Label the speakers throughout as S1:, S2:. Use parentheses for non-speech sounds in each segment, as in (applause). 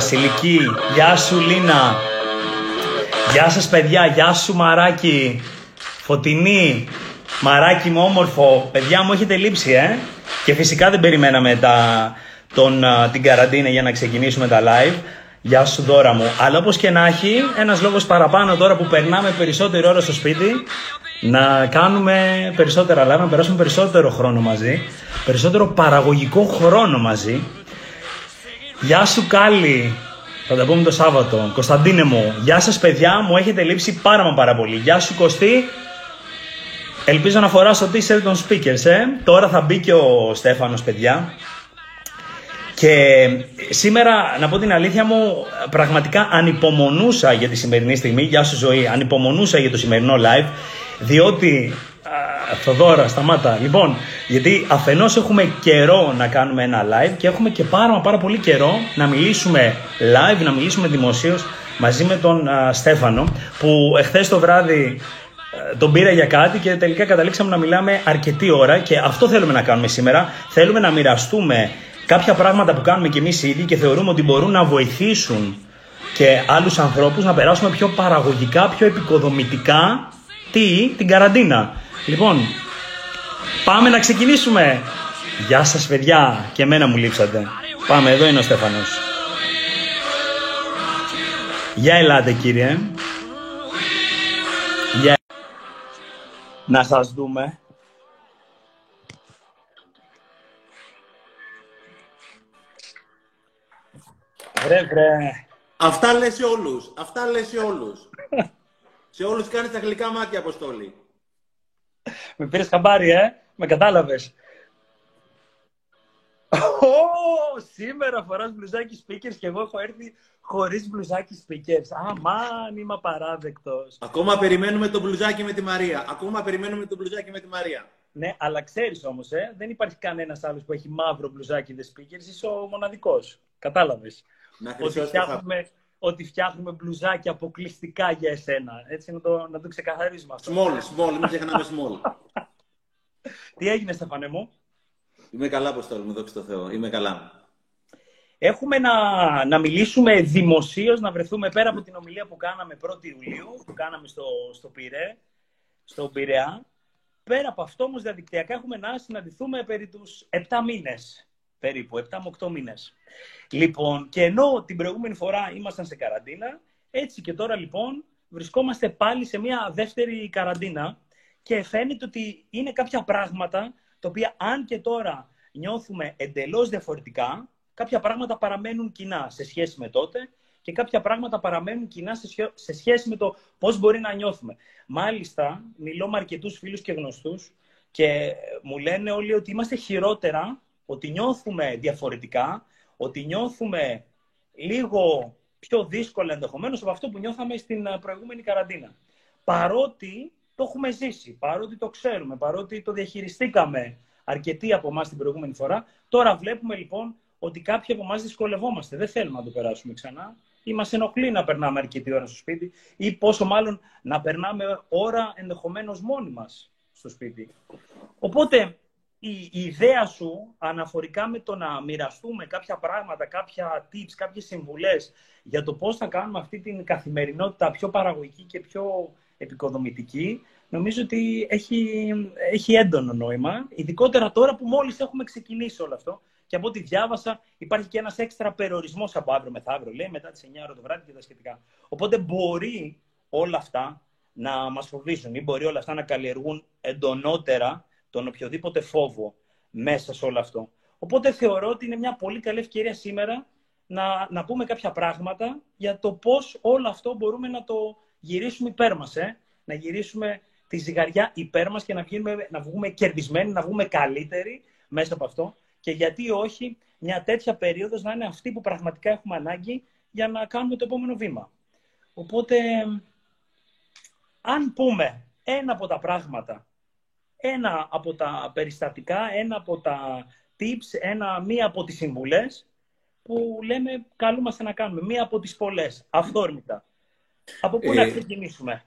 S1: Βασιλική. Γεια σου Λίνα. Γεια σας παιδιά. Γεια σου Μαράκι. Φωτεινή. Μαράκι μου όμορφο. Παιδιά μου έχετε λείψει ε; Και φυσικά δεν περιμέναμε τα, τον, α, την καραντίνα για να ξεκινήσουμε τα live. Γεια σου δώρα μου. Αλλά όπως και να έχει, ένας λόγος παραπάνω τώρα που περνάμε περισσότερη ώρα στο σπίτι, να κάνουμε περισσότερα live, να περάσουμε περισσότερο χρόνο μαζί, περισσότερο παραγωγικό χρόνο μαζί. Γεια σου Κάλλη, θα τα πούμε το Σάββατο. Κωνσταντίνε μου, γεια σας παιδιά, μου έχετε λείψει πάρα μα πάρα πολύ. Γεια σου Κωστή, ελπίζω να φοράς το t-shirt των speakers, ε. Τώρα θα μπει και ο Στέφανος παιδιά. Και σήμερα, να πω την αλήθεια μου, πραγματικά ανυπομονούσα για τη σημερινή στιγμή. Γεια σου ζωή, ανυπομονούσα για το σημερινό live, διότι... Α, Θοδώρα, σταμάτα. Λοιπόν, γιατί αφενός έχουμε καιρό να κάνουμε ένα live και έχουμε και πάρα, μα πάρα πολύ καιρό να μιλήσουμε live, να μιλήσουμε δημοσίως μαζί με τον α, Στέφανο, που εχθές το βράδυ ε, τον πήρα για κάτι και τελικά καταλήξαμε να μιλάμε αρκετή ώρα και αυτό θέλουμε να κάνουμε σήμερα. Θέλουμε να μοιραστούμε κάποια πράγματα που κάνουμε κι εμείς ήδη και θεωρούμε ότι μπορούν να βοηθήσουν και άλλους ανθρώπους να περάσουμε πιο παραγωγικά, πιο επικοδομητικά τι, την καραντίνα. Λοιπόν, πάμε να ξεκινήσουμε. Γεια σας παιδιά, και εμένα μου λείψατε. Πάμε, εδώ είναι ο Στέφανος. Γεια ελάτε κύριε. Γεια. Να σας δούμε. Βρε, βρε.
S2: Αυτά λες σε όλους. Αυτά λες σε όλους. (laughs) σε όλους κάνεις τα γλυκά μάτια, Αποστόλη.
S1: Με πήρες χαμπάρι, ε. Με κατάλαβες. Ω, σήμερα φοράς μπλουζάκι speakers και εγώ έχω έρθει χωρίς μπλουζάκι speakers. Αμάν, είμαι απαράδεκτος.
S2: Ακόμα περιμένουμε το μπλουζάκι με τη Μαρία. Ακόμα περιμένουμε το μπλουζάκι με τη Μαρία.
S1: Ναι, αλλά ξέρεις όμως, ε, δεν υπάρχει κανένας άλλος που έχει μαύρο μπλουζάκι the speakers. Είσαι ο μοναδικός. Κατάλαβες.
S2: Να
S1: Ότι
S2: χρυσώσει το χα-
S1: φτιάχνουμε, ότι φτιάχνουμε μπλουζάκι αποκλειστικά για εσένα. Έτσι να το, να το ξεκαθαρίζουμε αυτό.
S2: Small, small, μην ξεχνάμε small. (laughs)
S1: Τι έγινε, Στεφανέ μου;
S2: Είμαι καλά, Αποστόλη μου, δόξα τω Θεώ. Είμαι καλά.
S1: Έχουμε να, να μιλήσουμε δημοσίως, να βρεθούμε πέρα από την ομιλία που κάναμε 1η Ιουλίου, που κάναμε στο, στο Πειραιά, στον Πειραιά. Πέρα από αυτό όμως διαδικτυακά έχουμε να συναντηθούμε περί τους 7 μήνες, περίπου, 7 με 8 μήνες. Λοιπόν, και ενώ την προηγούμενη φορά ήμασταν σε καραντίνα, έτσι και τώρα λοιπόν βρισκόμαστε πάλι σε μια δεύτερη καραντίνα και φαίνεται ότι είναι κάποια πράγματα τα οποία αν και τώρα νιώθουμε εντελώς διαφορετικά, κάποια πράγματα παραμένουν κοινά σε σχέση με τότε και κάποια πράγματα παραμένουν κοινά σε, σχέ- σε σχέση με το πώς μπορεί να νιώθουμε. Μάλιστα, μιλώ με αρκετούς φίλους και γνωστούς και μου λένε όλοι ότι είμαστε χειρότερα, ότι νιώθουμε διαφορετικά, ότι νιώθουμε λίγο πιο δύσκολα ενδεχομένως από αυτό που νιώθαμε στην ε, προηγούμενη καραντίνα. Παρότι το έχουμε ζήσει, παρότι το ξέρουμε, παρότι το διαχειριστήκαμε αρκετοί από εμάς την προηγούμενη φορά. Τώρα βλέπουμε λοιπόν ότι κάποιοι από εμάς δυσκολευόμαστε. Δεν θέλουμε να το περάσουμε ξανά ή μας ενοχλεί να περνάμε αρκετή ώρα στο σπίτι, ή πόσο μάλλον να περνάμε ώρα ενδεχομένως μόνοι μας στο σπίτι. Οπότε η, η ιδέα σου αναφορικά με το να μοιραστούμε κάποια πράγματα, κάποια tips, κάποιες συμβουλές για το πώς θα κάνουμε αυτή την καθημερινότητα πιο παραγωγική και πιο επικοδομητική, νομίζω ότι έχει, έχει έντονο νόημα, ειδικότερα τώρα που μόλις έχουμε ξεκινήσει όλο αυτό και από ό,τι διάβασα, υπάρχει και ένας έξτρα περιορισμός από αύριο μεθαύριο, λέει, μετά τις 9 ώρα το βράδυ και τα σχετικά. Οπότε μπορεί όλα αυτά να μας φοβήσουν ή μπορεί όλα αυτά να καλλιεργούν εντονότερα τον οποιοδήποτε φόβο μέσα σε όλο αυτό. Οπότε θεωρώ ότι είναι μια πολύ καλή ευκαιρία σήμερα να, να πούμε κάποια πράγματα για το πώς όλο αυτό μπορούμε να το γυρίσουμε υπέρ μας, ε; να γυρίσουμε τη ζυγαριά υπέρ μας και να, βγούμε, να βγούμε κερδισμένοι, να βγούμε καλύτεροι μέσα από αυτό και γιατί όχι μια τέτοια περίοδος να είναι αυτή που πραγματικά έχουμε ανάγκη για να κάνουμε το επόμενο βήμα. Οπότε, αν πούμε ένα από τα πράγματα, ένα από τα περιστατικά, ένα από τα tips, ένα, μία από τις συμβουλές που λέμε καλούμαστε να κάνουμε, μία από τις πολλές, αυθόρμητα. Από πού να ε, ξεκινήσουμε;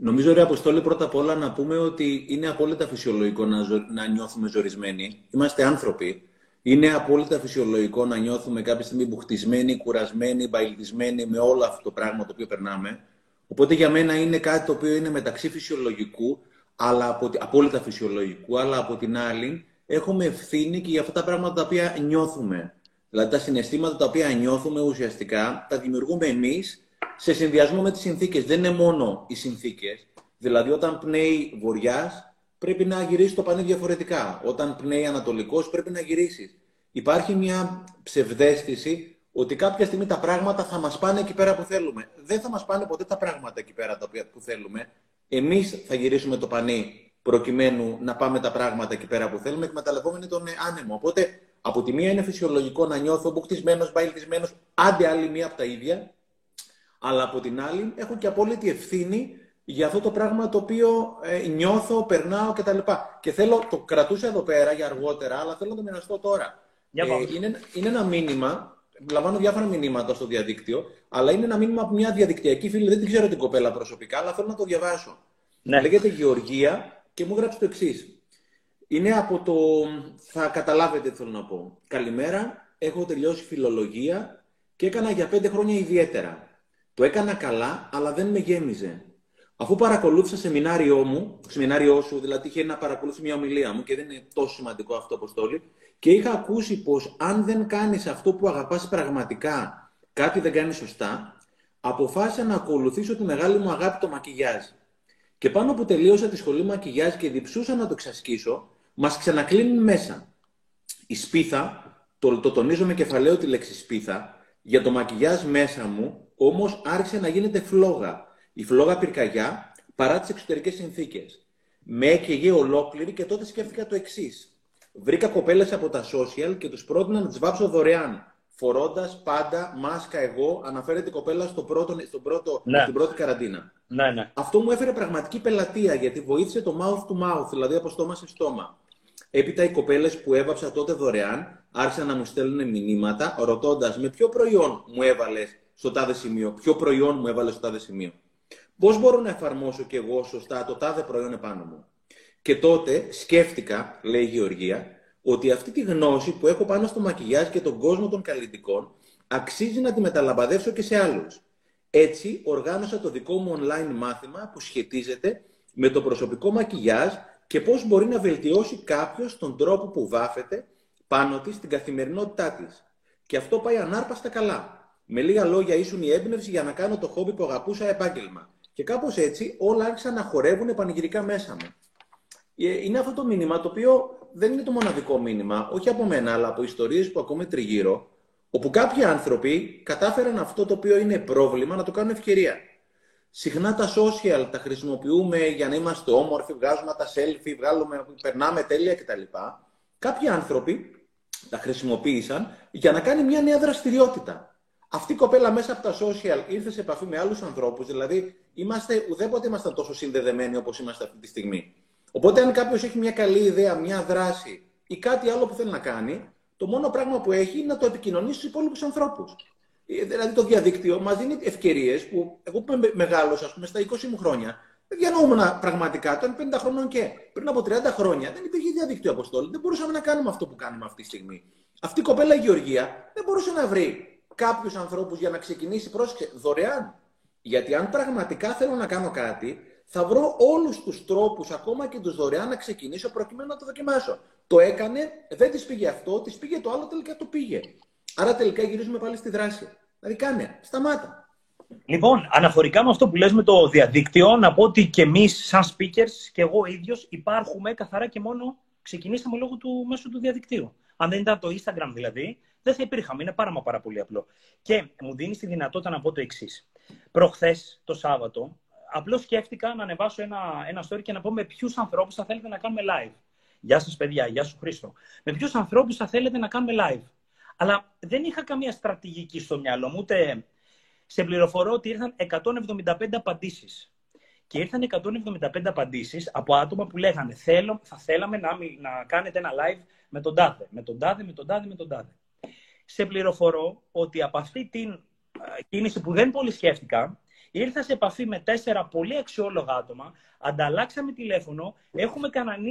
S2: Νομίζω, ρε Αποστόλη, πρώτα απ' όλα να πούμε ότι είναι απόλυτα φυσιολογικό να, να νιώθουμε ζορισμένοι. Είμαστε άνθρωποι. Είναι απόλυτα φυσιολογικό να νιώθουμε κάποια στιγμή μπουχτισμένοι, κουρασμένοι, μπαϊλτισμένοι με όλο αυτό το πράγμα το οποίο περνάμε. Οπότε για μένα είναι κάτι το οποίο είναι μεταξύ φυσιολογικού, αλλά από, απόλυτα φυσιολογικού, αλλά από την άλλη έχουμε ευθύνη και για αυτά τα πράγματα τα οποία νιώθουμε. Δηλαδή τα συναισθήματα τα οποία νιώθουμε ουσιαστικά τα δημιουργούμε εμείς σε συνδυασμό με τις συνθήκες. Δεν είναι μόνο οι συνθήκες. Δηλαδή, όταν πνέει βορειά, πρέπει να γυρίσεις το πανί διαφορετικά. Όταν πνέει ανατολικός, πρέπει να γυρίσεις. Υπάρχει μια ψευδέστηση ότι κάποια στιγμή τα πράγματα θα μας πάνε εκεί πέρα που θέλουμε. Δεν θα μας πάνε ποτέ τα πράγματα εκεί πέρα που θέλουμε. Εμείς θα γυρίσουμε το πανί προκειμένου να πάμε τα πράγματα εκεί πέρα που θέλουμε, εκμεταλλευόμενοι τον άνεμο. Οπότε, από τη μία είναι φυσιολογικό να νιώθω μπουχτισμένο, μπαϊλτισμένο, άντε άλλη μία από τα ίδια, αλλά από την άλλη έχω και απόλυτη ευθύνη για αυτό το πράγμα το οποίο ε, νιώθω, περνάω κτλ. Και θέλω, το κρατούσα εδώ πέρα για αργότερα, αλλά θέλω να το μοιραστώ τώρα.
S1: Ε,
S2: είναι, είναι ένα μήνυμα, λαμβάνω διάφορα μηνύματα στο διαδίκτυο, αλλά είναι ένα μήνυμα από μια διαδικτυακή φίλη, δεν την ξέρω την κοπέλα προσωπικά, αλλά θέλω να το διαβάσω. Ναι. Λέγεται Γεωργία και μου γράψει το εξής. Είναι από το. Θα καταλάβετε τι θέλω να πω. Καλημέρα. Έχω τελειώσει φιλολογία και έκανα για πέντε χρόνια ιδιαίτερα. Το έκανα καλά, αλλά δεν με γέμιζε. Αφού παρακολούθησα σεμινάριό μου, σεμινάριό σου, δηλαδή είχε να παρακολουθεί μια ομιλία μου και δεν είναι τόσο σημαντικό αυτό, Αποστόλη, και είχα ακούσει πως αν δεν κάνεις αυτό που αγαπάς πραγματικά, κάτι δεν κάνεις σωστά, αποφάσισα να ακολουθήσω τη μεγάλη μου αγάπη το μακιγιάζ. Και πάνω που τελείωσα τη σχολή μακιγιάζ και διψούσα να το εξασκήσω, μας ξανακλίνουν μέσα. Η σπίθα, το, το τονίζω με κεφαλαίο τη λέξη σπίθα, για το μακιγιάζ μέσα μου Όμως άρχισε να γίνεται φλόγα. Η φλόγα πυρκαγιά παρά τις εξωτερικές συνθήκες. Με έκαιγε ολόκληρη και τότε σκέφτηκα το εξής. Βρήκα κοπέλες από τα social και τους πρότεινα να τις βάψω δωρεάν. Φορώντας πάντα μάσκα εγώ, αναφέρεται η κοπέλα στο πρώτο, στον πρώτο, ναι. στην πρώτη καραντίνα.
S1: Ναι, ναι.
S2: Αυτό μου έφερε πραγματική πελατεία γιατί βοήθησε το mouth to mouth, δηλαδή από στόμα σε στόμα. Έπειτα οι κοπέλες που έβαψα τότε δωρεάν άρχισαν να μου στέλνουν μηνύματα ρωτώντας με ποιο προϊόν μου έβαλες στο τάδε σημείο, ποιο προϊόν μου έβαλες στο τάδε σημείο; Πώς μπορώ να εφαρμόσω κι εγώ σωστά το τάδε προϊόν επάνω μου; Και τότε σκέφτηκα, λέει η Γεωργία, ότι αυτή τη γνώση που έχω πάνω στο μακιγιάζ και τον κόσμο των καλλιτικών αξίζει να τη μεταλαμπαδεύσω και σε άλλους. Έτσι, οργάνωσα το δικό μου online μάθημα που σχετίζεται με το προσωπικό μακιγιάζ και πώς μπορεί να βελτιώσει κάποιος τον τρόπο που βάφεται πάνω της στην καθημερινότητά της. Και αυτό πάει ανάρπαστα καλά. Με λίγα λόγια, ήσουν η έμπνευση για να κάνω το χόμπι που αγαπούσα επάγγελμα. Και κάπως έτσι όλα άρχισαν να χορεύουν πανηγυρικά μέσα μου. Ε, είναι αυτό το μήνυμα το οποίο δεν είναι το μοναδικό μήνυμα, όχι από μένα, αλλά από ιστορίες που ακούμε τριγύρω, όπου κάποιοι άνθρωποι κατάφεραν αυτό το οποίο είναι πρόβλημα να το κάνουν ευκαιρία. Συχνά τα social τα χρησιμοποιούμε για να είμαστε όμορφοι, βγάζουμε τα selfie, βγάλουμε, περνάμε τέλεια κτλ. Κάποιοι άνθρωποι τα χρησιμοποίησαν για να κάνει μια νέα δραστηριότητα. Αυτή η κοπέλα μέσα από τα social ήρθε σε επαφή με άλλους ανθρώπους. Δηλαδή, είμαστε, ουδέποτε ήμασταν τόσο συνδεδεμένοι όπως είμαστε αυτή τη στιγμή. Οπότε, αν κάποιος έχει μια καλή ιδέα, μια δράση ή κάτι άλλο που θέλει να κάνει, το μόνο πράγμα που έχει είναι να το επικοινωνήσει στους υπόλοιπους ανθρώπους. Ε, δηλαδή, το διαδίκτυο μας δίνει ευκαιρίες που εγώ που είμαι μεγάλος, ας πούμε, στα 20 μου χρόνια, δεν διανοούμουν πραγματικά, ήταν 50 χρονών και πριν από 30 χρόνια δεν υπήρχε διαδίκτυο αποστόλη. Δεν μπορούσαμε να κάνουμε αυτό που κάνουμε αυτή τη στιγμή. Αυτή η κοπέλα η Γεωργία δεν μπορούσε να βρει κάποιους ανθρώπους για να ξεκινήσει, πρόσεξε, δωρεάν. Γιατί αν πραγματικά θέλω να κάνω κάτι, θα βρω όλους τους τρόπους, ακόμα και τους δωρεάν, να ξεκινήσω προκειμένου να το δοκιμάσω. Το έκανε, δεν της πήγε αυτό, της πήγε το άλλο, τελικά το πήγε. Άρα τελικά γυρίζουμε πάλι στη δράση. Δηλαδή κάνε, σταμάτα.
S1: Λοιπόν, αναφορικά με αυτό που λες με το διαδίκτυο, να πω ότι και εμείς, σαν speakers και εγώ ίδιος, υπάρχουμε καθαρά και μόνο ξεκινήσαμε λόγω του μέσου του διαδικτύου. Αν δεν ήταν το Instagram δηλαδή, δεν θα υπήρχαμε. Είναι πάρα, πάρα πολύ απλό. Και μου δίνεις τη δυνατότητα να πω το εξής. Προχθές, το Σάββατο, απλώς σκέφτηκα να ανεβάσω ένα, ένα story και να πω με ποιους ανθρώπους θα θέλετε να κάνουμε live. Γεια σας, παιδιά, γεια σου Χρήστο. Με ποιους ανθρώπους θα θέλετε να κάνουμε live. Αλλά δεν είχα καμία στρατηγική στο μυαλό μου, ούτε σε πληροφορώ ότι ήρθαν 175 απαντήσεις. Και ήρθαν 175 απαντήσεις από άτομα που λέγανε Θέλω, θα θέλαμε να, να κάνετε ένα live με τον τάδε, με τον τάδε, με τον τάδε, με τον τάδε. Σε πληροφορώ ότι από αυτή την κίνηση που δεν πολύ σκέφτηκα, ήρθα σε επαφή με τέσσερα πολύ αξιόλογα άτομα, ανταλλάξαμε τηλέφωνο, έχουμε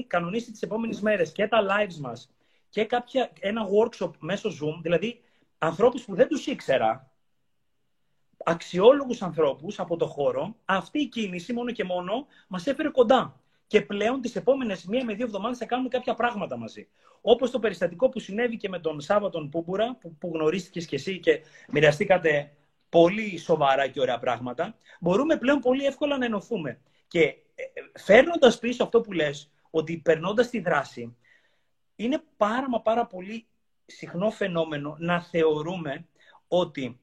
S1: κανονίσει τις επόμενες μέρες και τα lives μας και κάποια, ένα workshop μέσω Zoom, δηλαδή ανθρώπους που δεν τους ήξερα, αξιόλογους ανθρώπους από το χώρο, αυτή η κίνηση μόνο και μόνο μας έφερε κοντά. Και πλέον τις επόμενες μία με δύο εβδομάδες θα κάνουμε κάποια πράγματα μαζί. Όπως το περιστατικό που συνέβη και με τον Σάββατον Πούμπουρα, που, που γνωρίστηκες και εσύ και μοιραστήκατε πολύ σοβαρά και ωραία πράγματα, μπορούμε πλέον πολύ εύκολα να ενωθούμε. Και ε, ε, φέρνοντας πίσω αυτό που λες, ότι περνώντας τη δράση, είναι πάρα μα πάρα πολύ συχνό φαινόμενο να θεωρούμε ότι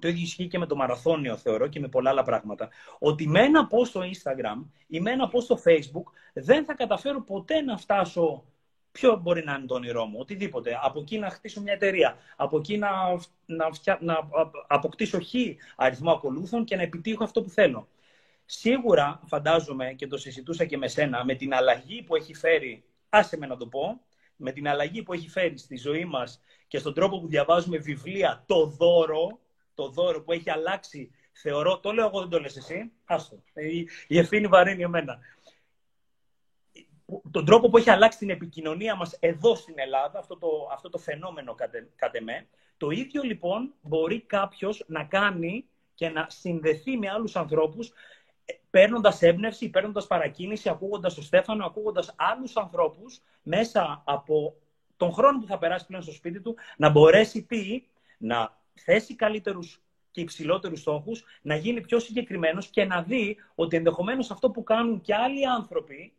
S1: το ίδιο ισχύει και με το μαραθώνιο, θεωρώ, και με πολλά άλλα πράγματα. Ότι με ένα post στο Instagram ή με ένα post στο Facebook δεν θα καταφέρω ποτέ να φτάσω. Ποιο μπορεί να είναι το όνειρό μου, οτιδήποτε. Από εκεί να χτίσω μια εταιρεία. Από εκεί να, να, να αποκτήσω χ αριθμό ακολούθων και να επιτύχω αυτό που θέλω. Σίγουρα, φαντάζομαι και το συζητούσα και με σένα, με την αλλαγή που έχει φέρει, άσε με να το πω, με την αλλαγή που έχει φέρει στη ζωή μας και στον τρόπο που διαβάζουμε βιβλία, το δώρο, το δώρο που έχει αλλάξει, θεωρώ, το λέω εγώ, δεν το λες εσύ, άστο, η, η ευθύνη βαρύνει εμένα. Τον τρόπο που έχει αλλάξει την επικοινωνία μας εδώ στην Ελλάδα, αυτό το, αυτό το φαινόμενο κατ' εμέ, το ίδιο λοιπόν μπορεί κάποιος να κάνει και να συνδεθεί με άλλους ανθρώπους παίρνοντας έμπνευση, παίρνοντας παρακίνηση, ακούγοντας τον Στέφανο, ακούγοντας άλλους ανθρώπους μέσα από τον χρόνο που θα περάσει πλέον στο σπίτι του, να μπορέσει τι, να θέσει καλύτερους και υψηλότερους στόχους, να γίνει πιο συγκεκριμένος και να δει ότι ενδεχομένως αυτό που κάνουν και άλλοι άνθρωποι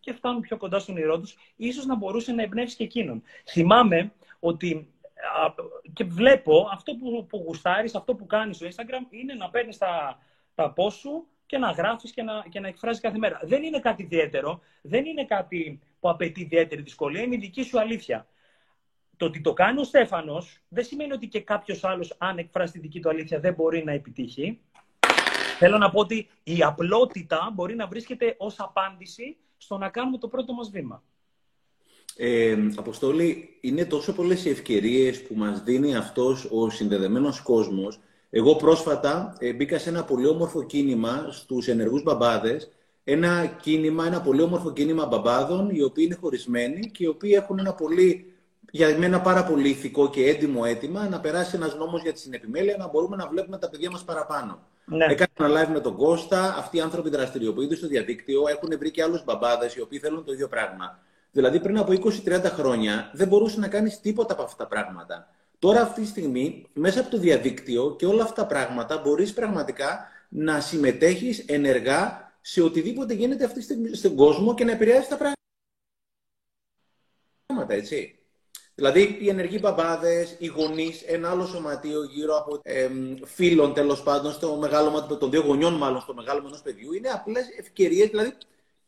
S1: και φτάνουν πιο κοντά στον όνειρό τους, ίσως να μπορούσε να εμπνεύσει και εκείνον. Θυμάμαι ότι και βλέπω αυτό που, που γουστάρεις, αυτό που κάνεις στο Instagram είναι να παίρνεις τα, τα σου και να γράφεις και να, και να εκφράζεις κάθε μέρα. Δεν είναι κάτι ιδιαίτερο, δεν είναι κάτι που απαιτεί ιδιαίτερη δυσκολία, είναι η δική σου αλήθεια. Το ότι το κάνει ο Στέφανος δεν σημαίνει ότι και κάποιος άλλος, αν εκφράσει τη δική του αλήθεια, δεν μπορεί να επιτύχει. Θέλω να πω ότι η απλότητα μπορεί να βρίσκεται ως απάντηση στο να κάνουμε το πρώτο μας βήμα.
S2: Ε, Αποστόλη, είναι τόσο πολλές οι ευκαιρίες που μας δίνει αυτός ο συνδεδεμένος κόσμος εγώ πρόσφατα ε, μπήκα σε ένα πολύ όμορφο κίνημα στους ενεργούς μπαμπάδες. Ένα κίνημα, ένα πολύ όμορφο κίνημα μπαμπάδων, οι οποίοι είναι χωρισμένοι και οι οποίοι έχουν ένα πολύ, για μένα πάρα πολύ ηθικό και έντιμο αίτημα να περάσει ένας νόμος για τη συνεπιμέλεια, να μπορούμε να βλέπουμε τα παιδιά μας παραπάνω. Ναι. Έκανα ένα live με τον Κώστα. Αυτοί οι άνθρωποι δραστηριοποιούνται στο διαδίκτυο. Έχουν βρει και άλλους μπαμπάδες οι οποίοι θέλουν το ίδιο πράγμα. Δηλαδή, πριν από 20-30 χρόνια δεν μπορούσε να κάνεις τίποτα από αυτά τα πράγματα. Τώρα αυτή τη στιγμή, μέσα από το διαδίκτυο και όλα αυτά τα πράγματα, μπορείς πραγματικά να συμμετέχεις ενεργά σε οτιδήποτε γίνεται αυτή τη στιγμή στον κόσμο και να επηρεάζει τα πράγματα, έτσι. Δηλαδή, οι ενεργοί μπαμπάδες, οι γονείς, ένα άλλο σωματείο γύρω από ε, φίλων τέλος πάντων, στο μεγάλο των δύο γονιών μάλλον στο μεγάλο ενός παιδιού, είναι απλές ευκαιρίες. Δηλαδή,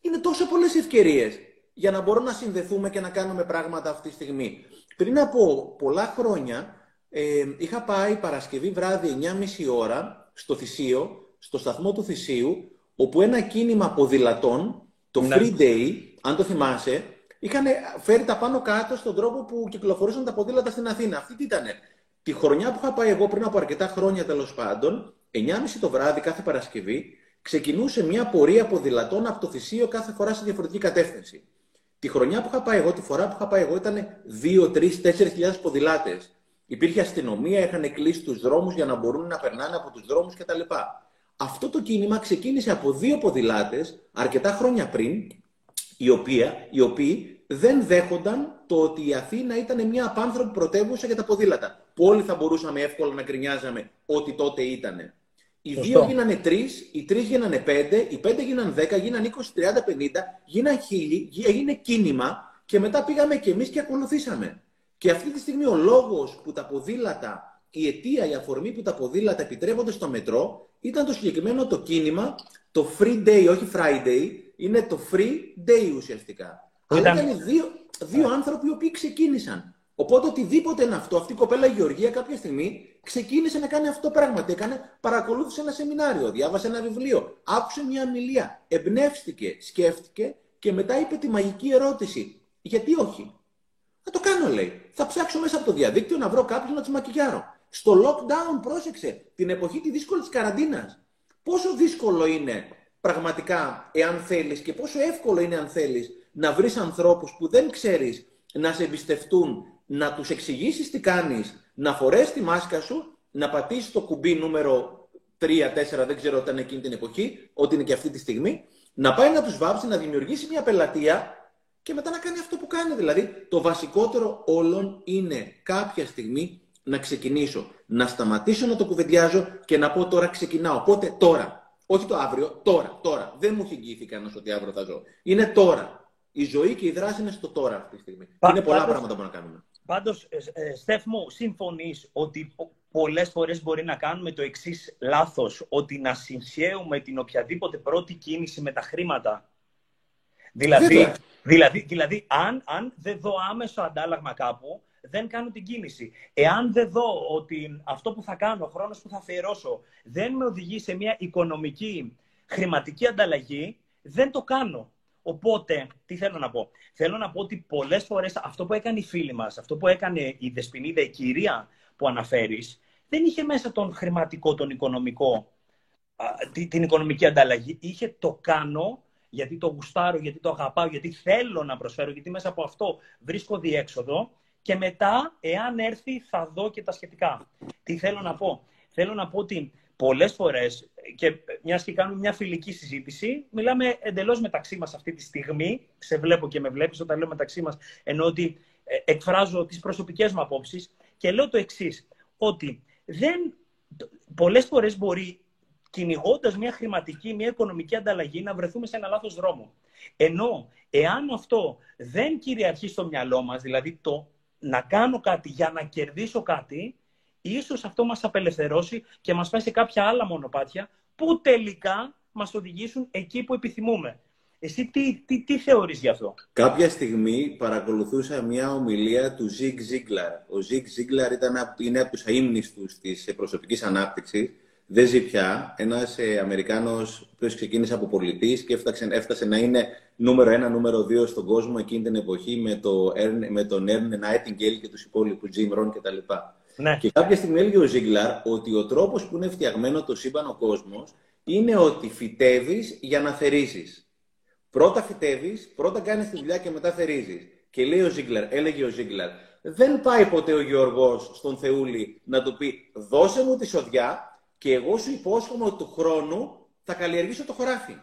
S2: είναι τόσο πολλές ευκαιρίες για να μπορούμε να συνδεθούμε και να κάνουμε πράγματα αυτή τη στιγμή. Πριν από πολλά χρόνια ε, είχα πάει Παρασκευή βράδυ 9.30 ώρα στο Θησίο, στο σταθμό του Θησίου, όπου ένα κίνημα ποδηλατών Το
S1: Ναι.
S2: Free Day, αν το θυμάσαι, είχαν φέρει τα πάνω κάτω στον τρόπο που κυκλοφορούσαν τα ποδήλατα στην Αθήνα. Αυτή τι ήτανε. Τη χρονιά που είχα πάει εγώ πριν από αρκετά χρόνια τέλος πάντων, 9.30 το βράδυ κάθε Παρασκευή, ξεκινούσε μια πορεία ποδηλατών από το θυσίο κάθε φορά σε διαφορετική κατεύθυνση. Τη χρονιά που είχα πάει εγώ, τη φορά που είχα πάει εγώ, ήταν 2, 3, 4 ποδηλάτες. Υπήρχε αστυνομία, είχαν κλείσει τους δρόμους για να μπορούν να περνάνε από τους δρόμους κτλ. Αυτό το κίνημα ξεκίνησε από δύο ποδηλάτες αρκετά χρόνια πριν, οι, οποία, οι οποίοι δεν δέχονταν το ότι η Αθήνα ήταν μια απάνθρωπη πρωτεύουσα για τα ποδήλατα. Που όλοι θα μπορούσαμε εύκολα να γκρινιάζαμε ότι τότε ήτανε. Οι
S1: Σωστό.
S2: δύο γίνανε τρεις, οι τρεις γίνανε πέντε, οι πέντε γίνανε δέκα, γίνανε 20, 30, 50, γίνανε χίλιοι, γι- έγινε κίνημα και μετά πήγαμε κι εμείς και ακολουθήσαμε. Και αυτή τη στιγμή ο λόγος που τα ποδήλατα, η αιτία, η αφορμή που τα ποδήλατα επιτρέπονται στο μετρό ήταν το συγκεκριμένο το κίνημα, το free day, όχι Friday, είναι το free day ουσιαστικά. Αλλά
S1: Ήταν-
S2: ήταν δύο, δύο άνθρωποι οι οποίοι ξεκίνησαν. Οπότε οτιδήποτε είναι αυτό, αυτή η κοπέλα η Γεωργία κάποια στιγμή ξεκίνησε να κάνει αυτό το πράγμα. Τι έκανε, παρακολούθησε ένα σεμινάριο, διάβασε ένα βιβλίο, άκουσε μια ομιλία, εμπνεύστηκε, σκέφτηκε και μετά είπε τη μαγική ερώτηση. Γιατί όχι; Θα το κάνω, λέει. Θα ψάξω μέσα από το διαδίκτυο να βρω κάποιον να του μακιγιάρω. Στο lockdown, πρόσεξε, την εποχή τη δύσκολης καραντίνας. Πόσο δύσκολο είναι πραγματικά, εάν θέλεις, και πόσο εύκολο είναι, αν θέλεις, να βρεις ανθρώπους που δεν ξέρεις να σε εμπιστευτούν, να τους εξηγήσεις τι κάνεις, να φορέσεις τη μάσκα σου, να πατήσεις το κουμπί νούμερο 3-4, δεν ξέρω όταν εκείνη την εποχή, ότι είναι και αυτή τη στιγμή, να πάει να τους βάψει, να δημιουργήσει μια πελατεία και μετά να κάνει αυτό που κάνει. Δηλαδή, το βασικότερο όλων είναι κάποια στιγμή να ξεκινήσω. Να σταματήσω να το κουβεντιάζω και να πω τώρα ξεκινάω. Οπότε τώρα. Όχι το αύριο, τώρα, τώρα. Δεν μου έχει εγγυηθεί κανένας ότι αύριο θα ζω. Είναι τώρα. Η ζωή και η δράση είναι στο τώρα αυτή τη στιγμή.
S1: Πα-
S2: είναι πολλά
S1: πάντως-
S2: πράγματα που να κάνουμε.
S1: Πάντως, ε, ε, Στέφ μου, συμφωνείς ότι πο- πολλές φορές μπορεί να κάνουμε το εξής λάθος, ότι να συγχαίουμε την οποιαδήποτε πρώτη κίνηση με τα χρήματα; Δηλαδή,
S2: Βέβαια.
S1: δηλαδή, δηλαδή αν, αν δεν δω άμεσο αντάλλαγμα κάπου, δεν κάνω την κίνηση. Εάν δεν δω ότι αυτό που θα κάνω, ο χρόνος που θα αφιερώσω, δεν με οδηγεί σε μια οικονομική, χρηματική ανταλλαγή, δεν το κάνω. Οπότε, τι θέλω να πω; Θέλω να πω ότι πολλές φορές αυτό που έκανε η φίλη μας, αυτό που έκανε η Δεσποινίδα, η κυρία που αναφέρεις, δεν είχε μέσα τον χρηματικό, τον οικονομικό, α, τη- την οικονομική ανταλλαγή. Είχε το κάνω γιατί το γουστάρω, γιατί το αγαπάω, γιατί θέλω να προσφέρω, γιατί μέσα από αυτό βρίσκω διέξοδο και μετά, εάν έρθει, θα δω και τα σχετικά. Τι θέλω να πω; Θέλω να πω ότι πολλές φορές, και μιας και κάνουμε μια φιλική συζήτηση, μιλάμε εντελώς μεταξύ μας αυτή τη στιγμή, σε βλέπω και με βλέπεις όταν λέω μεταξύ μας, ενώ ότι ε, εκφράζω τις προσωπικές μου απόψεις και λέω το εξής, ότι δεν, πολλές φορές μπορεί κυνηγώντας μια χρηματική, μια οικονομική ανταλλαγή, να βρεθούμε σε ένα λάθος δρόμο. Ενώ, εάν αυτό δεν κυριαρχεί στο μυαλό μας, δηλαδή το να κάνω κάτι για να κερδίσω κάτι, ίσως αυτό μας απελευθερώσει και μας πάει σε κάποια άλλα μονοπάτια που τελικά μας οδηγήσουν εκεί που επιθυμούμε. Εσύ τι, τι, τι θεωρείς γι' αυτό;
S2: Κάποια στιγμή παρακολουθούσα μια ομιλία του Zig Ziglar. Ο Zig Ziglar ήταν, απ- είναι από τους αείμνηστους της ε, προσωπικής ανάπτυξης. Δεν ζει πια. Ένας ε, Αμερικάνος που ξεκίνησε από πολιτής και έφτασε, έφτασε να είναι νούμερο ένα, νούμερο δύο στον κόσμο εκείνη την εποχή με, το, Ern- με τον Ern Nightingale και τους υπόλοιπους Jim Rohn κτλ.
S1: Ναι.
S2: Και κάποια στιγμή έλεγε ο Ζίγκλαρ ότι ο τρόπος που είναι φτιαγμένο το σύμπαν ο κόσμος είναι ότι φυτεύεις για να θερήσεις. Πρώτα φυτεύεις, πρώτα κάνεις τη δουλειά και μετά θερίζεις. Και λέει ο Ζίγκλαρ, έλεγε ο Ζίγκλαρ, δεν πάει ποτέ ο Γιώργος στον Θεούλη να του πει δώσε μου τη σοδιά και εγώ σου υπόσχομαι ότι του χρόνου θα καλλιεργήσω το χωράφι.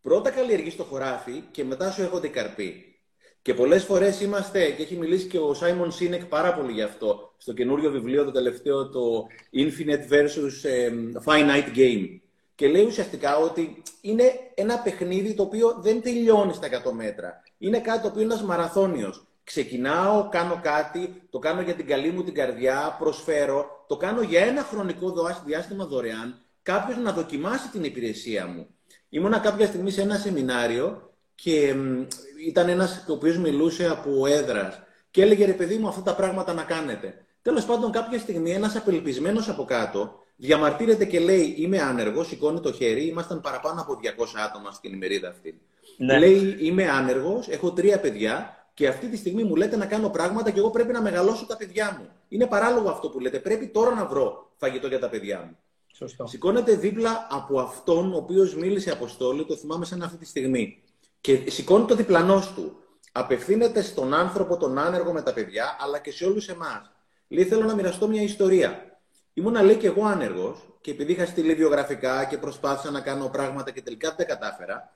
S2: Πρώτα καλλιεργείς το χωράφι και μετά σου έρχονται οι καρποί. Και πολλές φορές είμαστε, και έχει μιλήσει και ο Σάιμον Σίνεκ πάρα πολύ γι' αυτό, στο καινούριο βιβλίο το τελευταίο, το Infinite versus ε, Finite Game. Και λέει ουσιαστικά ότι είναι ένα παιχνίδι το οποίο δεν τελειώνει στα 100 μέτρα. Είναι κάτι το οποίο είναι ένας μαραθώνιος. Ξεκινάω, κάνω κάτι, το κάνω για την καλή μου την καρδιά, προσφέρω, το κάνω για ένα χρονικό δοά- διάστημα δωρεάν, κάποιος να δοκιμάσει την υπηρεσία μου. Ήμουνα κάποια στιγμή σε ένα σεμινάριο και μ, ήταν ένας ο οποίος μιλούσε από έδρας και έλεγε ρε παιδί μου αυτά τα πράγματα να κάνετε. Τέλος πάντων κάποια στιγμή ένας απελπισμένος από κάτω διαμαρτύρεται και λέει είμαι άνεργος, σηκώνει το χέρι, ήμασταν παραπάνω από 200 άτομα στην ημερίδα αυτή.
S1: Ναι.
S2: Λέει, είμαι άνεργος, έχω τρία παιδιά και αυτή τη στιγμή μου λέτε να κάνω πράγματα και εγώ πρέπει να μεγαλώσω τα παιδιά μου. Είναι παράλογο αυτό που λέτε. Πρέπει τώρα να βρω φαγητό για τα παιδιά μου.
S1: Σωστό.
S2: Σηκώνεται δίπλα από αυτόν ο οποίος μίλησε Αποστόλη, το θυμάμαι σαν αυτή τη στιγμή. Και σηκώνει το διπλανός του. Απευθύνεται στον άνθρωπο, τον άνεργο με τα παιδιά, αλλά και σε όλους εμάς. Λέει: Θέλω να μοιραστώ μια ιστορία. Ήμουνα, λέει, και εγώ άνεργος, και επειδή είχα στείλει βιογραφικά και προσπάθησα να κάνω πράγματα και τελικά δεν τα κατάφερα,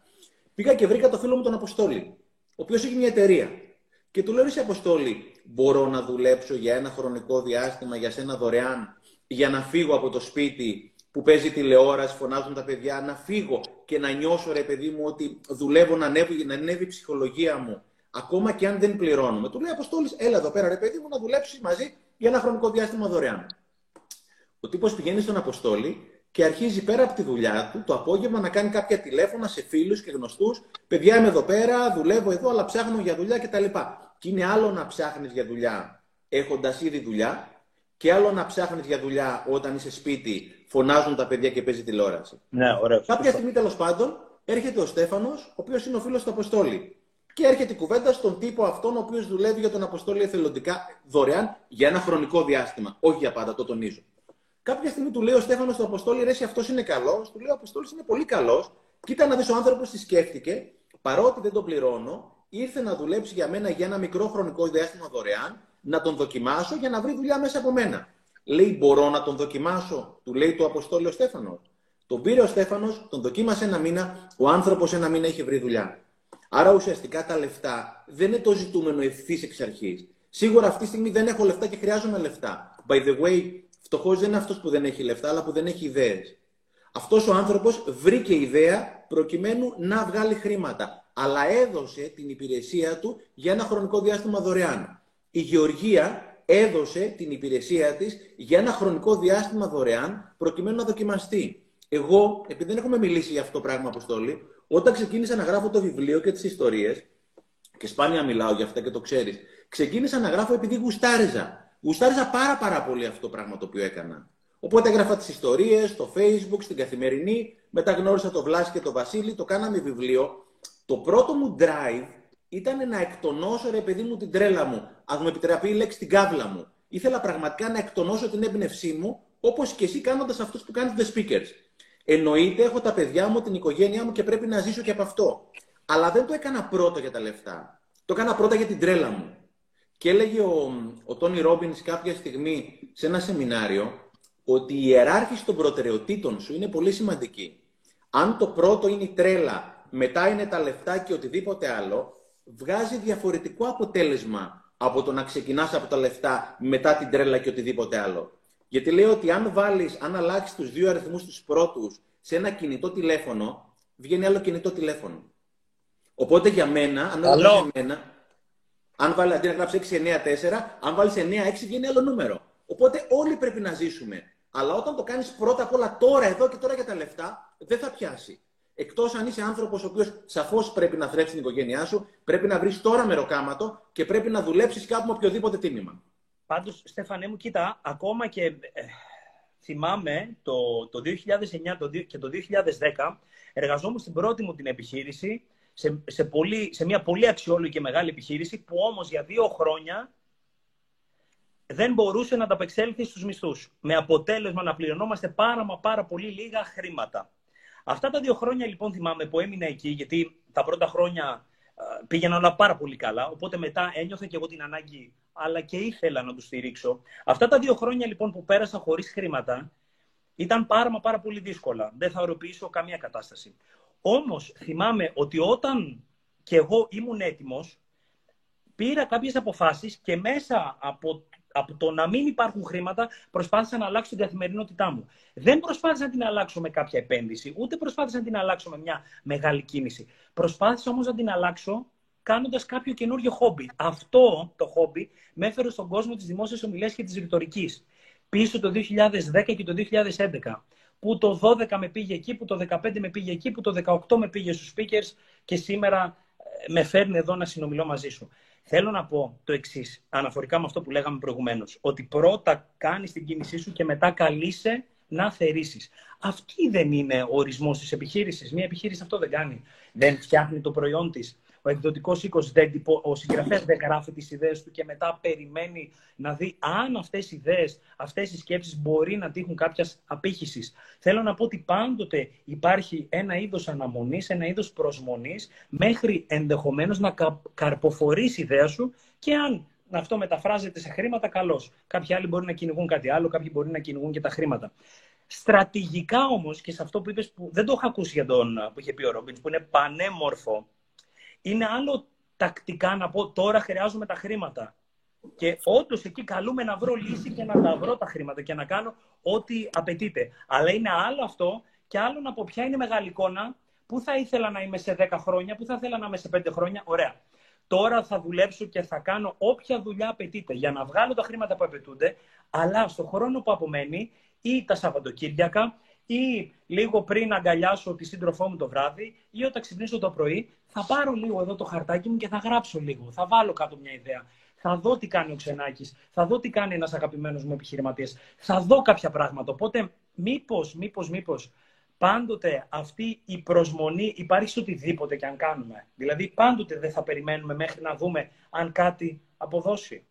S2: πήγα και βρήκα το φίλο μου τον Αποστόλη, ο οποίος έχει μια εταιρεία. Και του λέω: Εσύ, Αποστόλη, μπορώ να δουλέψω για ένα χρονικό διάστημα για σένα δωρεάν, για να φύγω από το σπίτι που παίζει τηλεόραση, φωνάζουν τα παιδιά, να φύγω και να νιώσω, ρε παιδί μου, ότι δουλεύω να ανέβει, να ανέβει η ψυχολογία μου, ακόμα και αν δεν πληρώνουμε. Του λέει Αποστόλη, έλα εδώ πέρα, ρε παιδί μου, να δουλέψεις μαζί για ένα χρονικό διάστημα δωρεάν. Ο τύπος πηγαίνει στον Αποστόλη και αρχίζει πέρα από τη δουλειά του το απόγευμα να κάνει κάποια τηλέφωνα σε φίλους και γνωστούς. Παιδιά είμαι εδώ πέρα, δουλεύω εδώ, αλλά ψάχνω για δουλειά κτλ. Και είναι άλλο να ψάχνεις για δουλειά έχοντας ήδη δουλειά και άλλο να ψάχνεις για δουλειά όταν είσαι σπίτι, φωνάζουν τα παιδιά και παίζει τηλεόραση.
S1: Ναι, ωραίο.
S2: Κάποια στιγμή τέλος πάντων έρχεται ο Στέφανος, ο οποίος είναι ο φίλος του Αποστόλη. Και έρχεται η κουβέντα στον τύπο αυτόν, ο οποίος δουλεύει για τον Αποστόλη εθελοντικά δωρεάν για ένα χρονικό διάστημα. Όχι για πάντα, το τονίζω. Κάποια στιγμή του λέει ο Στέφανος στο Αποστόλη, ρε, αυτός είναι καλός. Του λέει ο Αποστόλης είναι πολύ καλός. Κοίτα να δεις ο άνθρωπος τι σκέφτηκε, παρότι δεν τον πληρώνω, ήρθε να δουλέψει για μένα για ένα μικρό χρονικό διάστημα δωρεάν, να τον δοκιμάσω για να βρει δουλειά μέσα από μένα. Λέει, μπορώ να τον δοκιμάσω, του λέει το Αποστόλη ο Στέφανος. Τον πήρε ο Στέφανος, τον δοκίμασε ένα μήνα, ο άνθρωπος ένα μήνα έχει βρει δουλειά. Άρα ουσιαστικά τα λεφτά δεν είναι το ζητούμενο ευθύς εξ αρχής. Σίγουρα αυτή τη στιγμή δεν έχω λεφτά και χρειάζομαι λεφτά. By the way, φτωχός δεν είναι αυτός που δεν έχει λεφτά, αλλά που δεν έχει ιδέες. Αυτός ο άνθρωπος βρήκε ιδέα προκειμένου να βγάλει χρήματα. Αλλά έδωσε την υπηρεσία του για ένα χρονικό διάστημα δωρεάν. Η Γεωργία έδωσε την υπηρεσία της για ένα χρονικό διάστημα δωρεάν προκειμένου να δοκιμαστεί. Εγώ, επειδή δεν έχουμε μιλήσει για αυτό το πράγμα, Αποστόλη, όταν ξεκίνησα να γράφω το βιβλίο και τις ιστορίες, και σπάνια μιλάω για αυτά και το ξέρεις, ξεκίνησα να γράφω επειδή γουστάριζα. Γουστάριζα πάρα πάρα πολύ αυτό το πράγμα το οποίο έκανα. Οπότε έγραφα τις ιστορίες στο facebook, στην καθημερινή, μετά γνώρισα το Βλάση και το Βασίλη, το κάναμε βιβλίο. Το πρώτο μου drive ήταν να εκτονώσω, ρε παιδί μου, την τρέλα μου. Α μου επιτραπεί η λέξη την κάβλα μου. Ήθελα πραγματικά να εκτονώσω την έμπνευσή μου, όπως και εσύ κάνοντας αυτούς που κάνετε the speakers. Εννοείται, έχω τα παιδιά μου, την οικογένειά μου και πρέπει να ζήσω και από αυτό. Αλλά δεν το έκανα πρώτα για τα λεφτά. Το έκανα πρώτα για την τρέλα μου. Και έλεγε ο, ο Τόνι Ρόμπινς κάποια στιγμή σε ένα σεμινάριο ότι η ιεράρχηση των προτεραιοτήτων σου είναι πολύ σημαντική. Αν το πρώτο είναι η τρέλα, μετά είναι τα λεφτά και οτιδήποτε άλλο, βγάζει διαφορετικό αποτέλεσμα από το να ξεκινάς από τα λεφτά μετά την τρέλα και οτιδήποτε άλλο. Γιατί λέει ότι αν βάλεις, αν αλλάξεις τους δύο αριθμούς τους πρώτους σε ένα κινητό τηλέφωνο, βγαίνει άλλο κινητό τηλέφωνο. Οπότε για μένα, αν
S1: Καλό.
S2: ρωτάς εμένα, αν βάλει αντί να γράψει 694, αν βάλεις 9-6 βγαίνει άλλο νούμερο. Οπότε όλοι πρέπει να ζήσουμε. Αλλά όταν το κάνεις πρώτα απ' όλα τώρα, εδώ και τώρα για τα λεφτά, δεν θα πιάσει. Εκτός αν είσαι άνθρωπος ο οποίος σαφώς πρέπει να θρέψει την οικογένειά σου, πρέπει να βρεις τώρα μεροκάματο και πρέπει να δουλέψεις κάπου με οποιοδήποτε τίμημα.
S1: Πάντως, Στέφανέ μου, κοίτα, ακόμα και ε, θυμάμαι το, το 2009 το, δι- και το 2010 εργαζόμουν στην πρώτη μου την επιχείρηση σε, σε, πολύ, σε μια πολύ αξιόλογη και μεγάλη επιχείρηση που όμως για δύο χρόνια δεν μπορούσε να ανταπεξέλθει στους μισθούς. Με αποτέλεσμα να πληρωνόμαστε πάρα μα πάρα πολύ λίγα χρήματα. Αυτά τα δύο χρόνια λοιπόν θυμάμαι που έμεινα εκεί, γιατί τα πρώτα χρόνια ε, πήγαιναν όλα πάρα πολύ καλά, οπότε μετά ένιωθα και εγώ την ανάγκη, αλλά και ήθελα να τους στηρίξω. Αυτά τα δύο χρόνια λοιπόν που πέρασα χωρίς χρήματα, ήταν πάρα μα πάρα πολύ δύσκολα. Δεν θα οροποιήσω καμία κατάσταση. Όμως θυμάμαι ότι όταν και εγώ ήμουν έτοιμος, πήρα κάποιες αποφάσεις και μέσα από, από το να μην υπάρχουν χρήματα προσπάθησα να αλλάξω την καθημερινότητά μου. Δεν προσπάθησα να την αλλάξω με κάποια επένδυση, ούτε προσπάθησα να την αλλάξω με μια μεγάλη κίνηση. Προσπάθησα όμως να την αλλάξω κάνοντας κάποιο καινούριο χόμπι. Αυτό το χόμπι με έφερε στον κόσμο της δημόσιας ομιλίας και της ρητορικής. Πίσω το 2010 και το 2011 που το 12 με πήγε εκεί, που το 15 με πήγε εκεί, που το 18 με πήγε στους speakers και σήμερα ε, με φέρνει εδώ να συνομιλώ μαζί σου. Θέλω να πω το εξής, αναφορικά με αυτό που λέγαμε προηγουμένως, ότι πρώτα κάνει την κίνησή σου και μετά καλείσαι να θερήσεις. Αυτή δεν είναι ο ορισμός της επιχείρησης. Μια επιχείρηση αυτό δεν κάνει. Δεν φτιάχνει το προϊόν της ο εκδοτικός οίκος δεν ο συγγραφέας δεν γράφει τις ιδέες του και μετά περιμένει να δει αν αυτές οι ιδέες, αυτές οι σκέψεις μπορεί να τύχουν κάποιας απήχησης. Θέλω να πω ότι πάντοτε υπάρχει ένα είδος αναμονής, ένα είδος προσμονής, μέχρι ενδεχομένως να καρποφορήσει η ιδέα σου και αν αυτό μεταφράζεται σε χρήματα, καλώς. Κάποιοι άλλοι μπορεί να κυνηγούν κάτι άλλο, κάποιοι μπορεί να κυνηγούν και τα χρήματα. Στρατηγικά όμως, και σε αυτό που είπες, που δεν το έχω ακούσει για τον που είχε πει ο Ρόμπινς, που είναι πανέμορφο, είναι άλλο τακτικά να πω τώρα χρειάζομαι τα χρήματα. Και όντως εκεί καλούμε να βρω λύση και να τα βρω τα χρήματα και να κάνω ό,τι απαιτείται. Αλλά είναι άλλο αυτό και άλλο να πω ποια είναι η μεγάλη εικόνα, πού θα ήθελα να είμαι σε 10 χρόνια, πού θα ήθελα να είμαι σε 5 χρόνια. Ωραία. Τώρα θα δουλέψω και θα κάνω όποια δουλειά απαιτείται για να βγάλω τα χρήματα που απαιτούνται, αλλά στο χρόνο που απομένει ή τα Σαββατοκύριακα ή λίγο πριν αγκαλιάσω τη σύντροφό μου το βράδυ ή όταν ξυπνήσω το πρωί, θα πάρω λίγο εδώ το χαρτάκι μου και θα γράψω λίγο. Θα βάλω κάτω μια ιδέα. Θα δω τι κάνει ο Ξενάκης, θα δω τι κάνει ένας αγαπημένος μου επιχειρηματίας. Θα δω κάποια πράγματα. Οπότε, μήπως, μήπως, μήπως πάντοτε αυτή η προσμονή υπάρχει σε οτιδήποτε και αν κάνουμε. Δηλαδή, πάντοτε δεν θα περιμένουμε μέχρι να δούμε αν κάτι αποδώσει.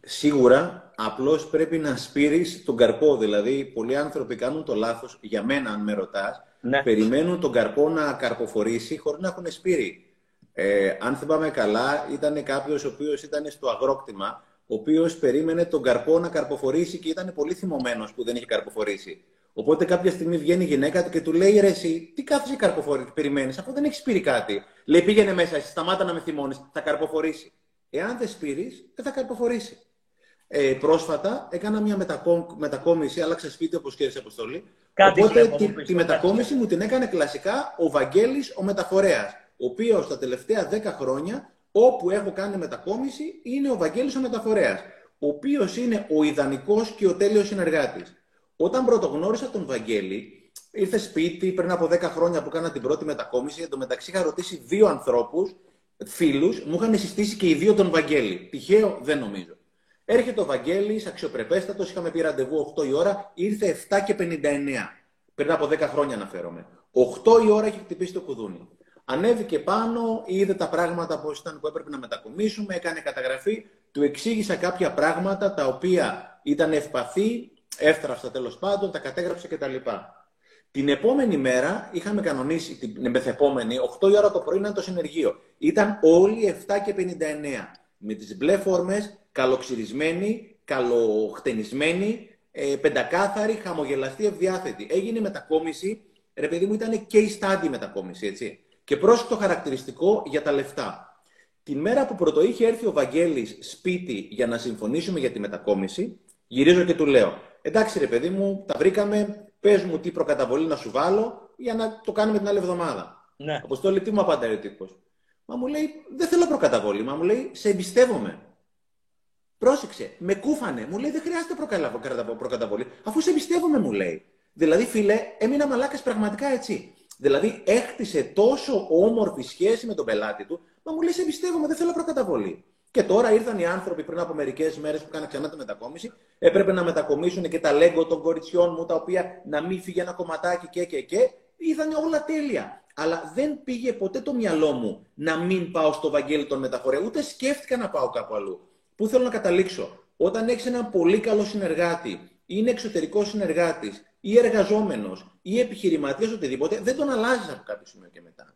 S2: Σίγουρα, απλώς πρέπει να σπείρεις τον καρπό. Δηλαδή, πολλοί άνθρωποι κάνουν το λάθος, για μένα, αν με ρωτάς, ναι. περιμένουν τον καρπό να καρποφορήσει χωρίς να έχουν σπείρει. Ε, αν θυμάμαι καλά, ήταν κάποιος ο οποίος ήταν στο αγρόκτημα, ο οποίος περίμενε τον καρπό να καρποφορήσει και ήταν πολύ θυμωμένος που δεν είχε καρποφορήσει. Οπότε κάποια στιγμή βγαίνει η γυναίκα του και του λέει: Ρε, εσύ, τι κάθεσαι καρποφορείς, περιμένεις, αφού δεν έχεις σπείρει κάτι. Λέει: Πήγαινε μέσα, εσύ, σταμάτα να με θυμώνεις, θα καρποφορήσει. Εάν δεν σπείρεις, δεν θα καρποφορήσει. Ε, πρόσφατα έκανα μια μετακό... μετακόμιση, άλλαξα σπίτι όπως και Αποστολή. Κάτι Οπότε τη, τη μετακόμιση μου την έκανε κλασικά ο Βαγγέλης ο μεταφορέας, ο οποίος τα τελευταία 10 χρόνια όπου έχω κάνει μετακόμιση είναι ο Βαγγέλης ο μεταφορέας, ο οποίος είναι ο ιδανικός και ο τέλειος συνεργάτης. Όταν πρωτογνώρισα τον Βαγγέλη, ήρθε σπίτι πριν από 10 χρόνια που έκανα την πρώτη μετακόμιση, εντωμεταξύ είχα ρωτήσει δύο ανθρώπους, φίλους, μου είχαν συστήσει και οι δύο τον Βαγγέλη. Τυχαίο δεν νομίζω. Έρχεται ο Βαγγέλης, αξιοπρεπέστατος, είχαμε πει ραντεβού 8 η ώρα, ήρθε 7 και 59. Πριν από 10 χρόνια αναφέρομαι. 8 η ώρα έχει χτυπήσει το κουδούνι. Ανέβηκε πάνω, είδε τα πράγματα πώς ήταν που έπρεπε να μετακομίσουμε, έκανε καταγραφή, του εξήγησα κάποια πράγματα τα οποία ήταν ευπαθή, εύθραυστα τέλος πάντων, τα κατέγραψε κτλ. Την επόμενη μέρα είχαμε κανονίσει, την μεθεπόμενη, 8 η ώρα το πρωί ήταν το συνεργείο. Ήταν όλοι 7 και 59. Με τις μπλε φόρμες, καλοξυρισμένη, καλοχτενισμένη, ε, πεντακάθαρη, χαμογελαστή, ευδιάθετη. Έγινε μετακόμιση, ρε παιδί μου ήταν case study μετακόμιση, έτσι. Και πρόσεχε το χαρακτηριστικό για τα λεφτά. Τη μέρα που πρώτο είχε έρθει ο Βαγγέλης σπίτι για να συμφωνήσουμε για τη μετακόμιση, γυρίζω και του λέω, εντάξει ρε παιδί μου, τα βρήκαμε, πες μου τι προκαταβολή να σου βάλω για να το κάνουμε την άλλη εβδομάδα. Ναι. Αποστόλη, τι μου απαντάει ο τύπος. Μα μου λέει, δεν θέλω προκαταβολή. Μα μου λέει, σε εμπιστεύομαι. Πρόσεξε, με κούφανε. Μου λέει δεν χρειάζεται προκαταβολή, αφού σε εμπιστεύομαι, μου λέει. Δηλαδή, φίλε, έμεινα μαλάκας πραγματικά έτσι. Δηλαδή, έχτισε τόσο όμορφη σχέση με τον πελάτη του, μα μου λέει σε εμπιστεύομαι, δεν θέλω προκαταβολή. Και τώρα ήρθαν οι άνθρωποι πριν από μερικές μέρες που κάναν ξανά τη μετακόμιση, έπρεπε να μετακομίσουν και τα λέγκο των κοριτσιών μου, τα οποία να μην φύγει ένα κομματάκι και και και. Είδαν όλα τέλεια. Αλλά δεν πήγε ποτέ το μυαλό μου να μην πάω στο Βαγγέλη των μεταφορέων, ούτε σκέφτηκα να πάω κάπου αλλού. Πού θέλω να καταλήξω; Όταν έχεις έναν πολύ καλό συνεργάτη, είναι εξωτερικός συνεργάτης ή εργαζόμενος ή επιχειρηματίας, οτιδήποτε, δεν τον αλλάζεις από κάποιο σημείο και μετά.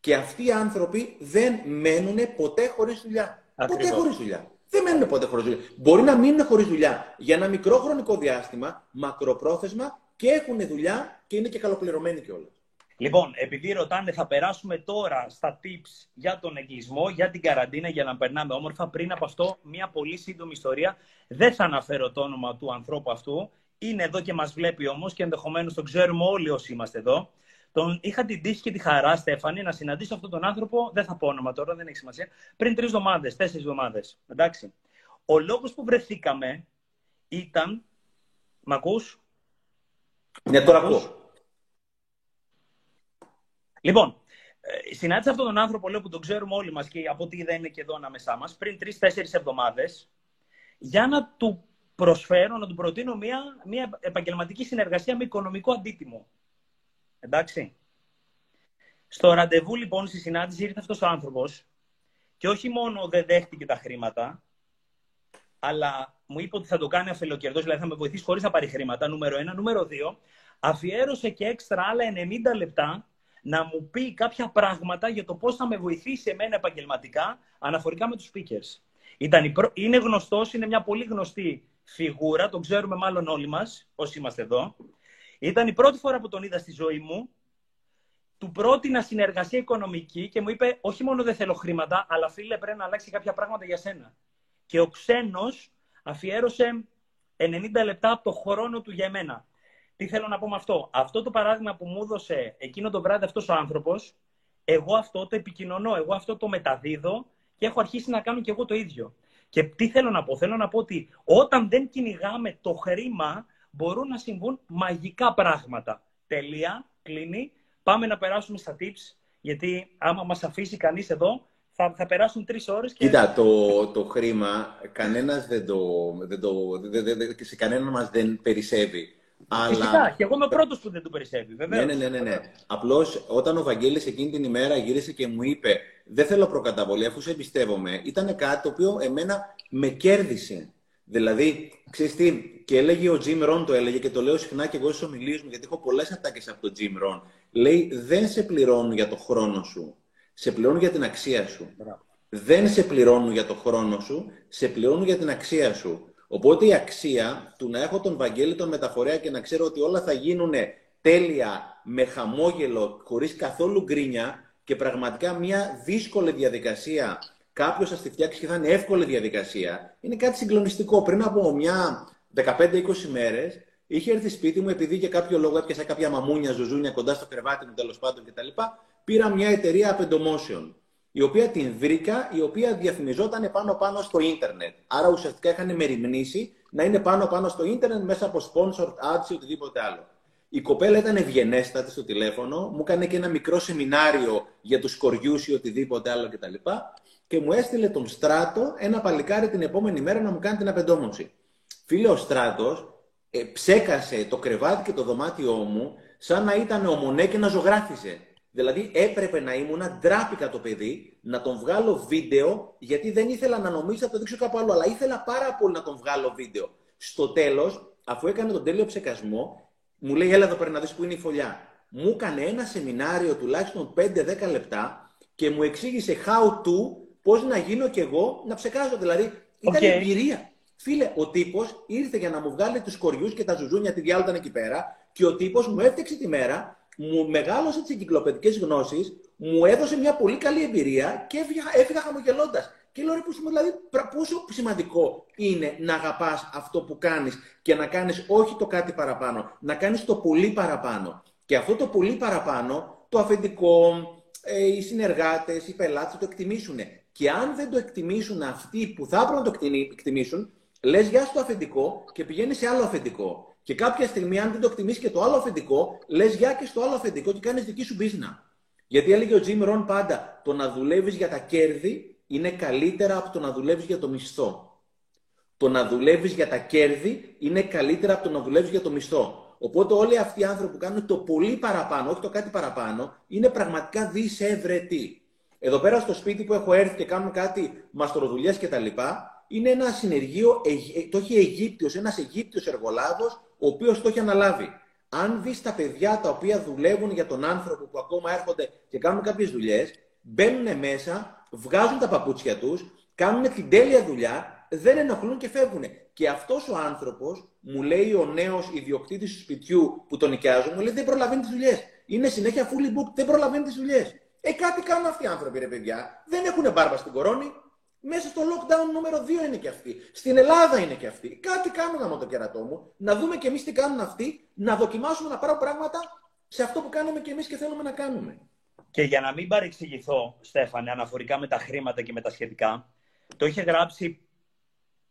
S2: Και αυτοί οι άνθρωποι δεν μένουν ποτέ χωρίς δουλειά. Ποτέ χωρίς δουλειά. Δεν μένουν ποτέ χωρίς δουλειά. Μπορεί να μείνουν χωρίς δουλειά για ένα μικρό χρονικό διάστημα, μακροπρόθεσμα και έχουν δουλειά και είναι και καλοπληρωμένοι κιόλας.
S1: Λοιπόν, επειδή ρωτάνε, θα περάσουμε τώρα στα tips για τον εγκλισμό, για την καραντίνα, για να περνάμε όμορφα. Πριν από αυτό, μια πολύ σύντομη ιστορία. Δεν θα αναφέρω το όνομα του ανθρώπου αυτού. Είναι εδώ και μας βλέπει όμως και ενδεχομένως τον ξέρουμε όλοι όσοι είμαστε εδώ. Τον είχα την τύχη και τη χαρά, Στέφανη, να συναντήσω αυτόν τον άνθρωπο. Δεν θα πω όνομα τώρα, δεν έχει σημασία. Πριν τρεις εβδομάδες, τέσσερις εβδομάδες. Εντάξει. Ο λόγος που βρεθήκαμε ήταν. Μ' ακούς;
S2: Ναι, τώρα ακούω.
S1: Λοιπόν, ε, συνάντησα αυτόν τον άνθρωπο λέω, που τον ξέρουμε όλοι μας και από ό,τι είδα είναι και εδώ ανάμεσά μας πριν τρει-τέσσερι εβδομάδες για να του προσφέρω, να του προτείνω μια, μια επαγγελματική συνεργασία με οικονομικό αντίτιμο. Εντάξει. Στο ραντεβού, λοιπόν, στη συνάντηση ήρθε αυτός ο άνθρωπος και όχι μόνο δεν δέχτηκε τα χρήματα, αλλά μου είπε ότι θα το κάνει αφελοκερδός, δηλαδή θα με βοηθήσει χωρίς να πάρει χρήματα, νούμερο ένα. Νούμερο δύο, αφιέρωσε και έξτρα άλλα 90 λεπτά να μου πει κάποια πράγματα για το πώς θα με βοηθήσει εμένα επαγγελματικά αναφορικά με τους speakers. Ήταν Είναι γνωστός, είναι μια πολύ γνωστή φιγούρα, τον ξέρουμε μάλλον όλοι μας, όσοι είμαστε εδώ. Ήταν η πρώτη φορά που τον είδα στη ζωή μου. Του πρότεινα συνεργασία οικονομική και μου είπε: Όχι μόνο δεν θέλω χρήματα, αλλά φίλε, πρέπει να αλλάξει κάποια πράγματα για σένα. Και ο ξένος αφιέρωσε 90 λεπτά από το χρόνο του για εμένα. Τι θέλω να πω με αυτό; Αυτό το παράδειγμα που μου έδωσε εκείνο το βράδυ αυτός ο άνθρωπος, εγώ αυτό το επικοινωνώ, εγώ αυτό το μεταδίδω και έχω αρχίσει να κάνω και εγώ το ίδιο. Και τι θέλω να πω; Θέλω να πω ότι όταν δεν κυνηγάμε το χρήμα, μπορούν να συμβούν μαγικά πράγματα. Τελεία, κλείνει. Πάμε να περάσουμε στα tips, γιατί άμα μας αφήσει κανείς εδώ, θα, θα περάσουν τρεις ώρες. Και...
S2: Κοίτα, το, το χρήμα, κανένας δεν το, δεν το, σε κανέναν μας δεν περισσεύει.
S1: Αλλά... Φυσικά, και εγώ είμαι ο πρώτος που δεν του περισσεύει, βέβαια.
S2: Ναι, ναι, ναι. ναι, ναι. Απλώς όταν ο Βαγγέλης εκείνη την ημέρα γύρισε και μου είπε: Δεν θέλω προκαταβολή, αφού σε εμπιστεύομαι, ήταν κάτι το οποίο εμένα με κέρδισε. Δηλαδή, ξέρεις τι, και έλεγε ο Jim Ron το έλεγε και το λέω συχνά και εγώ στι ομιλίες μου, γιατί έχω πολλές ατάκες από τον Jim Ron. Λέει: Δεν σε πληρώνουν για το χρόνο σου. Σε πληρώνουν για την αξία σου. Δεν σε πληρώνουν για το χρόνο σου, σε πληρώνουν για την αξία σου. Οπότε η αξία του να έχω τον Βαγγέλη τον μεταφορέα και να ξέρω ότι όλα θα γίνουν τέλεια, με χαμόγελο, χωρίς καθόλου γκρίνια και πραγματικά μια δύσκολη διαδικασία κάποιος θα τη φτιάξει και θα είναι εύκολη διαδικασία, είναι κάτι συγκλονιστικό. Πριν από μια 15-20 μέρες, είχε έρθει σπίτι μου επειδή για κάποιο λόγο έπιασα κάποια μαμούνια, ζουζούνια κοντά στο κρεβάτι μου τέλος πάντων κτλ. Πήρα μια εταιρεία απεντομόσεων η οποία την βρήκα, η οποία διαφημιζόταν πάνω-πάνω στο ίντερνετ. Άρα ουσιαστικά είχαν μεριμνήσει να είναι πάνω-πάνω στο ίντερνετ μέσα από sponsored ads ή οτιδήποτε άλλο. Η κοπέλα ήταν ευγενέστατη στο τηλέφωνο, μου έκανε και ένα μικρό σεμινάριο για τους κοριούς ή οτιδήποτε άλλο κτλ. Και μου έστειλε τον Στράτο ένα παλικάρι την επόμενη μέρα να μου κάνει την απεντόμωση. Φίλε, ο Στράτος ε, ψέκασε το κρεβάτι και το δωμάτιό μου σαν να ήταν ο Μονέ και να ζωγράφιζε. Δηλαδή έπρεπε να ήμουν, ντράπηκα το παιδί, να τον βγάλω βίντεο, γιατί δεν ήθελα να νομίζω θα το δείξω κάπου άλλο, αλλά ήθελα πάρα πολύ να τον βγάλω βίντεο. Στο τέλος, αφού έκανε τον τέλειο ψεκασμό, μου λέει: Έλα εδώ πέρα να δεις που είναι η φωλιά. Μου έκανε ένα σεμινάριο τουλάχιστον 5-10 λεπτά και μου εξήγησε how to, πώς να γίνω κι εγώ να ψεκάζω. Δηλαδή ήταν okay. εμπειρία. Φίλε, ο τύπος ήρθε για να μου βγάλει τους κοριούς και τα ζουζούνια, τη διάλογα εκεί πέρα, και ο τύπος μου έφτιαξε τη μέρα μου μεγάλωσε τις εγκυκλοπαιδικές γνώσεις, μου έδωσε μια πολύ καλή εμπειρία και έφυγα, έφυγα χαμογελώντας. Και λέω ρε δηλαδή πόσο σημαντικό είναι να αγαπάς αυτό που κάνεις και να κάνεις όχι το κάτι παραπάνω, να κάνεις το πολύ παραπάνω. Και αυτό το πολύ παραπάνω, το αφεντικό, ε, οι συνεργάτες, οι πελάτες το εκτιμήσουν. Και αν δεν το εκτιμήσουν αυτοί που θα έπρεπε να το εκτιμήσουν, λες γεια στο αφεντικό και πηγαίνει σε άλλο αφεντικό. Και κάποια στιγμή, αν δεν το εκτιμήσεις και το άλλο αφεντικό, λες γεια και στο άλλο αφεντικό και κάνεις δική σου business. Γιατί έλεγε ο Jim Rohn πάντα, το να δουλεύεις για τα κέρδη είναι καλύτερα από το να δουλεύεις για το μισθό. Το να δουλεύεις για τα κέρδη είναι καλύτερα από το να δουλεύεις για το μισθό. Οπότε όλοι αυτοί οι άνθρωποι που κάνουν το πολύ παραπάνω, όχι το κάτι παραπάνω, είναι πραγματικά δυσευρετοί. Εδώ πέρα στο σπίτι που έχω έρθει και κάνουν κάτι μαστροδουλειέ κτλ. Είναι ένα συνεργείο, το έχει Αιγύπτιος, ένας Αιγύπτιος εργολάβος ο οποίος το έχει αναλάβει. Αν δεις τα παιδιά τα οποία δουλεύουν για τον άνθρωπο που ακόμα έρχονται και κάνουν κάποιες δουλειές, μπαίνουν μέσα, βγάζουν τα παπούτσια τους, κάνουν την τέλεια δουλειά, δεν ενοχλούν και φεύγουν. Και αυτός ο άνθρωπος, μου λέει ο νέος ιδιοκτήτης του σπιτιού που τον νοικιάζουν, μου λέει δεν προλαβαίνει τις δουλειές. Είναι συνέχεια fully booked, δεν προλαβαίνει τις δουλειές. Ε, κάτι κάνουν αυτοί οι άνθρωποι, ρε παιδιά. Δεν έχουν μπάρμπα στην κορώνη, μέσα στο lockdown νούμερο 2 είναι και αυτοί. Στην Ελλάδα είναι και αυτοί. Κάτι κάνουν από το κερατό μου. Να δούμε και εμείς τι κάνουν αυτοί. Να δοκιμάσουμε να πάρουμε πράγματα σε αυτό που κάνουμε και εμείς και θέλουμε να κάνουμε.
S1: Και για να μην παρεξηγηθώ, Στέφανε, αναφορικά με τα χρήματα και με τα σχετικά, το είχε γράψει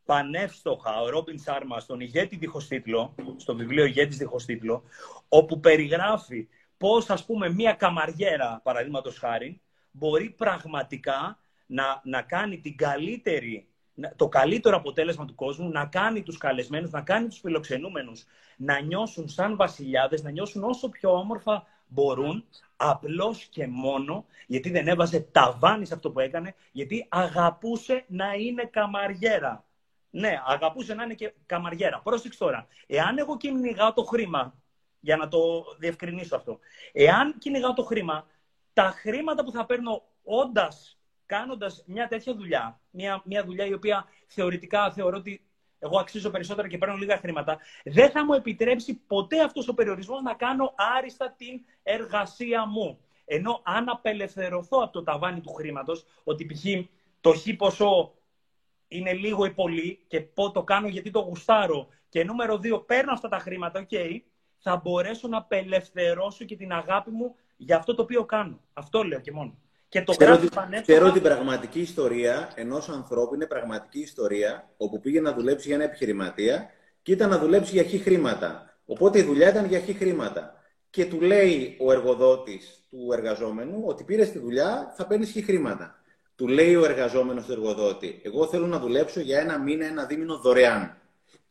S1: πανεύστοχα ο Ρόμπιν Σάρμα στον ηγέτη δίχως τίτλο, στο βιβλίο Ηγέτης δίχως τίτλο, όπου περιγράφει πώς, ας πούμε, μία καμαριέρα, παραδείγματος χάρη, μπορεί πραγματικά να, να κάνει την καλύτερη να- το καλύτερο αποτέλεσμα του κόσμου, να κάνει τους καλεσμένους, να κάνει τους φιλοξενούμενους να νιώσουν σαν βασιλιάδες, να νιώσουν όσο πιο όμορφα μπορούν, απλώς και μόνο, γιατί δεν έβαζε ταβάνις σε αυτό που έκανε, γιατί αγαπούσε να είναι καμαριέρα. Ναι, αγαπούσε να είναι και καμαριέρα. Πρόσεξε τώρα. Εάν εγώ κυνηγάω το χρήμα, για να το διευκρινίσω αυτό, εάν κυνηγάω το χρήμα, τα χρήματα που θα παίρνω όντας κάνοντας μια τέτοια δουλειά, μια, μια δουλειά η οποία θεωρητικά θεωρώ ότι εγώ αξίζω περισσότερα και παίρνω λίγα χρήματα, δεν θα μου επιτρέψει ποτέ αυτός ο περιορισμός να κάνω άριστα την εργασία μου. Ενώ αν απελευθερωθώ από το ταβάνι του χρήματος, ότι π.χ. το χ ποσό είναι λίγο ή πολύ και πω το κάνω γιατί το γουστάρω και νούμερο δύο παίρνω αυτά τα χρήματα, οκ, θα μπορέσω να απελευθερώσω και την αγάπη μου για αυτό το οποίο κάνω. Αυτό λέω και μόνο. Και το
S2: Ξέρω,
S1: γράφει
S2: ότι-
S1: πανεύκολα.
S2: ξέρω την πραγματική ιστορία ενός ανθρώπου είναι πραγματική ιστορία όπου πήγε να δουλέψει για ένα επιχειρηματία και ήταν να δουλέψει για χι χρήματα. Οπότε η δουλειά ήταν για χι χρήματα. Και του λέει ο εργοδότης του εργαζόμενου ότι πήρες τη δουλειά, θα παίρνεις χι χρήματα. Του λέει ο εργαζόμενος του εργοδότη, Εγώ θέλω να δουλέψω για ένα μήνα, ένα δίμηνο δωρεάν.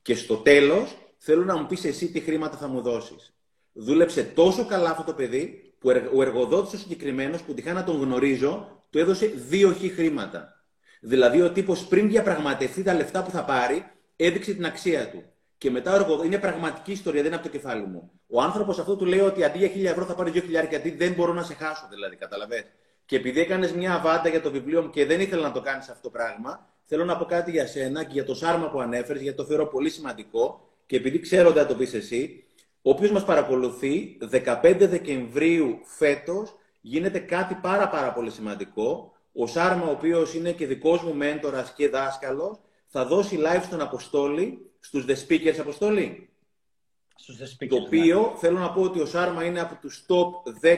S2: Και στο τέλος θέλω να μου πεις εσύ τι χρήματα θα μου δώσεις. Δούλεψε τόσο καλά αυτό το παιδί που ο εργοδότης ο συγκεκριμένος που τυχά να τον γνωρίζω του έδωσε δύο χι χρήματα. Δηλαδή ο τύπος πριν διαπραγματευτεί τα λεφτά που θα πάρει έδειξε την αξία του. Και μετά ο εργοδότης, είναι πραγματική ιστορία, δεν είναι από το κεφάλι μου. Ο άνθρωπος αυτό του λέει ότι αντί για 1000 ευρώ θα πάρει 2.000 γιατί δεν μπορώ να σε χάσω δηλαδή, καταλαβες. Και επειδή έκανες μια αβάντα για το βιβλίο μου και δεν ήθελα να το κάνεις αυτό το πράγμα, θέλω να πω κάτι για σένα και για το σάρμα που ανέφερες, γιατί το θεωρώ πολύ σημαντικό και επειδή ξέρω ότι θα το πεις εσύ, Όποιος μας παρακολουθεί, 15 Δεκεμβρίου φέτος γίνεται κάτι πάρα πάρα πολύ σημαντικό. Ο Σάρμα, ο οποίος είναι και δικός μου μέντορας και δάσκαλος, θα δώσει live στον Αποστόλη, στους The Speakers Αποστόλη.
S1: Στους The Speakers,
S2: Το
S1: ναι.
S2: οποίο θέλω να πω ότι ο Σάρμα είναι από τους top 10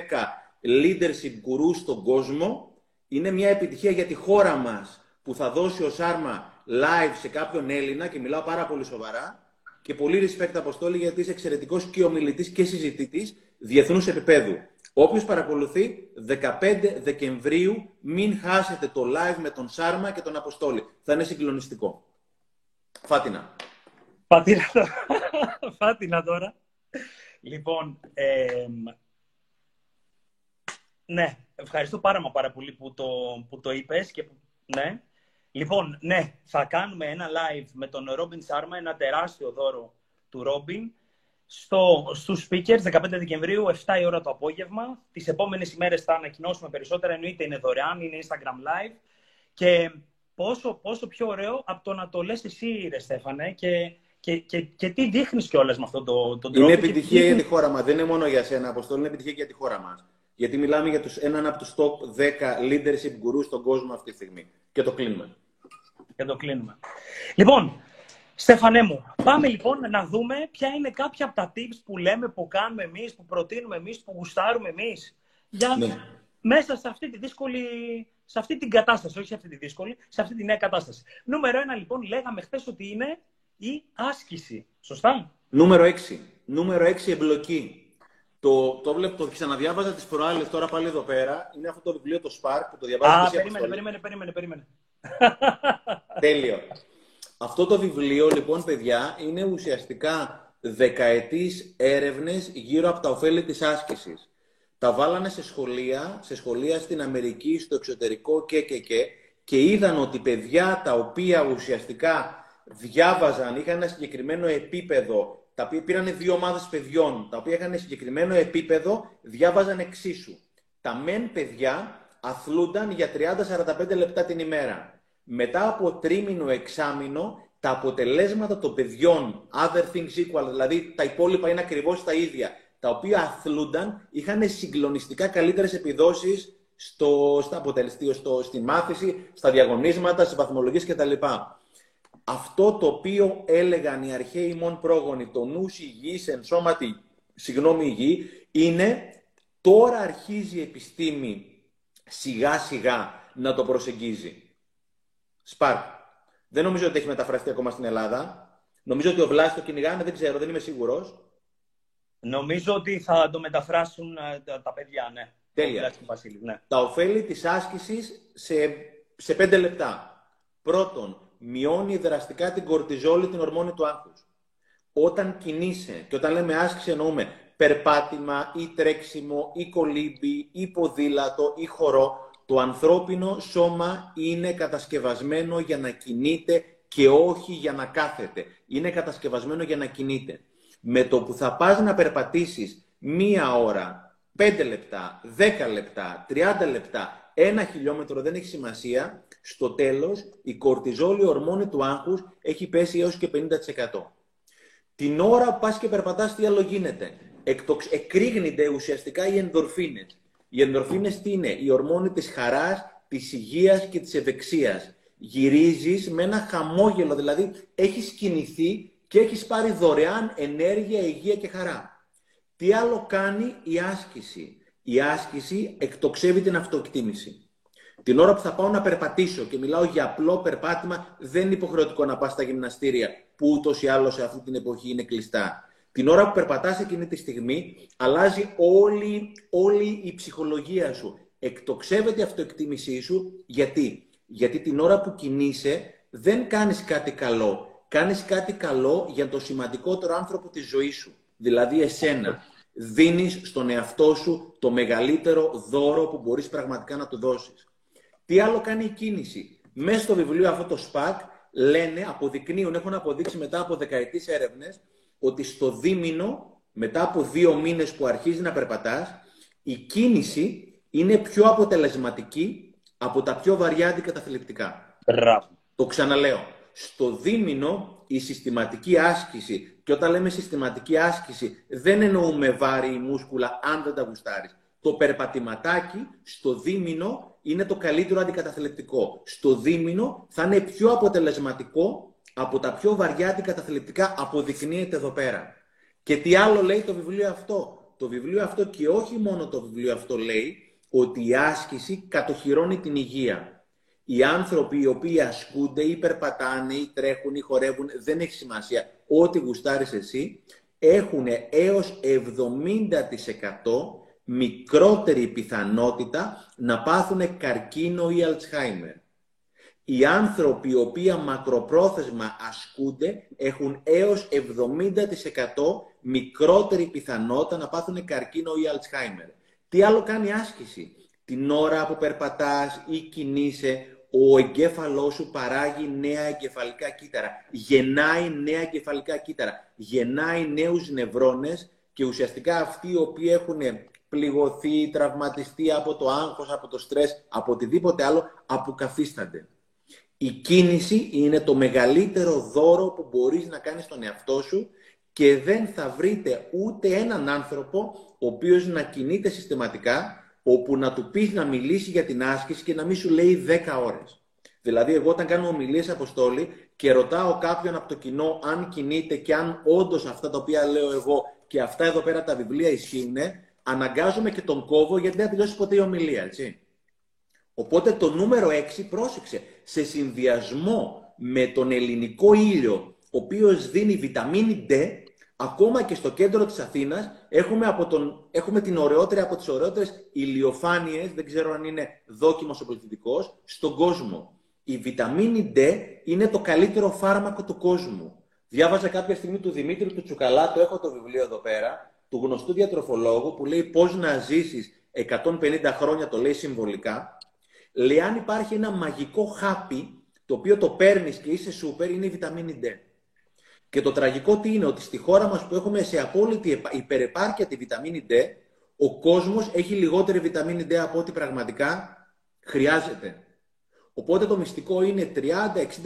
S2: leadership gurus στον κόσμο. Είναι μια επιτυχία για τη χώρα μας που θα δώσει ο Σάρμα live σε κάποιον Έλληνα και μιλάω πάρα πολύ σοβαρά. Και πολύ respect Αποστόλη γιατί είσαι εξαιρετικός και ομιλητής και συζητητής διεθνούς επίπεδου. Όποιος παρακολουθεί 15 Δεκεμβρίου μην χάσετε το live με τον Σάρμα και τον Αποστόλη. Θα είναι συγκλονιστικό. Φάτινα.
S1: Φάτινα τώρα. (laughs) Φάτινα τώρα. Λοιπόν, εμ, ναι, ευχαριστώ πάρα μα πάρα πολύ που το, που το είπες και που, ναι. Λοιπόν, ναι, θα κάνουμε ένα live με τον Ρόμπιν Σάρμα, ένα τεράστιο δώρο του Ρόμπιν, στο, στους speakers 15 Δεκεμβρίου, 7 η ώρα το απόγευμα. Τις επόμενες ημέρες θα ανακοινώσουμε περισσότερα, εννοείται είναι δωρεάν, είναι Instagram live. Και πόσο, πόσο πιο ωραίο από το να το λες εσύ, ρε Στέφανε, και, και, και, και τι δείχνεις κιόλας με αυτόν τον το, τρόπο.
S2: Είναι
S1: και τι
S2: επιτυχία για
S1: δείχνεις-
S2: τη χώρα μας. Δεν είναι μόνο για σένα, Αποστόλη, είναι επιτυχία και για τη χώρα μας. Γιατί μιλάμε για τους, έναν από τους top 10 leadership gurus στον κόσμο αυτή τη στιγμή. Και το κλείνουμε.
S1: Και το κλείνουμε. Λοιπόν, Στέφανέ μου, πάμε λοιπόν να δούμε ποια είναι κάποια από τα tips που λέμε, που κάνουμε εμείς, που προτείνουμε εμείς, που γουστάρουμε εμείς. Για
S2: Ναι.
S1: μέσα σε αυτή τη δύσκολη, σε αυτή την κατάσταση, όχι σε αυτή τη δύσκολη, σε αυτή τη νέα κατάσταση. Νούμερο ένα λοιπόν, λέγαμε χθες ότι είναι η άσκηση. Σωστά;
S2: Νούμερο 6. Νούμερο 6 εμπλοκή. Το, το, βλέπω, το ξαναδιάβαζα τις προάλλες, τώρα πάλι εδώ πέρα. Είναι αυτό το βιβλίο το Spark που το διαβάζει
S1: Α,
S2: και εσύ,
S1: περίμενε,
S2: Αποστόλη.
S1: περίμενε, περίμενε, περίμενε.
S2: Τέλειο. Αυτό το βιβλίο, λοιπόν, παιδιά, είναι ουσιαστικά δεκαετής έρευνες γύρω από τα ωφέλη της άσκησης. Τα βάλανε σε σχολεία, σε σχολεία στην Αμερική, στο εξωτερικό και και και και είδαν ότι παιδιά τα οποία ουσιαστικά διάβαζαν, είχαν ένα συγκεκριμένο επίπεδο, τα οποία πήραν δύο ομάδες παιδιών, τα οποία είχαν συγκεκριμένο επίπεδο, διάβαζαν εξίσου. Τα μεν παιδιά αθλούνταν για 30-45 λεπτά την ημέρα. Μετά από τρίμηνο εξάμηνο, τα αποτελέσματα των παιδιών, other things equal, δηλαδή τα υπόλοιπα είναι ακριβώς τα ίδια, τα οποία αθλούνταν, είχαν συγκλονιστικά καλύτερες επιδόσεις στο, στα αποτελεστή, στο, στη μάθηση, στα διαγωνίσματα, στις βαθμολογίες κτλ. Αυτό το οποίο έλεγαν οι αρχαίοι μόν πρόγονοι, το νους υγιής εν σώματι, συγγνώμη υγιή, είναι τώρα αρχίζει η επιστήμη σιγά σιγά να το προσεγγίζει. Σπάρκ. Δεν νομίζω ότι έχει μεταφραστεί ακόμα στην Ελλάδα. Νομίζω ότι ο Βλάσης το κυνηγάνε, δεν ξέρω, δεν είμαι σίγουρος.
S1: Νομίζω ότι θα το μεταφράσουν ε, τα, τα παιδιά, ναι.
S2: Τέλεια.
S1: Ο Βλάσης Βασίλης, ναι.
S2: Τα ωφέλη της άσκησης σε, σε πέντε λεπτά. Πρώτον, μειώνει δραστικά την κορτιζόλη, την ορμόνη του άγχους. Όταν κινείσαι, και όταν λέμε άσκηση εννοούμε περπάτημα ή τρέξιμο ή κολύμπι ή ποδήλατο ή χορό, το ανθρώπινο σώμα είναι κατασκευασμένο για να κινείται και όχι για να κάθεται. Είναι κατασκευασμένο για να κινείται. Με το που θα πας να περπατήσεις μία ώρα, πέντε λεπτά, δέκα λεπτά, τριάντα λεπτά, ένα χιλιόμετρο δεν έχει σημασία, στο τέλος η κορτιζόλη ορμόνη του άγχους έχει πέσει έως και 50%. Την ώρα που πας και περπατάς τι άλλο γίνεται; Εκτοξ... Εκρήγνεται ουσιαστικά οι ενδορφίνες. Οι ενδορφίνες τι είναι, η ορμόνη της χαράς, της υγείας και της ευεξίας. Γυρίζεις με ένα χαμόγελο, δηλαδή έχεις κινηθεί και έχεις πάρει δωρεάν ενέργεια, υγεία και χαρά. Τι άλλο κάνει η άσκηση; Η άσκηση εκτοξεύει την αυτοεκτίμηση. Την ώρα που θα πάω να περπατήσω και μιλάω για απλό περπάτημα, δεν είναι υποχρεωτικό να πας στα γυμναστήρια, που ούτως ή άλλως σε αυτή την εποχή είναι κλειστά. Την ώρα που περπατάς εκείνη τη στιγμή, αλλάζει όλη, όλη η ψυχολογία σου. Εκτοξεύεται η αυτοεκτίμησή σου. Γιατί; Γιατί την ώρα που κινείσαι, δεν κάνεις κάτι καλό. Κάνεις κάτι καλό για το σημαντικότερο άνθρωπο της ζωής σου. Δηλαδή εσένα. Δίνεις στον εαυτό σου το μεγαλύτερο δώρο που μπορείς πραγματικά να του δώσεις. Τι άλλο κάνει η κίνηση; Μέσα στο βιβλίο αυτό το ΣΠΑΚ λένε, αποδεικνύουν, έχουν αποδείξει μετά από δεκαετίες έρευνες, ότι στο δίμηνο, μετά από δύο μήνες που αρχίζει να περπατάς, η κίνηση είναι πιο αποτελεσματική από τα πιο βαριά αντικαταθλιπτικά. Το ξαναλέω. Στο δίμηνο η συστηματική άσκηση, και όταν λέμε συστηματική άσκηση, δεν εννοούμε βάρη ή μούσκουλα αν δεν τα γουστάρεις. Το περπατηματάκι στο δίμηνο είναι το καλύτερο αντικαταθλιπτικό. Στο δίμηνο θα είναι πιο αποτελεσματικό από τα πιο βαριά αντικαταθλιπτικά αποδεικνύεται εδώ πέρα. Και τι άλλο λέει το βιβλίο αυτό; Το βιβλίο αυτό και όχι μόνο το βιβλίο αυτό λέει ότι η άσκηση κατοχυρώνει την υγεία. Οι άνθρωποι οι οποίοι ασκούνται ή περπατάνε ή τρέχουν ή χορεύουν, δεν έχει σημασία. Ό,τι γουστάρεις εσύ, έχουν έως 70% μικρότερη πιθανότητα να πάθουν καρκίνο ή αλτσχάιμερ. Οι άνθρωποι οι οποίοι μακροπρόθεσμα ασκούνται έχουν έως 70% μικρότερη πιθανότητα να πάθουν καρκίνο ή αλτσχάιμερ. Τι άλλο κάνει άσκηση; Την ώρα που περπατάς ή κινείσαι, ο εγκέφαλός σου παράγει νέα εγκεφαλικά κύτταρα. Γεννάει νέα εγκεφαλικά κύτταρα. Γεννάει νέους νευρώνες και ουσιαστικά αυτοί οι οποίοι έχουν πληγωθεί, τραυματιστεί από το άγχος, από το στρες, από οτιδήποτε άλλο, αποκαθίστανται. Η κίνηση είναι το μεγαλύτερο δώρο που μπορείς να κάνεις στον εαυτό σου και δεν θα βρείτε ούτε έναν άνθρωπο ο οποίος να κινείται συστηματικά όπου να του πεις να μιλήσει για την άσκηση και να μην σου λέει 10 ώρες. Δηλαδή, εγώ όταν κάνω ομιλίες αποστόλη και ρωτάω κάποιον από το κοινό αν κινείται και αν όντως αυτά τα οποία λέω εγώ και αυτά εδώ πέρα τα βιβλία ισχύουν, αναγκάζομαι και τον κόβω γιατί δεν θα τελειώσει ποτέ η ομιλία, έτσι. Οπότε το νούμερο 6, πρόσεξε, σε συνδυασμό με τον ελληνικό ήλιο, ο οποίος δίνει βιταμίνη D, ακόμα και στο κέντρο της Αθήνας, έχουμε, από τον, έχουμε την ωραιότερη από τις ωραιότερες ηλιοφάνειες, δεν ξέρω αν είναι δόκιμος ο πληθυντικός, στον κόσμο. Η βιταμίνη D είναι το καλύτερο φάρμακο του κόσμου. Διάβαζα κάποια στιγμή του Δημήτρη του Τσουκαλά, το έχω το βιβλίο εδώ πέρα, του γνωστού διατροφολόγου που λέει πώς να ζήσεις 150 χρόνια, το λέει συμβολικά, λέει αν υπάρχει ένα μαγικό χάπι, το οποίο το παίρνεις και είσαι σούπερ, είναι η βιταμίνη D. Και το τραγικό τι είναι, ότι στη χώρα μας που έχουμε σε απόλυτη υπερεπάρκεια τη βιταμίνη D, ο κόσμος έχει λιγότερη βιταμίνη D από ό,τι πραγματικά χρειάζεται. Οπότε το μυστικό είναι 30-60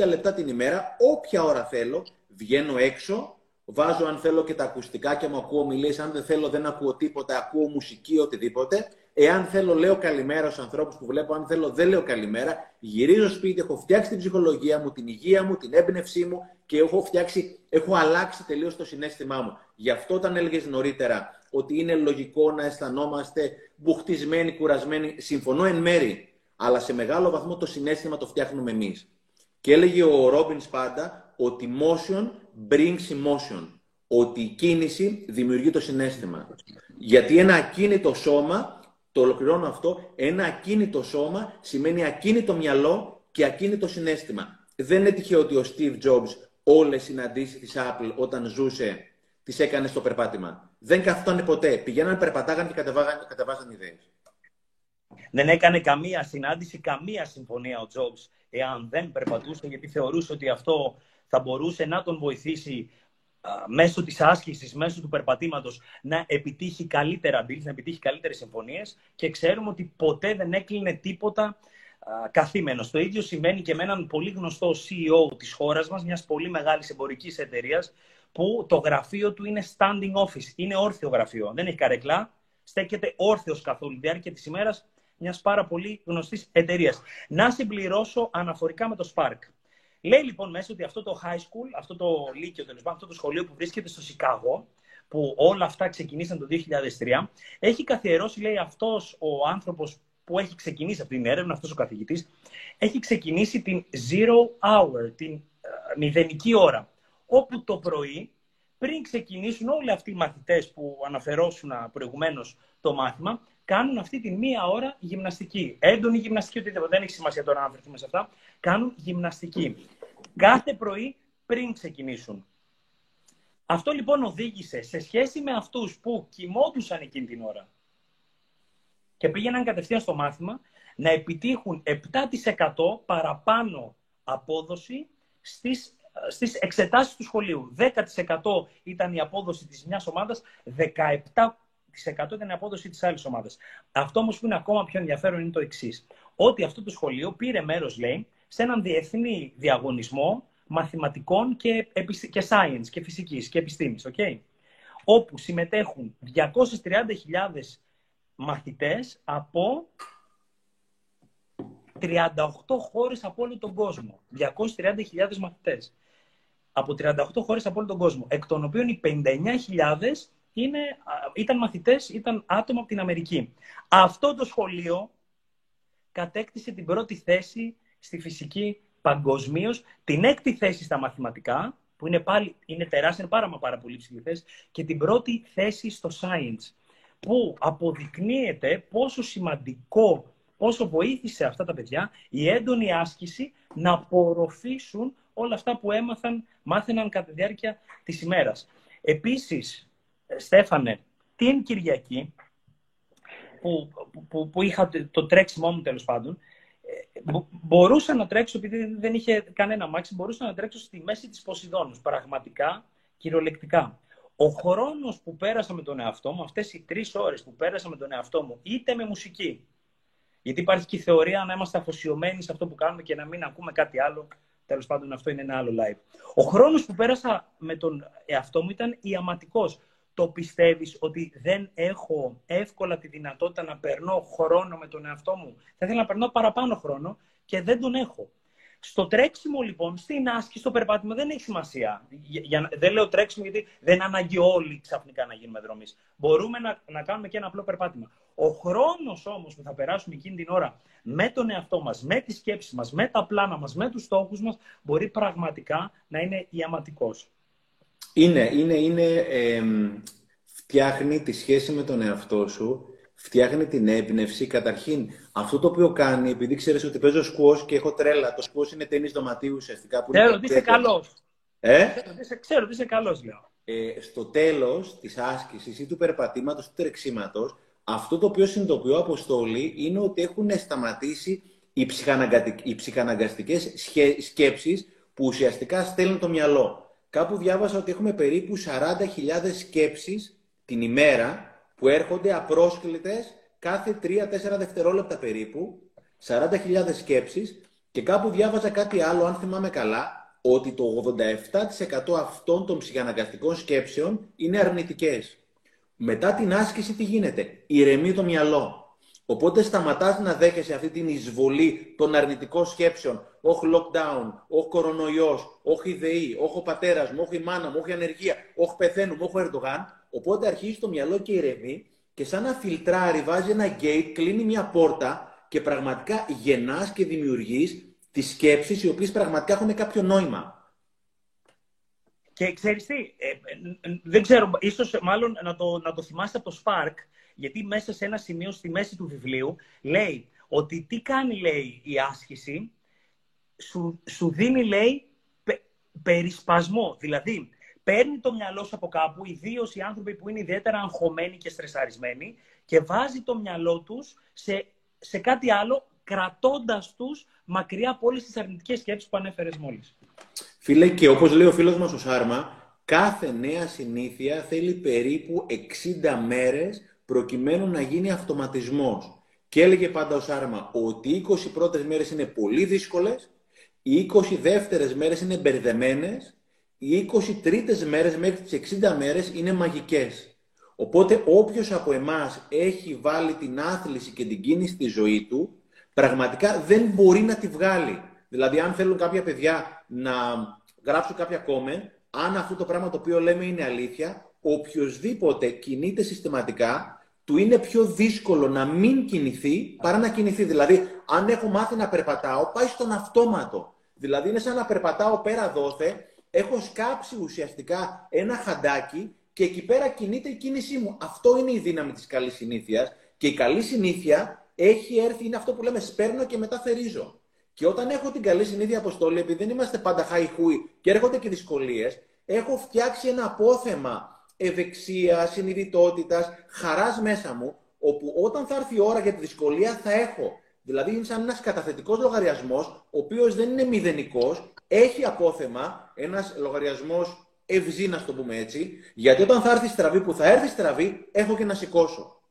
S2: λεπτά την ημέρα, όποια ώρα θέλω, βγαίνω έξω, Βάζω αν θέλω και τα ακουστικά και μου ακούω μιλήσεις. Αν δεν θέλω δεν ακούω τίποτα, ακούω μουσική, οτιδήποτε. Εάν θέλω λέω καλημέρα στους ανθρώπους που βλέπω, αν θέλω δεν λέω καλημέρα. Γυρίζω σπίτι, έχω φτιάξει την ψυχολογία μου, την υγεία μου, την έμπνευσή μου και έχω φτιάξει, έχω αλλάξει τελείως το συνέστημά μου. Γι' αυτό όταν έλεγες νωρίτερα ότι είναι λογικό να αισθανόμαστε μπουχτισμένοι, κουρασμένοι, συμφωνώ εν μέρη. Αλλά σε μεγάλο βαθμό το συνέστημα το φτιάχνουμε εμείς. Και έλεγε ο Ρόμπινς πάντα ότι motion brings emotion. Ότι η κίνηση δημιουργεί το συνέστημα. Γιατί ένα ακίνητο σώμα, το ολοκληρώνω αυτό, ένα ακίνητο σώμα σημαίνει ακίνητο μυαλό και ακίνητο συνέστημα. δεν είναι τυχαίο ότι ο Steve Jobs όλες οι συναντήσεις της Apple όταν ζούσε τις έκανε στο περπάτημα. Δεν καθόταν ποτέ. Πηγαίνανε, περπατάγανε και κατεβάζαν, κατεβάζαν ιδέες.
S1: Δεν έκανε καμία συνάντηση, καμία συμφωνία ο Jobs εάν δεν περπατούσε, γιατί θεωρούσε ότι αυτό θα μπορούσε να τον βοηθήσει μέσω της άσκησης, μέσω του περπατήματος να επιτύχει καλύτερα deals, να επιτύχει καλύτερες συμφωνίες και ξέρουμε ότι ποτέ δεν έκλεινε τίποτα καθήμενος. Το ίδιο σημαίνει και με έναν πολύ γνωστό CEO της χώρας μας, μιας πολύ μεγάλης εμπορικής εταιρείας, που το γραφείο του είναι standing office, είναι όρθιο γραφείο, δεν έχει καρεκλά, στέκεται όρθιος καθ' όλη τη διάρκεια της ημέρας μιας πάρα πολύ γνωστής εταιρείας. Να συμπληρώσω αναφορικά με το Spark. Λέει λοιπόν μέσα ότι αυτό το high school, αυτό το λύκειο τέλος αυτό το σχολείο που βρίσκεται στο Σικάγο, που όλα αυτά ξεκινήσαν το 2003, έχει καθιερώσει, λέει, αυτός ο άνθρωπος που έχει ξεκινήσει αυτή την έρευνα, αυτός ο καθηγητής, έχει ξεκινήσει την zero hour, την uh, μηδενική ώρα, όπου το πρωί, πριν ξεκινήσουν όλοι αυτοί οι μαθητές που αναφερόσουν προηγουμένως το μάθημα, κάνουν αυτή τη μία ώρα γυμναστική. Έντονη γυμναστική, οτιδήποτε. Δεν έχει σημασία τώρα να αναφερθούμε σε αυτά. Κάνουν γυμναστική. Κάθε πρωί πριν ξεκινήσουν. Αυτό λοιπόν οδήγησε σε σχέση με αυτούς που κοιμόντουσαν εκείνη την ώρα και πήγαιναν κατευθείαν στο μάθημα να επιτύχουν 7% παραπάνω απόδοση στις, στις εξετάσεις του σχολείου. 10% ήταν η απόδοση της μιας ομάδας, 17% ήταν η απόδοση της άλλης ομάδας. Αυτό όμως που είναι ακόμα πιο ενδιαφέρον είναι το εξής. Ότι αυτό το σχολείο πήρε μέρος, λέει, σε έναν διεθνή διαγωνισμό μαθηματικών και, και science και φυσικής και επιστήμης, okay? όπου συμμετέχουν 230.000 μαθητές από 38 χώρες από όλο τον κόσμο. 230.000 μαθητές. Από 38 χώρες από όλο τον κόσμο. Εκ των οποίων οι 59.000 είναι, ήταν μαθητές, ήταν άτομα από την Αμερική. Αυτό το σχολείο κατέκτησε την πρώτη θέση στη φυσική παγκοσμίως, την έκτη θέση στα μαθηματικά, που είναι, πάλι, είναι τεράστια, είναι πάρα, μα πάρα πολύ ψηλή θέση, και την πρώτη θέση στο science, που αποδεικνύεται πόσο σημαντικό, πόσο βοήθησε αυτά τα παιδιά η έντονη άσκηση να απορροφήσουν όλα αυτά που έμαθαν, μάθαιναν κατά τη διάρκεια της ημέρας. Επίσης, Στέφανε, την Κυριακή, που, που, που είχα το τρέξιμό μου τέλος πάντων, ε, μπορούσα να τρέξω, επειδή δεν είχε κανένα μάξι, μπορούσα να τρέξω στη μέση της Ποσειδώνους, πραγματικά, κυριολεκτικά. Ο χρόνος που πέρασα με τον εαυτό μου, αυτές οι τρεις ώρες που πέρασα με τον εαυτό μου, είτε με μουσική, γιατί υπάρχει και η θεωρία να είμαστε αφοσιωμένοι σε αυτό που κάνουμε και να μην ακούμε κάτι άλλο. Τέλος πάντων, αυτό είναι ένα άλλο live. Ο χρόνος που πέρασα με τον εαυτό μου ήταν ιαματικός το πιστεύεις ότι δεν έχω εύκολα τη δυνατότητα να περνώ χρόνο με τον εαυτό μου; Θα ήθελα να περνώ παραπάνω χρόνο και δεν τον έχω. Στο τρέξιμο λοιπόν, στην άσκηση, στο περπάτημα δεν έχει σημασία. Για, δεν λέω τρέξιμο γιατί δεν ανάγκη όλοι ξαφνικά να γίνουμε δρομή. Μπορούμε να, να κάνουμε και ένα απλό περπάτημα. Ο χρόνος όμως που θα περάσουμε εκείνη την ώρα με τον εαυτό μας, με τις σκέψεις μας, με τα πλάνα μας, με τους στόχους μας, μπορεί πραγματικά να είναι ιαματικός.
S2: Είναι, είναι, είναι ε, φτιάχνει τη σχέση με τον εαυτό σου, φτιάχνει την έμπνευση. Καταρχήν, αυτό το οποίο κάνει, επειδή ξέρεις ότι παίζω σκουός και έχω τρέλα, το σκουός είναι ταινής δωματίου ουσιαστικά.
S1: Ξέρω ότι είσαι καλός.
S2: Ε;
S1: Ξέρω ότι είσαι καλός, λέω.
S2: Ε, στο τέλος της άσκησης ή του περπατήματος, του τρεξίματος, αυτό το οποίο συνειδητοποιώ Αποστόλη είναι ότι έχουν σταματήσει οι, οι ψυχαναγκαστικές σκέψεις που ουσιαστικά στέλνουν το μυαλό. Κάπου διάβασα ότι έχουμε περίπου 40.000 σκέψεις την ημέρα που έρχονται απρόσκλητες κάθε 3-4 δευτερόλεπτα περίπου. 40.000 σκέψεις και κάπου διάβαζα κάτι άλλο, αν θυμάμαι καλά, ότι το 87% αυτών των ψυχαναγκαστικών σκέψεων είναι αρνητικές. Μετά την άσκηση τι γίνεται, ηρεμεί το μυαλό. Οπότε σταματάς να δέχεσαι αυτή την εισβολή των αρνητικών σκέψεων. Όχι lockdown, όχι κορονοϊός, όχι η ΔΕΗ, όχι ο πατέρας μου, όχι η μάνα μου, όχι η ανεργία, όχι πεθαίνουμε, όχι ο Ερντογάν. Οπότε αρχίζει το μυαλό και ηρεμεί και σαν να φιλτράρει, βάζει ένα gate, κλείνει μια πόρτα και πραγματικά γεννάς και δημιουργείς τις σκέψεις οι οποίες πραγματικά έχουν κάποιο νόημα.
S1: Και ξέρεις τι, ε, ε, δεν ξέρω, ίσως μάλλον να το, να το θυμάστε από το Spark, γιατί μέσα σε ένα σημείο στη μέση του βιβλίου λέει ότι τι κάνει, λέει, η άσκηση, σου, σου δίνει, λέει, πε, περισπασμό. Δηλαδή, παίρνει το μυαλό σου από κάπου, ιδίως οι άνθρωποι που είναι ιδιαίτερα αγχωμένοι και στρεσαρισμένοι, και βάζει το μυαλό τους σε, σε κάτι άλλο, κρατώντας τους μακριά από όλες τις αρνητικές σκέψεις που ανέφερες μόλις.
S2: Φίλε, και όπως λέει ο φίλος μας ο Σάρμα, κάθε νέα συνήθεια θέλει περίπου 60 μέρες προκειμένου να γίνει αυτοματισμός. Και έλεγε πάντα ο Σάρμα ότι οι 20 πρώτες μέρες είναι πολύ δύσκολες, οι 20 δεύτερες μέρες είναι μπερδεμένες, οι 20 τρίτες μέρες μέχρι τις 60 μέρες είναι μαγικές. Οπότε όποιος από εμάς έχει βάλει την άθληση και την κίνηση στη ζωή του, πραγματικά δεν μπορεί να τη βγάλει. Δηλαδή αν θέλουν κάποια παιδιά να γράψουν κάποια comment, αν αυτό το πράγμα το οποίο λέμε είναι αλήθεια, οποιοδήποτε κινείται συστηματικά, του είναι πιο δύσκολο να μην κινηθεί παρά να κινηθεί. Δηλαδή, αν έχω μάθει να περπατάω, πάει στον αυτόματο. Δηλαδή, είναι σαν να περπατάω πέρα δόθε, έχω σκάψει ουσιαστικά ένα χαντάκι και εκεί πέρα κινείται η κίνησή μου. Αυτό είναι η δύναμη της καλής συνήθειας και η καλή συνήθεια έχει έρθει, είναι αυτό που λέμε σπέρνω και μετά θερίζω. Και όταν έχω την καλή συνήθεια αποστόλη, επειδή δεν είμαστε πάντα χαϊχούι και έρχονται και δυσκολίες, έχω φτιάξει ένα απόθεμα ευεξίας, συνειδητότητας, χαράς μέσα μου, όπου όταν θα έρθει η ώρα για τη δυσκολία θα έχω. Δηλαδή είναι σαν ένας καταθετικός λογαριασμός, ο οποίος δεν είναι μηδενικός, έχει απόθεμα, ένας λογαριασμός ευζή, να το πούμε έτσι, γιατί όταν θα έρθει στραβή που θα έρθει στραβή, έχω και να σηκώσω.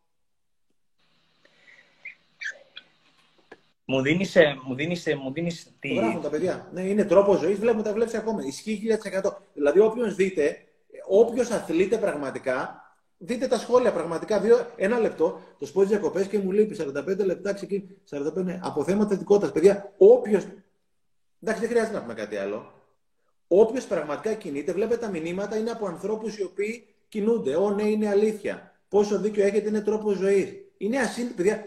S1: Μου δίνει ε, μου δίνεις, ε, μου δίνεις
S2: τη... Το γράφουν τα παιδιά. Ναι, είναι τρόπος ζωής. Βλέπουμε τα βλέπεις ακόμα. Ισχύει 1000%. Δηλαδή, όποιος δείτε, όποιος αθλείται πραγματικά, δείτε τα σχόλια πραγματικά. Δύο, ένα λεπτό, το σπότι διακοπές και μου λείπει 45 λεπτά ξεκίνη. 45 από θέματα ειδικότητα. Παιδιά, όποιο. Εντάξει, δεν χρειάζεται να πούμε κάτι άλλο. Όποιος πραγματικά κινείται, βλέπετε τα μηνύματα είναι από ανθρώπους οι οποίοι κινούνται. Ω, ναι, είναι αλήθεια. Πόσο δίκιο έχετε, είναι τρόπος ζωής. Είναι ασύντητο, παιδιά.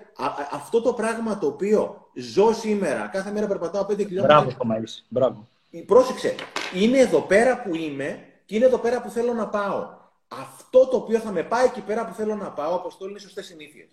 S2: αυτό το πράγμα το οποίο ζω σήμερα, κάθε μέρα περπατάω 5 χιλιόμετρα.
S1: Μπράβο, Κομαής. Μπράβο.
S2: Πρόσεξε, είναι εδώ πέρα που είμαι και είναι εδώ πέρα που θέλω να πάω. Αυτό το οποίο θα με πάει εκεί πέρα που θέλω να πάω, αποστόλη είναι σωστές συνήθειες.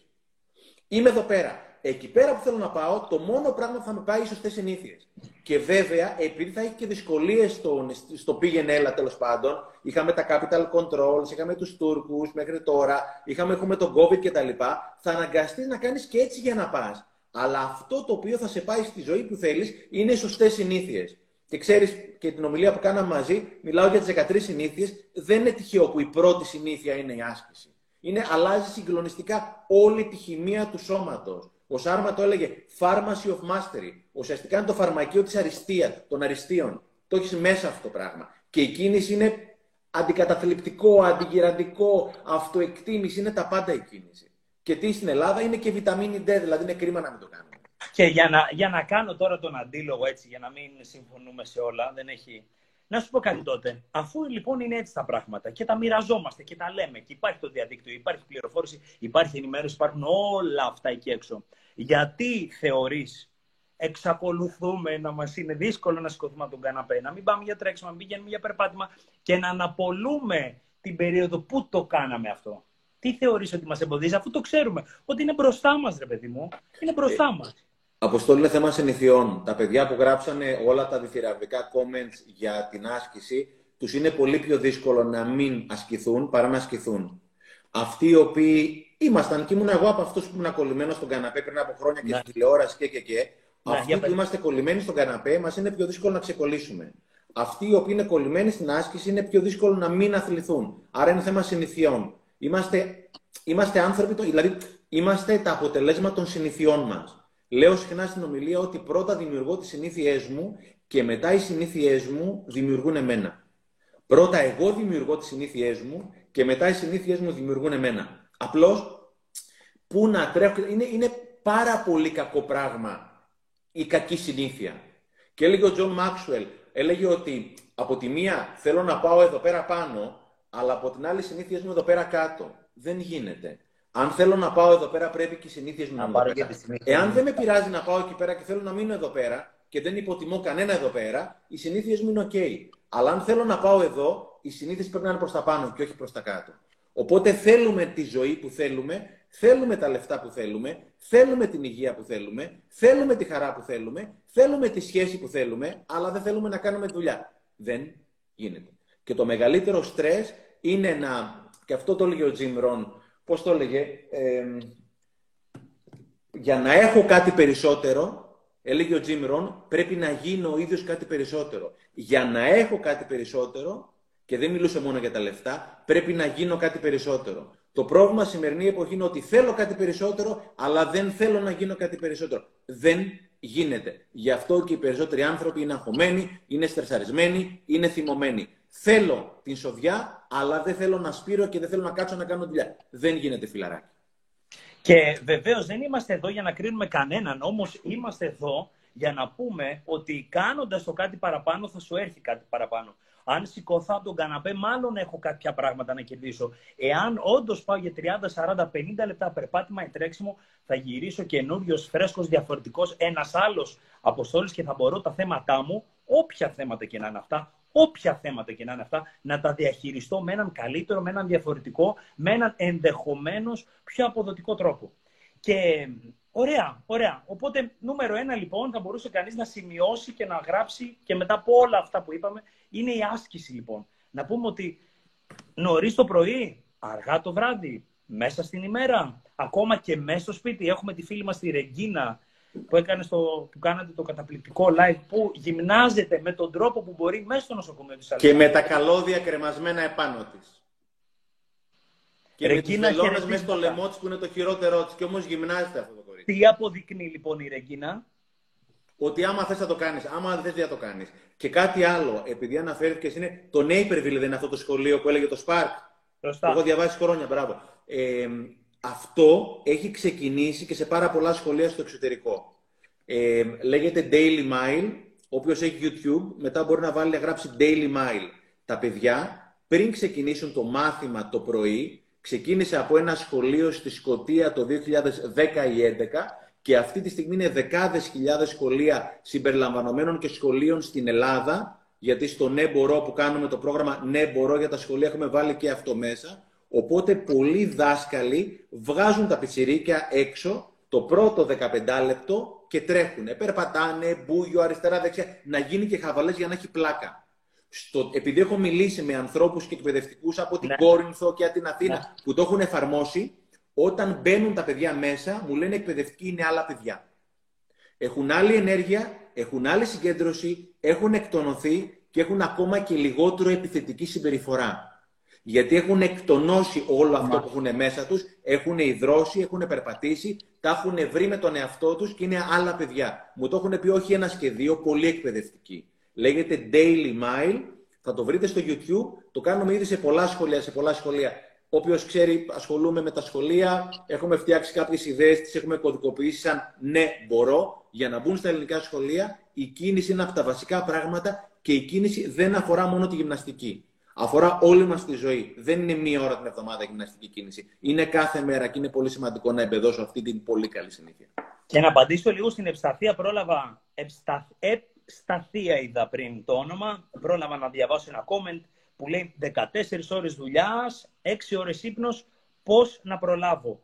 S2: Είμαι εδώ πέρα εκεί πέρα που θέλω να πάω, το μόνο πράγμα που θα με πάει σωστές συνήθειες. Και βέβαια, επειδή θα έχει και δυσκολίες στο, στο πήγαινε έλα τέλος πάντων, είχαμε τα capital controls, είχαμε τους Τούρκους μέχρι τώρα, είχαμε έχουμε τον COVID κτλ. Θα αναγκαστείς να κάνεις και έτσι για να πας. Αλλά αυτό το οποίο θα σε πάει στη ζωή που θέλεις είναι οι σωστές συνήθειες. Και ξέρεις και την ομιλία που κάναμε μαζί, μιλάω για τις 13 συνήθειες. Δεν είναι τυχαίο που η πρώτη συνήθεια είναι η άσκηση. Είναι, αλλάζει συγκλονιστικά όλη τη χημεία του σώματος. Ο Σάρμα το έλεγε Pharmacy of Mastery. Ουσιαστικά είναι το φαρμακείο της αριστεία, των αριστείων. Το έχεις μέσα αυτό το πράγμα. Και η κίνηση είναι αντικαταθλιπτικό, αντιγυραντικό, αυτοεκτίμηση, είναι τα πάντα η κίνηση. Και τι στην Ελλάδα είναι και βιταμίνη D, δηλαδή είναι κρίμα να μην το κάνουμε.
S1: Και για να, για να κάνω τώρα τον αντίλογο έτσι, για να μην συμφωνούμε σε όλα, δεν έχει να σου πω κάτι τότε. Αφού λοιπόν είναι έτσι τα πράγματα και τα μοιραζόμαστε και τα λέμε και υπάρχει το διαδίκτυο, υπάρχει πληροφόρηση, υπάρχει ενημέρωση, υπάρχουν όλα αυτά εκεί έξω. Γιατί θεωρείς εξακολουθούμε να μας είναι δύσκολο να σηκωθούμε από τον καναπέ, να μην πάμε για τρέξιμο, να μην πηγαίνουμε για περπάτημα και να αναπολούμε την περίοδο που το κάναμε αυτό. Τι θεωρείς ότι μας εμποδίζει, αφού το ξέρουμε, ότι είναι μπροστά μας, ρε παιδί μου, είναι μπροστά ε, μας.
S2: Αποστόλη είναι θέμα συνηθιών. Τα παιδιά που γράψανε όλα τα διθυραβικά comments για την άσκηση, τους είναι πολύ πιο δύσκολο να μην ασκηθούν παρά να ασκηθούν. Αυτοί οι οποίοι ήμασταν, και ήμουν εγώ από αυτούς που ήμουν κολλημένος στον καναπέ πριν από χρόνια και ναι. στην τηλεόραση και και και. Ναι, αυτοί που είμαστε κολλημένοι στον καναπέ, μας είναι πιο δύσκολο να ξεκολλήσουμε. Αυτοί οι οποίοι είναι κολλημένοι στην άσκηση είναι πιο δύσκολο να μην αθληθούν. Άρα είναι θέμα συνηθιών. Είμαστε, είμαστε άνθρωποι, δηλαδή είμαστε τα αποτελέσματα των συνηθιών μας. Λέω συχνά στην ομιλία ότι πρώτα δημιουργώ τις συνήθειές μου και μετά οι συνήθειές μου δημιουργούν εμένα. Πρώτα εγώ δημιουργώ τις συνήθειές μου και μετά οι συνήθειές μου δημιουργούν εμένα. Απλώς πού να τρέχω. Είναι, είναι πάρα πολύ κακό πράγμα η κακή συνήθεια. Και έλεγε ο Τζον Μάξουελ, έλεγε ότι από τη μία θέλω να πάω εδώ πέρα πάνω, αλλά από την άλλη συνήθειέ μου εδώ πέρα κάτω. Δεν γίνεται. Αν θέλω να πάω εδώ πέρα, πρέπει και οι συνήθειες μου να, να πάρω Εάν δεν με πειράζει να πάω εκεί πέρα και θέλω να μείνω εδώ πέρα και δεν υποτιμώ κανένα εδώ πέρα, οι συνήθειες μου είναι OK. Αλλά αν θέλω να πάω εδώ, οι συνήθειες πρέπει να είναι προς τα πάνω και όχι προς τα κάτω. Οπότε θέλουμε τη ζωή που θέλουμε, θέλουμε τα λεφτά που θέλουμε, θέλουμε την υγεία που θέλουμε, θέλουμε τη χαρά που θέλουμε, θέλουμε τη σχέση που θέλουμε, αλλά δεν θέλουμε να κάνουμε δουλειά. Δεν γίνεται. Και το μεγαλύτερο στρες είναι να, και αυτό το έλεγε ο Τζιμ Ρον, πώς το έλεγε, για να έχω κάτι περισσότερο, έλεγε ο Τζιμ Ρον, πρέπει να γίνω ο ίδιος κάτι περισσότερο. Για να έχω κάτι περισσότερο, και δεν μιλούσε μόνο για τα λεφτά, πρέπει να γίνω κάτι περισσότερο. Το πρόβλημα σημερινή εποχή είναι ότι θέλω κάτι περισσότερο, αλλά δεν θέλω να γίνω κάτι περισσότερο. Δεν γίνεται. Γι' αυτό και οι περισσότεροι άνθρωποι είναι αγχωμένοι, είναι στρεσαρισμένοι, είναι θυμωμένοι. Θέλω την σοδιά, αλλά δεν θέλω να σπείρω και δεν θέλω να κάτσω να κάνω δουλειά. Δεν γίνεται φιλαράκι.
S1: Και βεβαίως δεν είμαστε εδώ για να κρίνουμε κανέναν, όμως είμαστε εδώ για να πούμε ότι κάνοντας το κάτι παραπάνω θα σου έρθει κάτι παραπάνω. Αν σηκωθώ από τον καναπέ, μάλλον έχω κάποια πράγματα να κερδίσω. Εάν όντως πάω για 30, 40, 50 λεπτά περπάτημα ή τρέξιμο, θα γυρίσω καινούριος, φρέσκος, διαφορετικός, ένας άλλος αποστόλης και θα μπορώ τα θέματά μου, όποια θέματα και να είναι αυτά, όποια θέματα και να είναι αυτά, να τα διαχειριστώ με έναν καλύτερο, με έναν διαφορετικό, με έναν ενδεχομένως πιο αποδοτικό τρόπο. Και ωραία, ωραία. Οπότε, νούμερο ένα λοιπόν, θα μπορούσε κανείς να σημειώσει και να γράψει και μετά από όλα αυτά που είπαμε, είναι η άσκηση λοιπόν. Να πούμε ότι νωρίς το πρωί, αργά το βράδυ, μέσα στην ημέρα, ακόμα και μέσα στο σπίτι. Έχουμε τη φίλη μας τη Ρεγκίνα που, έκανε στο, που κάνατε το καταπληκτικό live που γυμνάζεται με τον τρόπο που μπορεί μέσα στο νοσοκομείο της
S2: Και με τα καλώδια κρεμασμένα επάνω της. Και Ρεγκίνα με τις μέσα στο λαιμό της που είναι το χειρότερό της και όμως γυμνάζεται αυτό το κορίτσι.
S1: Τι αποδεικνύει λοιπόν η Ρεγκίνα;
S2: Ότι άμα θες να το κάνεις, άμα δεν θες να το κάνεις. Και κάτι άλλο, επειδή αναφέρθηκες είναι το Naperville δεν είναι αυτό το σχολείο που έλεγε το Spark. Σωστά. Έχω διαβάσει χρόνια, μπράβο. Ε, αυτό έχει ξεκινήσει και σε πάρα πολλά σχολεία στο εξωτερικό. Ε, λέγεται Daily Mile. Όποιος έχει YouTube, μετά μπορεί να βάλει να γράψει Daily Mile. Τα παιδιά, πριν ξεκινήσουν το μάθημα το πρωί, ξεκίνησε από ένα σχολείο στη Σκωτία το 2010 ή 2011 και αυτή τη στιγμή είναι δεκάδες χιλιάδες σχολεία συμπεριλαμβανομένων και σχολείων στην Ελλάδα, γιατί στο Ναι Μπορώ που κάνουμε το πρόγραμμα Ναι Μπορώ για τα σχολεία έχουμε βάλει και αυτό μέσα. Οπότε πολλοί δάσκαλοι βγάζουν τα πιτσιρίκια έξω το πρώτο 15 λεπτό και τρέχουν. Περπατάνε, μπούγιο, αριστερά, δεξιά, να γίνει και χαβαλές για να έχει πλάκα. Στο, επειδή έχω μιλήσει με ανθρώπους και εκπαιδευτικούς από την ναι. Κόρινθο και από την Αθήνα ναι. που το έχουν εφαρμόσει, όταν μπαίνουν τα παιδιά μέσα, μου λένε εκπαιδευτικοί είναι άλλα παιδιά. Έχουν άλλη ενέργεια, έχουν άλλη συγκέντρωση, έχουν εκτονωθεί και έχουν ακόμα και λιγότερο επιθετική συμπεριφορά. Γιατί έχουν εκτονώσει όλο αυτό που έχουν μέσα τους, έχουν υδρώσει, έχουν περπατήσει, τα έχουν βρει με τον εαυτό τους και είναι άλλα παιδιά. Μου το έχουν πει όχι ένα και δύο, πολύ εκπαιδευτικοί. Λέγεται Daily Mile, θα το βρείτε στο YouTube, το κάνουμε ήδη σε πολλά σχολεία, σε πολλά σχολεία. Όποιο ξέρει, ασχολούμαι με τα σχολεία, έχουμε φτιάξει κάποιες ιδέες, τις έχουμε κωδικοποιήσει σαν ναι, μπορώ, για να μπουν στα ελληνικά σχολεία. Η κίνηση είναι από τα βασικά πράγματα και η κίνηση δεν αφορά μόνο τη γυμναστική. Αφορά όλη μας τη ζωή. Δεν είναι μία ώρα την εβδομάδα γυμναστική κίνηση. Είναι κάθε μέρα και είναι πολύ σημαντικό να εμπεδώσω αυτή την πολύ καλή συνήθεια.
S1: Και να απαντήσω λίγο στην ευσταθία, πρόλαβα. Ευσταθία είδα πριν το όνομα. Πρόλαβα να διαβάσω ένα comment που λέει 14 ώρες δουλειάς, 6 ώρες ύπνος, πώς να προλάβω.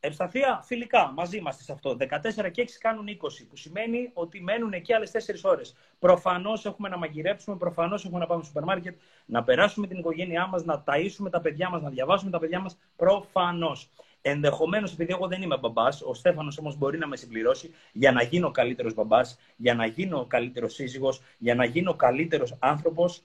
S1: Ευσταθία φιλικά, μαζί είμαστε σε αυτό. 14 και 6 κάνουν 20, που σημαίνει ότι μένουν εκεί άλλες 4 ώρες. Προφανώς έχουμε να μαγειρέψουμε, προφανώς έχουμε να πάμε στο σούπερ μάρκετ, να περάσουμε την οικογένειά μας, να ταΐσουμε τα παιδιά μας, να διαβάσουμε τα παιδιά μας. Προφανώς. Ενδεχομένως, επειδή εγώ δεν είμαι μπαμπάς, ο Στέφανος όμως μπορεί να με συμπληρώσει για να γίνω καλύτερος μπαμπάς, για να γίνω καλύτερος σύζυγος, για να γίνω καλύτερος άνθρωπος,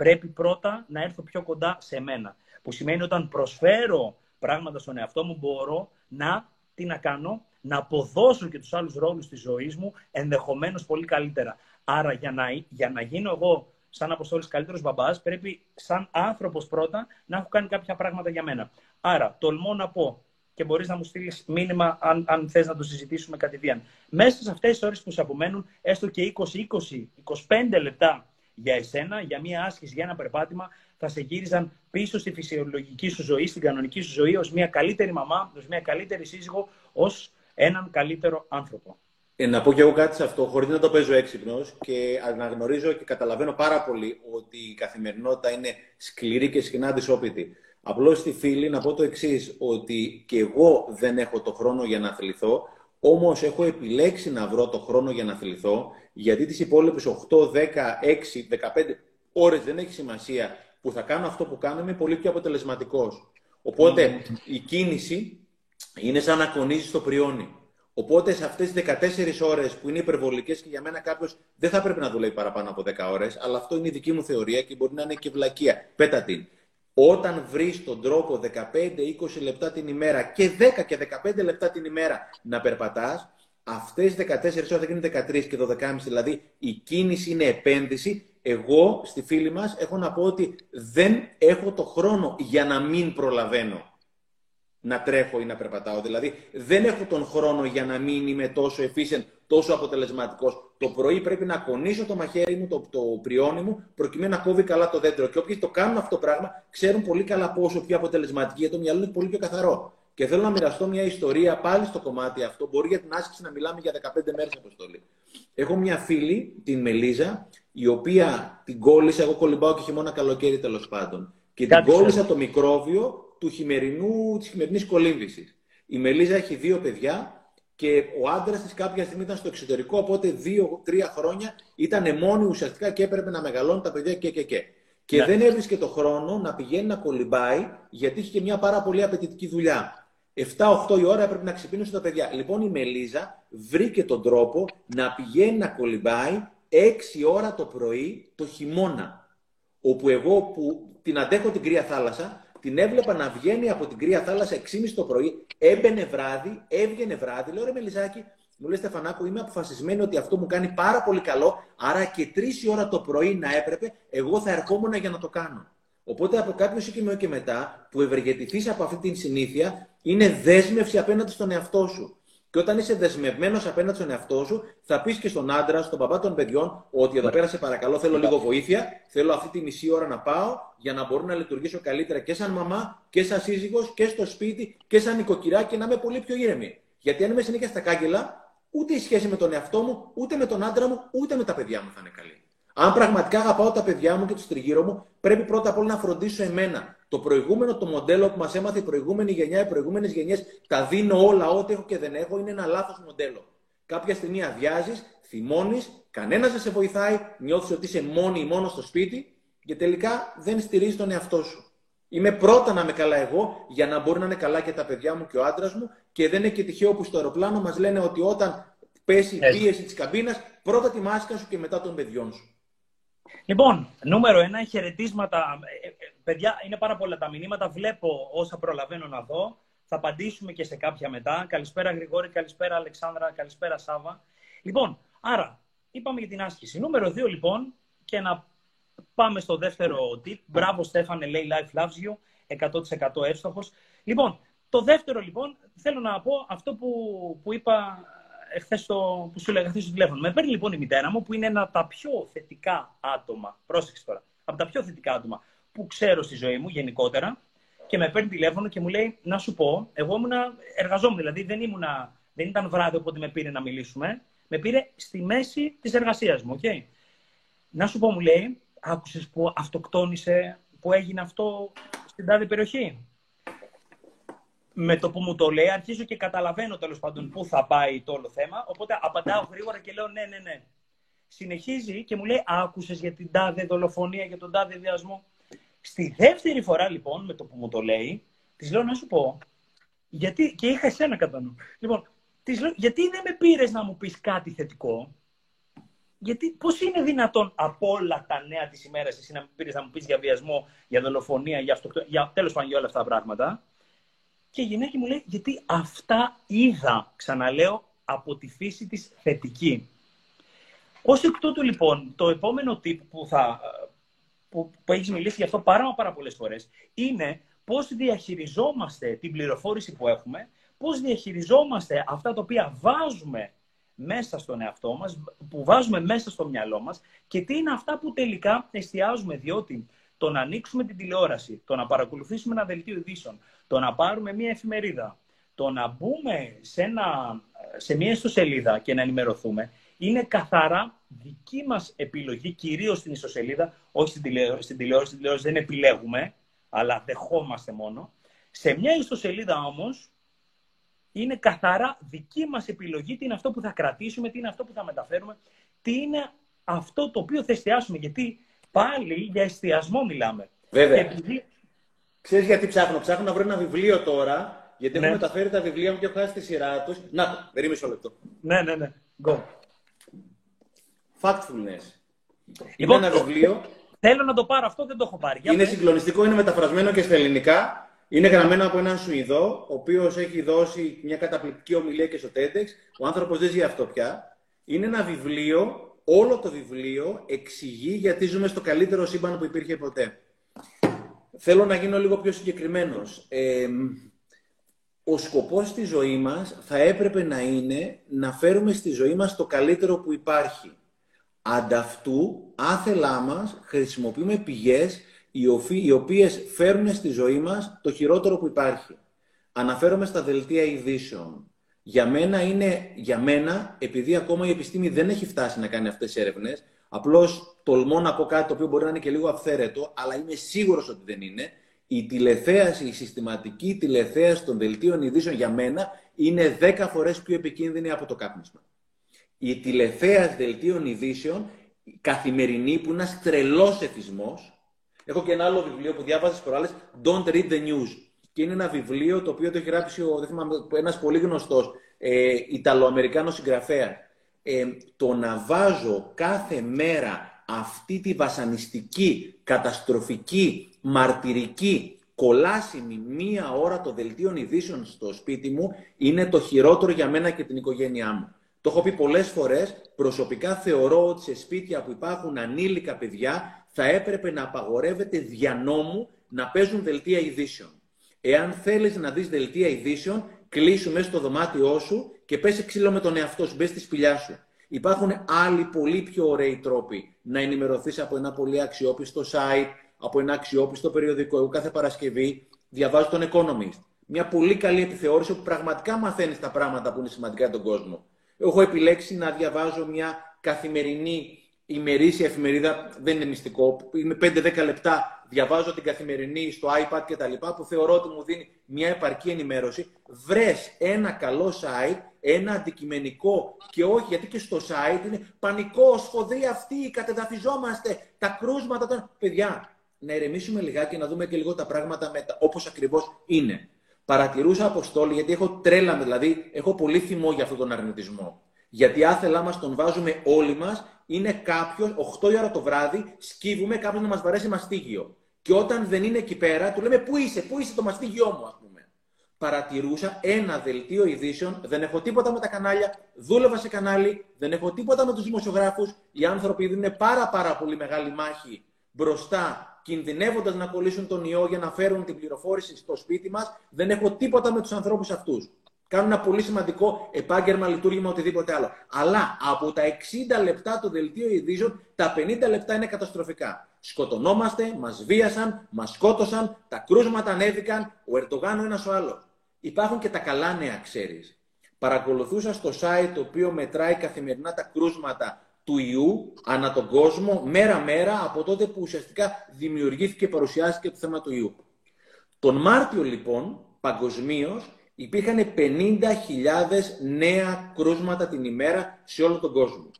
S1: πρέπει πρώτα να έρθω πιο κοντά σε μένα. Που σημαίνει όταν προσφέρω πράγματα στον εαυτό μου, μπορώ να, τι να κάνω, να αποδώσω και τους άλλους ρόλους της ζωής μου ενδεχομένως πολύ καλύτερα. Άρα για να, για να γίνω εγώ σαν αποστόλης καλύτερος μπαμπάς, πρέπει σαν άνθρωπος πρώτα να έχω κάνει κάποια πράγματα για μένα. Άρα, τολμώ να πω, και μπορείς να μου στείλεις μήνυμα αν, αν θες να το συζητήσουμε κατηδίαν. Μέσα σε αυτές τις ώρες που σου απομένουν, έστω και 20-20-25 λεπτά για εσένα, για μία άσκηση, για ένα περπάτημα, θα σε γύριζαν πίσω στη φυσιολογική σου ζωή, στην κανονική σου ζωή, ως μια καλύτερη μαμά, ως μια καλύτερη σύζυγο, ως έναν καλύτερο άνθρωπο.
S2: Ε, να πω και εγώ κάτι σε αυτό, χωρίς να το παίζω έξυπνος και αναγνωρίζω και καταλαβαίνω πάρα πολύ ότι η καθημερινότητα είναι σκληρή και συχνά αντισόπιτη. Απλώς στη φίλη να πω το εξής ότι και εγώ δεν έχω το χρόνο για να αθληθώ, όμως έχω επιλέξει να βρω το χρόνο για να αθληθώ, γιατί τις υπόλοιπες 8, 10, 6, 15 ώρες δεν έχει σημασία που θα κάνω αυτό που κάνω, είμαι πολύ πιο αποτελεσματικός. Οπότε η κίνηση είναι σαν να κονίζει το πριόνι. Οπότε σε αυτές τις 14 ώρες που είναι υπερβολικές και για μένα κάποιος δεν θα πρέπει να δουλεύει παραπάνω από 10 ώρες, αλλά αυτό είναι η δική μου θεωρία και μπορεί να είναι και βλακεία. Πέτα την. Όταν βρεις τον τρόπο 15-20 λεπτά την ημέρα και 10 και 15 λεπτά την ημέρα να περπατάς, αυτές τι 14 ώρες θα γίνουν 13 και 12,5. Δηλαδή η κίνηση είναι επένδυση. Εγώ στη φίλη μας έχω να πω ότι δεν έχω το χρόνο για να μην προλαβαίνω να τρέχω ή να περπατάω. Δηλαδή, δεν έχω τον χρόνο για να μην είμαι τόσο efficient, τόσο αποτελεσματικός. Το πρωί πρέπει να κονίσω το μαχαίρι μου, το, το πριόνι μου, προκειμένου να κόβει καλά το δέντρο. Και όποιοι το κάνουν αυτό το πράγμα, ξέρουν πολύ καλά πόσο πιο αποτελεσματικοί, γιατί το μυαλό είναι πολύ πιο καθαρό. Και θέλω να μοιραστώ μια ιστορία πάλι στο κομμάτι αυτό. Μπορεί για την άσκηση να μιλάμε για 15 μέρες αποστολή. Έχω μια φίλη, την Μελίζα, η οποία την κόλλησα. Εγώ κολυμπάω και χειμώνα καλοκαίρι τέλος πάντων. Και την κόλλησα το μικρόβιο του χειμερινού, της χειμερινής κολύμβησης. Η Μελίζα έχει δύο παιδιά και ο άντρας της κάποια στιγμή ήταν στο εξωτερικό, οπότε δύο-τρία χρόνια ήταν μόνη ουσιαστικά και έπρεπε να μεγαλώνει τα παιδιά και και και. Και ναι. δεν έβρισκε το χρόνο να πηγαίνει να κολυμπάει, γιατί είχε και μια πάρα πολύ απαιτητική δουλειά. 7-8 η ώρα έπρεπε να ξυπνήσουν τα παιδιά. Λοιπόν, η Μελίζα βρήκε τον τρόπο να πηγαίνει να κολυμπάει 6 ώρα το πρωί το χειμώνα. Όπου εγώ που την αντέχω την κρύα θάλασσα, την έβλεπα να βγαίνει από την κρύα θάλασσα 6.30 το πρωί, έμπαινε βράδυ, έβγαινε βράδυ. Λέω ρε Μελιζάκη, μου λέει Στεφανάκο, είμαι αποφασισμένη ότι αυτό μου κάνει πάρα πολύ καλό, άρα και τρεις ώρα το πρωί να έπρεπε, εγώ θα ερχόμουν για να το κάνω. Οπότε από κάποιος σημείο και μετά, που ευεργετηθείς από αυτή την συνήθεια, είναι δέσμευση απέναντι στον εαυτό σου. Και όταν είσαι δεσμευμένος απέναντι στον εαυτό σου, θα πεις και στον άντρα, στον παπά των παιδιών, ότι εδώ πέρα σε παρακαλώ θέλω λίγο βοήθεια, θέλω αυτή τη μισή ώρα να πάω για να μπορώ να λειτουργήσω καλύτερα και σαν μαμά και σαν σύζυγος και στο σπίτι και σαν νοικοκυρά και να είμαι πολύ πιο ήρεμη. Γιατί αν είμαι συνέχεια στα κάγκελα, ούτε η σχέση με τον εαυτό μου, ούτε με τον άντρα μου, ούτε με τα παιδιά μου θα είναι καλή. Αν πραγματικά αγαπάω τα παιδιά μου και τους τριγύρω μου, πρέπει πρώτα απ' όλα να φροντίσω εμένα. Το προηγούμενο, το μοντέλο που μας έμαθε η προηγούμενη γενιά, οι προηγούμενες γενιές, τα δίνω όλα, ό,τι έχω και δεν έχω, είναι ένα λάθος μοντέλο. Κάποια στιγμή αδειάζεις, θυμώνεις, κανένας δεν σε βοηθάει, νιώθεις ότι είσαι μόνη ή μόνος στο σπίτι και τελικά δεν στηρίζεις τον εαυτό σου. Είμαι πρώτα να είμαι καλά εγώ, για να μπορεί να είναι καλά και τα παιδιά μου και ο άντρας μου, και δεν είναι και τυχαίο που στο αεροπλάνο μας λένε ότι όταν πέσει η πίεση της καμπίνας, πρώτα τη μάσκα σου και μετά των παιδιών σου.
S1: Λοιπόν, νούμερο ένα, χαιρετίσματα. Ε, ε, παιδιά, είναι πάρα πολλά τα μηνύματα. Βλέπω όσα προλαβαίνω να δω. Θα απαντήσουμε και σε κάποια μετά. Καλησπέρα Γρηγόρη, καλησπέρα Αλεξάνδρα, καλησπέρα Σάβα. Λοιπόν, άρα, είπαμε για την άσκηση. Νούμερο δύο, λοιπόν, και να πάμε στο δεύτερο tip. Μπράβο Στέφανε, λέει Life Loves You, 100% εύστοχος. Λοιπόν, το δεύτερο, λοιπόν, θέλω να πω αυτό που, που είπα εχθές το, που σου έλεγα χθε στο τηλέφωνο. Με παίρνει λοιπόν η μητέρα μου, που είναι ένα από τα πιο θετικά άτομα. Πρόσεξε τώρα. Από τα πιο θετικά άτομα που ξέρω στη ζωή μου γενικότερα. Και με παίρνει τηλέφωνο και μου λέει: Να σου πω, εγώ ήμουν εργαζόμουν, δηλαδή δεν, ήμουνα, δεν ήταν βράδυ οπότε με πήρε να μιλήσουμε. Με πήρε στη μέση της εργασίας μου. Okay? Να σου πω, μου λέει, άκουσες που αυτοκτόνησε, που έγινε αυτό στην τάδε περιοχή; Με το που μου το λέει, αρχίζω και καταλαβαίνω τέλος πάντων πού θα πάει το όλο θέμα. Οπότε απαντάω γρήγορα και λέω ναι, ναι, ναι. Συνεχίζει και μου λέει, άκουσες για την τάδε δολοφονία, για τον τάδε διασμό. Στη δεύτερη φορά λοιπόν, με το που μου το λέει, της λέω να σου πω, γιατί, και είχα εσένα κατά νου. Λοιπόν, της λέω, γιατί δεν με πήρες να μου πεις κάτι θετικό, γιατί πώς είναι δυνατόν από όλα τα νέα της ημέρας εσύ να με πήρες να μου πεις για βιασμό, για δολοφονία, για, για τέλος πάντων για όλα αυτά τα πράγματα; Και η γυναίκα μου λέει, γιατί αυτά είδα, ξαναλέω, από τη φύση της θετική. Ως εκ τούτου, λοιπόν, το επόμενο τύπο που, θα, που, που έχεις μιλήσει γι' αυτό πάρα, πάρα πολλές φορές, είναι πώς διαχειριζόμαστε την πληροφόρηση που έχουμε, πώς διαχειριζόμαστε αυτά τα οποία βάζουμε μέσα στον εαυτό μας, που βάζουμε μέσα στο μυαλό μας και τι είναι αυτά που τελικά εστιάζουμε, διότι το να ανοίξουμε την τηλεόραση, το να παρακολουθήσουμε ένα δελτίο ειδήσεων, το να πάρουμε μια εφημερίδα, το να μπούμε σε, ένα, σε μια ιστοσελίδα και να ενημερωθούμε, είναι καθαρά δική μας επιλογή, κυρίως στην ιστοσελίδα, όχι στην τηλεόραση. Στην τηλεόραση, στην τηλεόραση δεν επιλέγουμε, αλλά δεχόμαστε μόνο. Σε μια ιστοσελίδα όμως είναι καθαρά δική μας επιλογή τι είναι αυτό που θα κρατήσουμε, τι είναι αυτό που θα μεταφέρουμε, τι είναι αυτό το οποίο θα εστιάσουμε. Γιατί πάλι για εστιασμό μιλάμε.
S2: Βέβαια.
S1: Επειδή...
S2: Ξέρεις γιατί ψάχνω; Ψάχνω να βρω ένα βιβλίο τώρα, γιατί
S1: Ναι.
S2: έχω μεταφέρει τα βιβλία μου και έχω χάσει τη σειρά τους. Να το, περίμενε μισό λεπτό.
S1: Ναι, ναι, ναι. Go.
S2: Factfulness. Είναι
S1: Λοιπόν,
S2: ένα
S1: το-
S2: βιβλίο
S1: Θέλω να το πάρω αυτό, δεν το έχω πάρει. Για
S2: Είναι
S1: πες.
S2: συγκλονιστικό, είναι μεταφρασμένο και στα ελληνικά. Είναι γραμμένο από έναν Σουηδό, ο οποίος έχει δώσει μια καταπληκτική ομιλία και στο TEDx. Ο άνθρωπος δεν ζει αυτό πια. Είναι ένα βιβλίο, όλο το βιβλίο εξηγεί γιατί ζούμε στο καλύτερο σύμπαν που υπήρχε ποτέ. Θέλω να γίνω λίγο πιο συγκεκριμένος. Ε, ο σκοπός στη ζωή μας θα έπρεπε να είναι να φέρουμε στη ζωή μας το καλύτερο που υπάρχει. Ανταυτού, άθελά μας, χρησιμοποιούμε πηγές οι οφι- οι οποίες φέρουν στη ζωή μας το χειρότερο που υπάρχει. Αναφέρομαι στα δελτία ειδήσεων. Για μένα είναι, για μένα, επειδή ακόμα η επιστήμη δεν έχει φτάσει να κάνει αυτές τις έρευνες, απλώς τολμώ να πω κάτι το οποίο μπορεί να είναι και λίγο αυθαίρετο, αλλά είμαι σίγουρος ότι δεν είναι, η τηλεθέαση, η συστηματική τηλεθέαση των δελτίων ειδήσεων για μένα είναι 10 φορές πιο επικίνδυνη από το κάπνισμα η τηλεθέαση δελτίων ειδήσεων, η καθημερινή, που είναι ένας τρελός εθισμός. Έχω και ένα άλλο βιβλίο που διάβαζα στις προάλλες, Don't read the news. Και είναι ένα βιβλίο το οποίο το έχει γράψει ο, δεν θυμάμαι, ένας πολύ γνωστός ε, Ιταλοαμερικάνος συγγραφέα. Ε, το να βάζω κάθε μέρα αυτή τη βασανιστική, καταστροφική, μαρτυρική, κολάσιμη μία ώρα το δελτίο ειδήσεων στο σπίτι μου είναι το χειρότερο για μένα και την οικογένειά μου. Το έχω πει πολλές φορές, προσωπικά θεωρώ ότι σε σπίτια που υπάρχουν ανήλικα παιδιά θα έπρεπε να απαγορεύεται δια νόμου να παίζουν δελτία ειδήσεων. Εάν θέλεις να δεις δελτία ειδήσεων, κλείσου μέσα στο δωμάτιό σου και πέσει ξύλο με τον εαυτό σου, μπες στη σπηλιά σου. Υπάρχουν άλλοι πολύ πιο ωραίοι τρόποι να ενημερωθείς από ένα πολύ αξιόπιστο site, από ένα αξιόπιστο περιοδικό. Εγώ κάθε Παρασκευή διαβάζω τον Economist. Μια πολύ καλή επιθεώρηση που πραγματικά μαθαίνεις τα πράγματα που είναι σημαντικά για τον κόσμο. Έχω επιλέξει να διαβάζω μια καθημερινή ημερήσια εφημερίδα, δεν είναι μυστικό, είναι 5-10 λεπτά, διαβάζω την καθημερινή στο iPad και τα λοιπά, που θεωρώ ότι μου δίνει μια επαρκή ενημέρωση. Βρες ένα καλό site, ένα αντικειμενικό και όχι, γιατί και στο site είναι πανικός, σφοδρή αυτή, κατεδαφιζόμαστε, τα κρούσματα των... Παιδιά, να ηρεμήσουμε λιγάκι να δούμε και λίγο τα πράγματα μετα... όπως ακριβώς είναι. Παρατηρούσα αποστόλη, γιατί έχω τρέλα, με, δηλαδή έχω πολύ θυμό για αυτόν τον αρνητισμό. Γιατί άθελά μας τον βάζουμε όλοι μας, είναι κάποιος 8 η ώρα το βράδυ, σκύβουμε κάποιος να μας βαρέσει μαστίγιο. Και όταν δεν είναι εκεί πέρα, του λέμε Πού είσαι, πού είσαι το μαστίγιό μου, ας πούμε. Παρατηρούσα ένα δελτίο ειδήσεων, δεν έχω τίποτα με τα κανάλια, δούλευα σε κανάλι, δεν έχω τίποτα με τους δημοσιογράφους. Οι άνθρωποι δίνουν πάρα, πάρα πολύ μεγάλη μάχη μπροστά κινδυνεύοντας να κολλήσουν τον ιό για να φέρουν την πληροφόρηση στο σπίτι μας, δεν έχω τίποτα με τους ανθρώπους αυτούς. Κάνουν ένα πολύ σημαντικό επάγγελμα, λειτουργήμα, οτιδήποτε άλλο. Αλλά από τα 60 λεπτά του δελτίου ειδήσεων, τα 50 λεπτά είναι καταστροφικά. Σκοτωνόμαστε, μας βίασαν, μας σκότωσαν, τα κρούσματα ανέβηκαν, ο Ερντογάν ο ένας ο άλλος. Υπάρχουν και τα καλά νέα, ξέρεις. Παρακολουθούσα στο site το οποίο μετράει καθημερινά τα κρούσματα του ιού ανά τον κόσμο, μέρα-μέρα, από τότε που ουσιαστικά δημιουργήθηκε και παρουσιάστηκε το θέμα του ιού. Τον Μάρτιο, λοιπόν, παγκοσμίως υπήρχαν 50.000 νέα κρούσματα την ημέρα σε όλο τον κόσμο.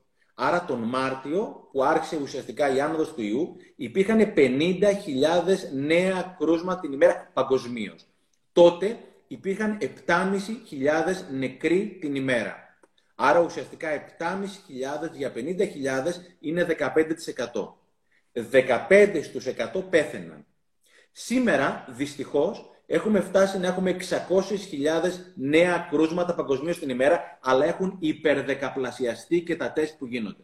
S2: Άρα τον Μάρτιο, που άρχισε ουσιαστικά η άνοδος του ιού, υπήρχαν 50.000 νέα κρούσματα την ημέρα παγκοσμίως. Τότε υπήρχαν 7.500 νεκροί την ημέρα. Άρα ουσιαστικά 7.500 για 50.000 είναι 15%. 15 στους 100 πέθαιναν. Σήμερα, δυστυχώς, έχουμε φτάσει να έχουμε 600.000 νέα κρούσματα παγκοσμίως την ημέρα, αλλά έχουν υπερδεκαπλασιαστεί και τα τεστ που γίνονται.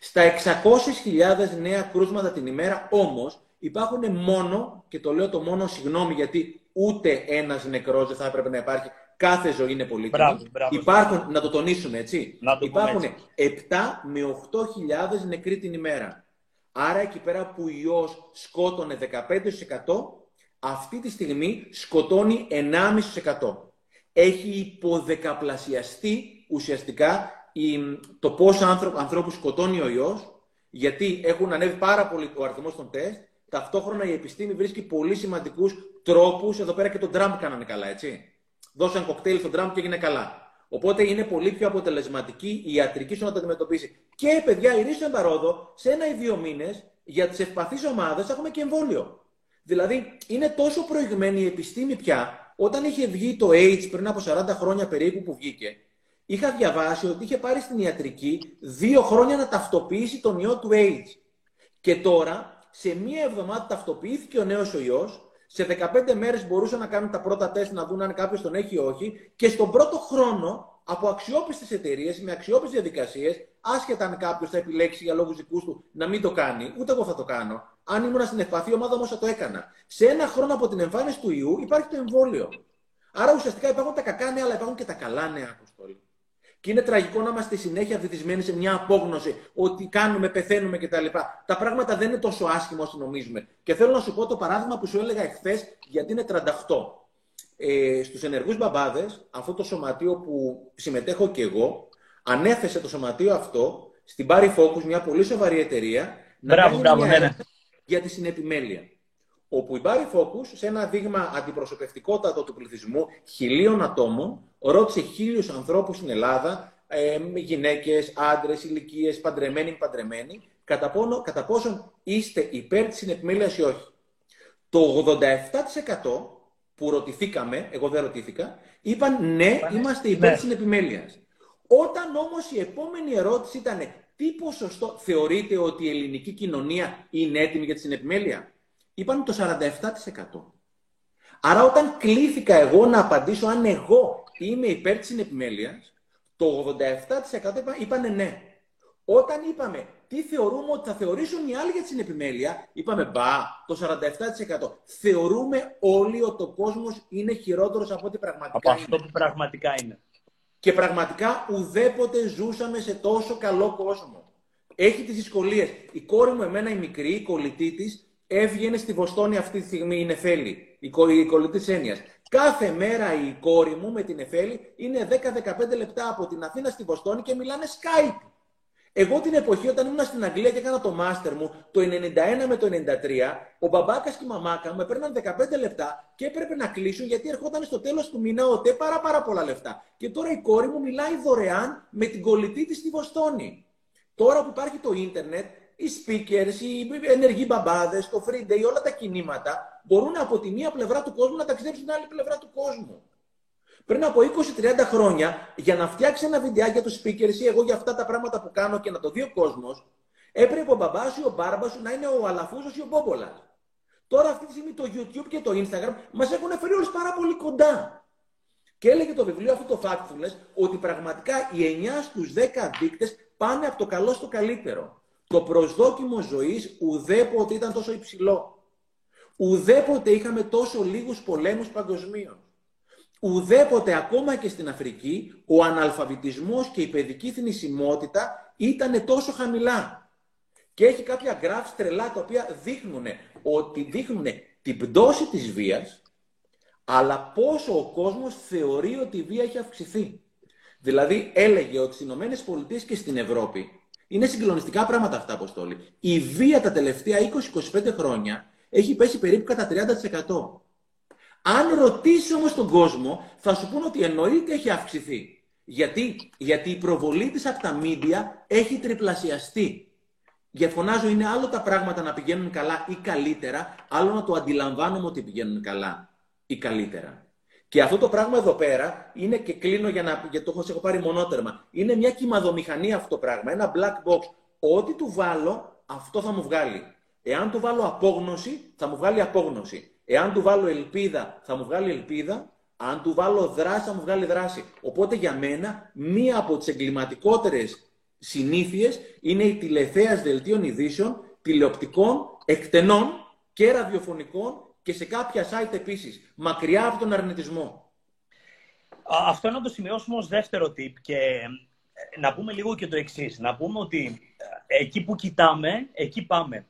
S2: Στα 600.000 νέα κρούσματα την ημέρα, όμως, υπάρχουν μόνο, και το λέω το μόνο συγγνώμη γιατί ούτε ένας νεκρός δεν θα έπρεπε να υπάρχει, κάθε ζωή είναι πολύτιμη.
S1: Μπράβο, μπράβο.
S2: Υπάρχουν, να το τονίσουμε έτσι,
S1: Να το πούμε
S2: υπάρχουν
S1: έτσι.
S2: 7 με 8.000 νεκροί την ημέρα. Άρα εκεί πέρα που ο ιός σκότωνε 15%, αυτή τη στιγμή σκοτώνει 1,5%. Έχει υποδεκαπλασιαστεί ουσιαστικά η, το πόσο άνθρω, ανθρώπους σκοτώνει ο ιός, γιατί έχουν ανέβει πάρα πολύ ο αριθμός των τεστ, ταυτόχρονα η επιστήμη βρίσκει πολύ σημαντικούς τρόπους. Εδώ πέρα και τον Τραμπ κάνανε καλά, έτσι. Δώσαν κοκτέιλ στον Τραμπ και έγινε καλά. Οπότε είναι πολύ πιο αποτελεσματική η ιατρική σου να το αντιμετωπίσει. Και παιδιά, η Ρίσο Εμπαρόδο, σε ένα ή δύο μήνες, για τις ευπαθείς ομάδες έχουμε και εμβόλιο. Δηλαδή, είναι τόσο προηγμένη η επιστήμη πια, όταν είχε βγει το AIDS πριν από 40 χρόνια περίπου που βγήκε, είχα διαβάσει ότι είχε πάρει στην ιατρική δύο χρόνια να ταυτοποιήσει τον ιό του AIDS. Και τώρα, σε μία εβδομάδα ταυτοποιήθηκε ο νέος ο ιός, σε 15 μέρες μπορούσαν να κάνουν τα πρώτα τεστ να δουν αν κάποιος τον έχει ή όχι και στον πρώτο χρόνο από αξιόπιστες εταιρείες με αξιόπιστες διαδικασίες, άσχετα αν κάποιος θα επιλέξει για λόγους δικούς του να μην το κάνει, ούτε εγώ θα το κάνω. Αν ήμουν στην ευπαθή ομάδα όμως θα το έκανα. Σε ένα χρόνο από την εμφάνιση του ιού υπάρχει το εμβόλιο. Άρα ουσιαστικά υπάρχουν τα κακά νέα, αλλά υπάρχουν και τα καλά νέα, Αποστόλη. Και είναι τραγικό να είμαστε συνέχεια βυθισμένοι σε μια απόγνωση ότι κάνουμε, πεθαίνουμε κτλ. Τα πράγματα δεν είναι τόσο άσχημα όσο νομίζουμε. Και θέλω να σου πω το παράδειγμα που σου έλεγα εχθές, γιατί είναι 38. Ε, στους ενεργούς μπαμπάδες, αυτό το σωματείο που συμμετέχω και εγώ, ανέθεσε το σωματείο αυτό στην Πάρη Focus, μια πολύ σοβαρή εταιρεία,
S1: μπράβο, να μπράβο, μια ναι, ναι.
S2: για τη συνεπιμέλεια. Όπου η Πάρη Focus, σε ένα δείγμα αντιπροσωπευτικότατο του πληθυσμού χιλίων ατόμων, ρώτησε χίλιους ανθρώπους στην Ελλάδα, ε, γυναίκες, άντρες, ηλικίες, παντρεμένοι, παντρεμένοι, κατά, πόνο, κατά πόσον είστε υπέρ της συνεπιμέλειας ή όχι. Το 87% που ρωτηθήκαμε, εγώ δεν ρωτήθηκα, είπαν ναι, είμαστε υπέρ ναι. της συνεπιμέλειας. Όταν όμως η επόμενη ερώτηση ήταν τι ποσοστό θεωρείτε ότι η ελληνική κοινωνία είναι έτοιμη για τη συνεπιμέλεια, είπαν το 47%. Άρα όταν κλήθηκα εγώ να απαντήσω αν εγώ είμαι υπέρ της συνεπιμέλειας, το 87% είπανε ναι. Όταν είπαμε τι θεωρούμε ότι θα θεωρήσουν οι άλλοι για τη συνεπιμέλεια, είπαμε μπα, το 47%. Θεωρούμε όλοι ότι ο κόσμος είναι χειρότερος από ό,τι πραγματικά
S1: από αυτό που πραγματικά είναι.
S2: Και πραγματικά ουδέποτε ζούσαμε σε τόσο καλό κόσμο. Έχει τις δυσκολίες. Η κόρη μου, εμένα η μικρή, η κολλητή της, έβγαινε στη Βοστόνη αυτή τη στιγμή, η Νεφέλη, η κολλητή της έννοιας. Κάθε μέρα η κόρη μου με την Εφέλη είναι 10-15 λεπτά από την Αθήνα στη Βοστόνη και μιλάνε Skype. Εγώ την εποχή όταν ήμουν στην Αγγλία και έκανα το μάστερ μου, το 91 με το 93, ο μπαμπάκας και η μαμάκα μου έπαιρναν 15 λεπτά και έπρεπε να κλείσουν γιατί ερχόταν στο τέλος του μήνα οτέ πάρα, πάρα πολλά λεφτά. Και τώρα η κόρη μου μιλάει δωρεάν με την κολλητή της στη Βοστόνη. Τώρα που υπάρχει το ίντερνετ, οι speakers, οι ενεργοί μπαμπάδες, το free day, όλα τα κινήματα μπορούν από τη μία πλευρά του κόσμου να ταξιδέψουν στην άλλη πλευρά του κόσμου. Πριν από 20-30 χρόνια, για να φτιάξει ένα βιντεάκι για τους speakers ή εγώ για αυτά τα πράγματα που κάνω και να το δει ο κόσμος, έπρεπε ο μπαμπάς σου ή ο μπάρμπας σου να είναι ο Αλαφούζος ή ο Μπόμπολα. Τώρα αυτή τη στιγμή το YouTube και το Instagram μας έχουν φέρει όλους πάρα πολύ κοντά. Και έλεγε το βιβλίο αυτό το Factfulness ότι πραγματικά οι 9 στους 10 δείκτες πάνε από το καλό στο καλύτερο. Το προσδόκιμο ζωής ουδέποτε ήταν τόσο υψηλό. Ουδέποτε είχαμε τόσο λίγους πολέμους παγκοσμίων. Ουδέποτε ακόμα και στην Αφρική ο αναλφαβητισμός και η παιδική θνησιμότητα ήταν τόσο χαμηλά. Και έχει κάποια γκράφ τρελά τα οποία δείχνουν ότι δείχνουν την πτώση της βίας αλλά πόσο ο κόσμος θεωρεί ότι η βία έχει αυξηθεί. Δηλαδή έλεγε ότι στις ΗΠΑ και στην Ευρώπη είναι συγκλονιστικά πράγματα αυτά, Αποστόλη. Η βία τα τελευταία 20-25 χρόνια έχει πέσει περίπου κατά 30%. Αν ρωτήσει όμως τον κόσμο, θα σου πούνε ότι εννοείται έχει αυξηθεί. Γιατί, Γιατί η προβολή της από τα μίντια έχει τριπλασιαστεί. Για φωνάζω, είναι άλλο τα πράγματα να πηγαίνουν καλά ή καλύτερα, άλλο να το αντιλαμβάνομαι ότι πηγαίνουν καλά ή καλύτερα. Και αυτό το πράγμα εδώ πέρα είναι και κλείνω για να γιατί το έχω πάρει μονότερμα. Είναι μια κυμαδομηχανή αυτό το πράγμα, ένα black box. Ό,τι του βάλω, αυτό θα μου βγάλει. Εάν του βάλω απόγνωση, θα μου βγάλει απόγνωση. Εάν του βάλω ελπίδα, θα μου βγάλει ελπίδα. Αν του βάλω δράση, θα μου βγάλει δράση. Οπότε για μένα, μία από τις εγκληματικότερες συνήθειες είναι η τηλεθέας δελτίων ειδήσεων, τηλεοπτικών, εκτενών και ραδιοφωνικών και σε κάποια site επίσης, μακριά από τον αρνητισμό.
S1: Αυτό είναι να το σημειώσουμε ως δεύτερο tip και ε, να πούμε λίγο και το εξής. Να πούμε ότι ε, εκεί που κοιτάμε, εκεί πάμε.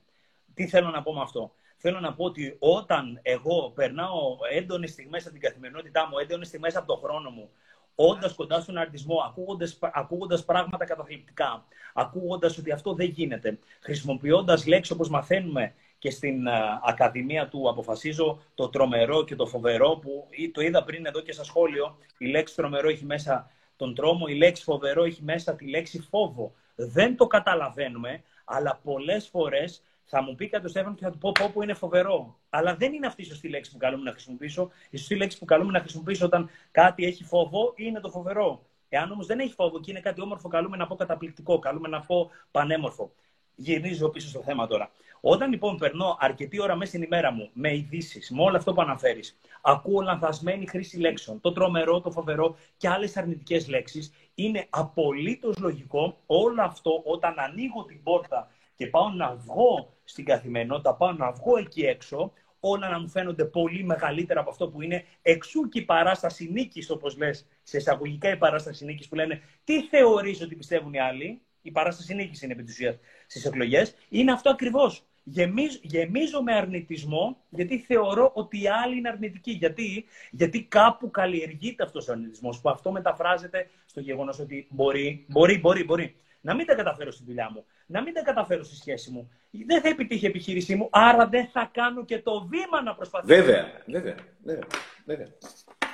S1: Τι θέλω να πω με αυτό; Θέλω να πω ότι όταν εγώ περνάω έντονες στιγμές από την καθημερινότητά μου, έντονες στιγμές από τον χρόνο μου, όντας κοντά στον αρνητισμό, ακούγοντας, ακούγοντας πράγματα καταθλιπτικά, ακούγοντας ότι αυτό δεν γίνεται, χρησιμοποιώντας λέξεις όπως μαθαίνουμε και στην Ακαδημία του αποφασίζω το τρομερό και το φοβερό που το είδα πριν εδώ και στα σχόλιο. Η λέξη τρομερό έχει μέσα τον τρόμο, η λέξη φοβερό έχει μέσα τη λέξη φόβο. Δεν το καταλαβαίνουμε, αλλά πολλές φορές θα μου πει κάτι ο Στέφανο και θα του πω πω που είναι φοβερό. Αλλά δεν είναι αυτή η σωστή λέξη που καλούμε να χρησιμοποιήσω. Η σωστή λέξη που καλούμε να χρησιμοποιήσω όταν κάτι έχει φόβο είναι το φοβερό. Εάν όμως δεν έχει φόβο και είναι κάτι όμορφο, καλούμε να πω καταπληκτικό, καλούμε να πω πανέμορφο. Γυρίζω πίσω στο θέμα τώρα. Όταν λοιπόν περνώ αρκετή ώρα μέσα στην ημέρα μου με ειδήσεις, με όλο αυτό που αναφέρεις, ακούω λανθασμένη χρήση λέξεων, το τρομερό, το φοβερό και άλλες αρνητικές λέξεις, είναι απολύτως λογικό όλο αυτό όταν ανοίγω την πόρτα και πάω να βγω στην καθημερινότητα, πάω να βγω εκεί έξω, όλα να μου φαίνονται πολύ μεγαλύτερα από αυτό που είναι. Εξού και η παράσταση νίκης, όπως λες, σε εισαγωγικά η παράσταση νίκης που λένε Τι θεωρείς ότι πιστεύουν οι άλλοι, η παράσταση νίκης είναι επί της ουσίας στις εκλογές, είναι αυτό ακριβώς. Γεμίζω, γεμίζω με αρνητισμό γιατί θεωρώ ότι οι άλλοι είναι αρνητικοί. Γιατί, γιατί κάπου καλλιεργείται αυτός ο αρνητισμός, που αυτό μεταφράζεται στο γεγονός ότι μπορεί, μπορεί, μπορεί, μπορεί να μην τα καταφέρω στη δουλειά μου, να μην τα καταφέρω στη σχέση μου. Δεν θα επιτύχει η επιχείρησή μου, άρα δεν θα κάνω και το βήμα να προσπαθήσω.
S2: Βέβαια, βέβαια, βέβαια. βέβαια.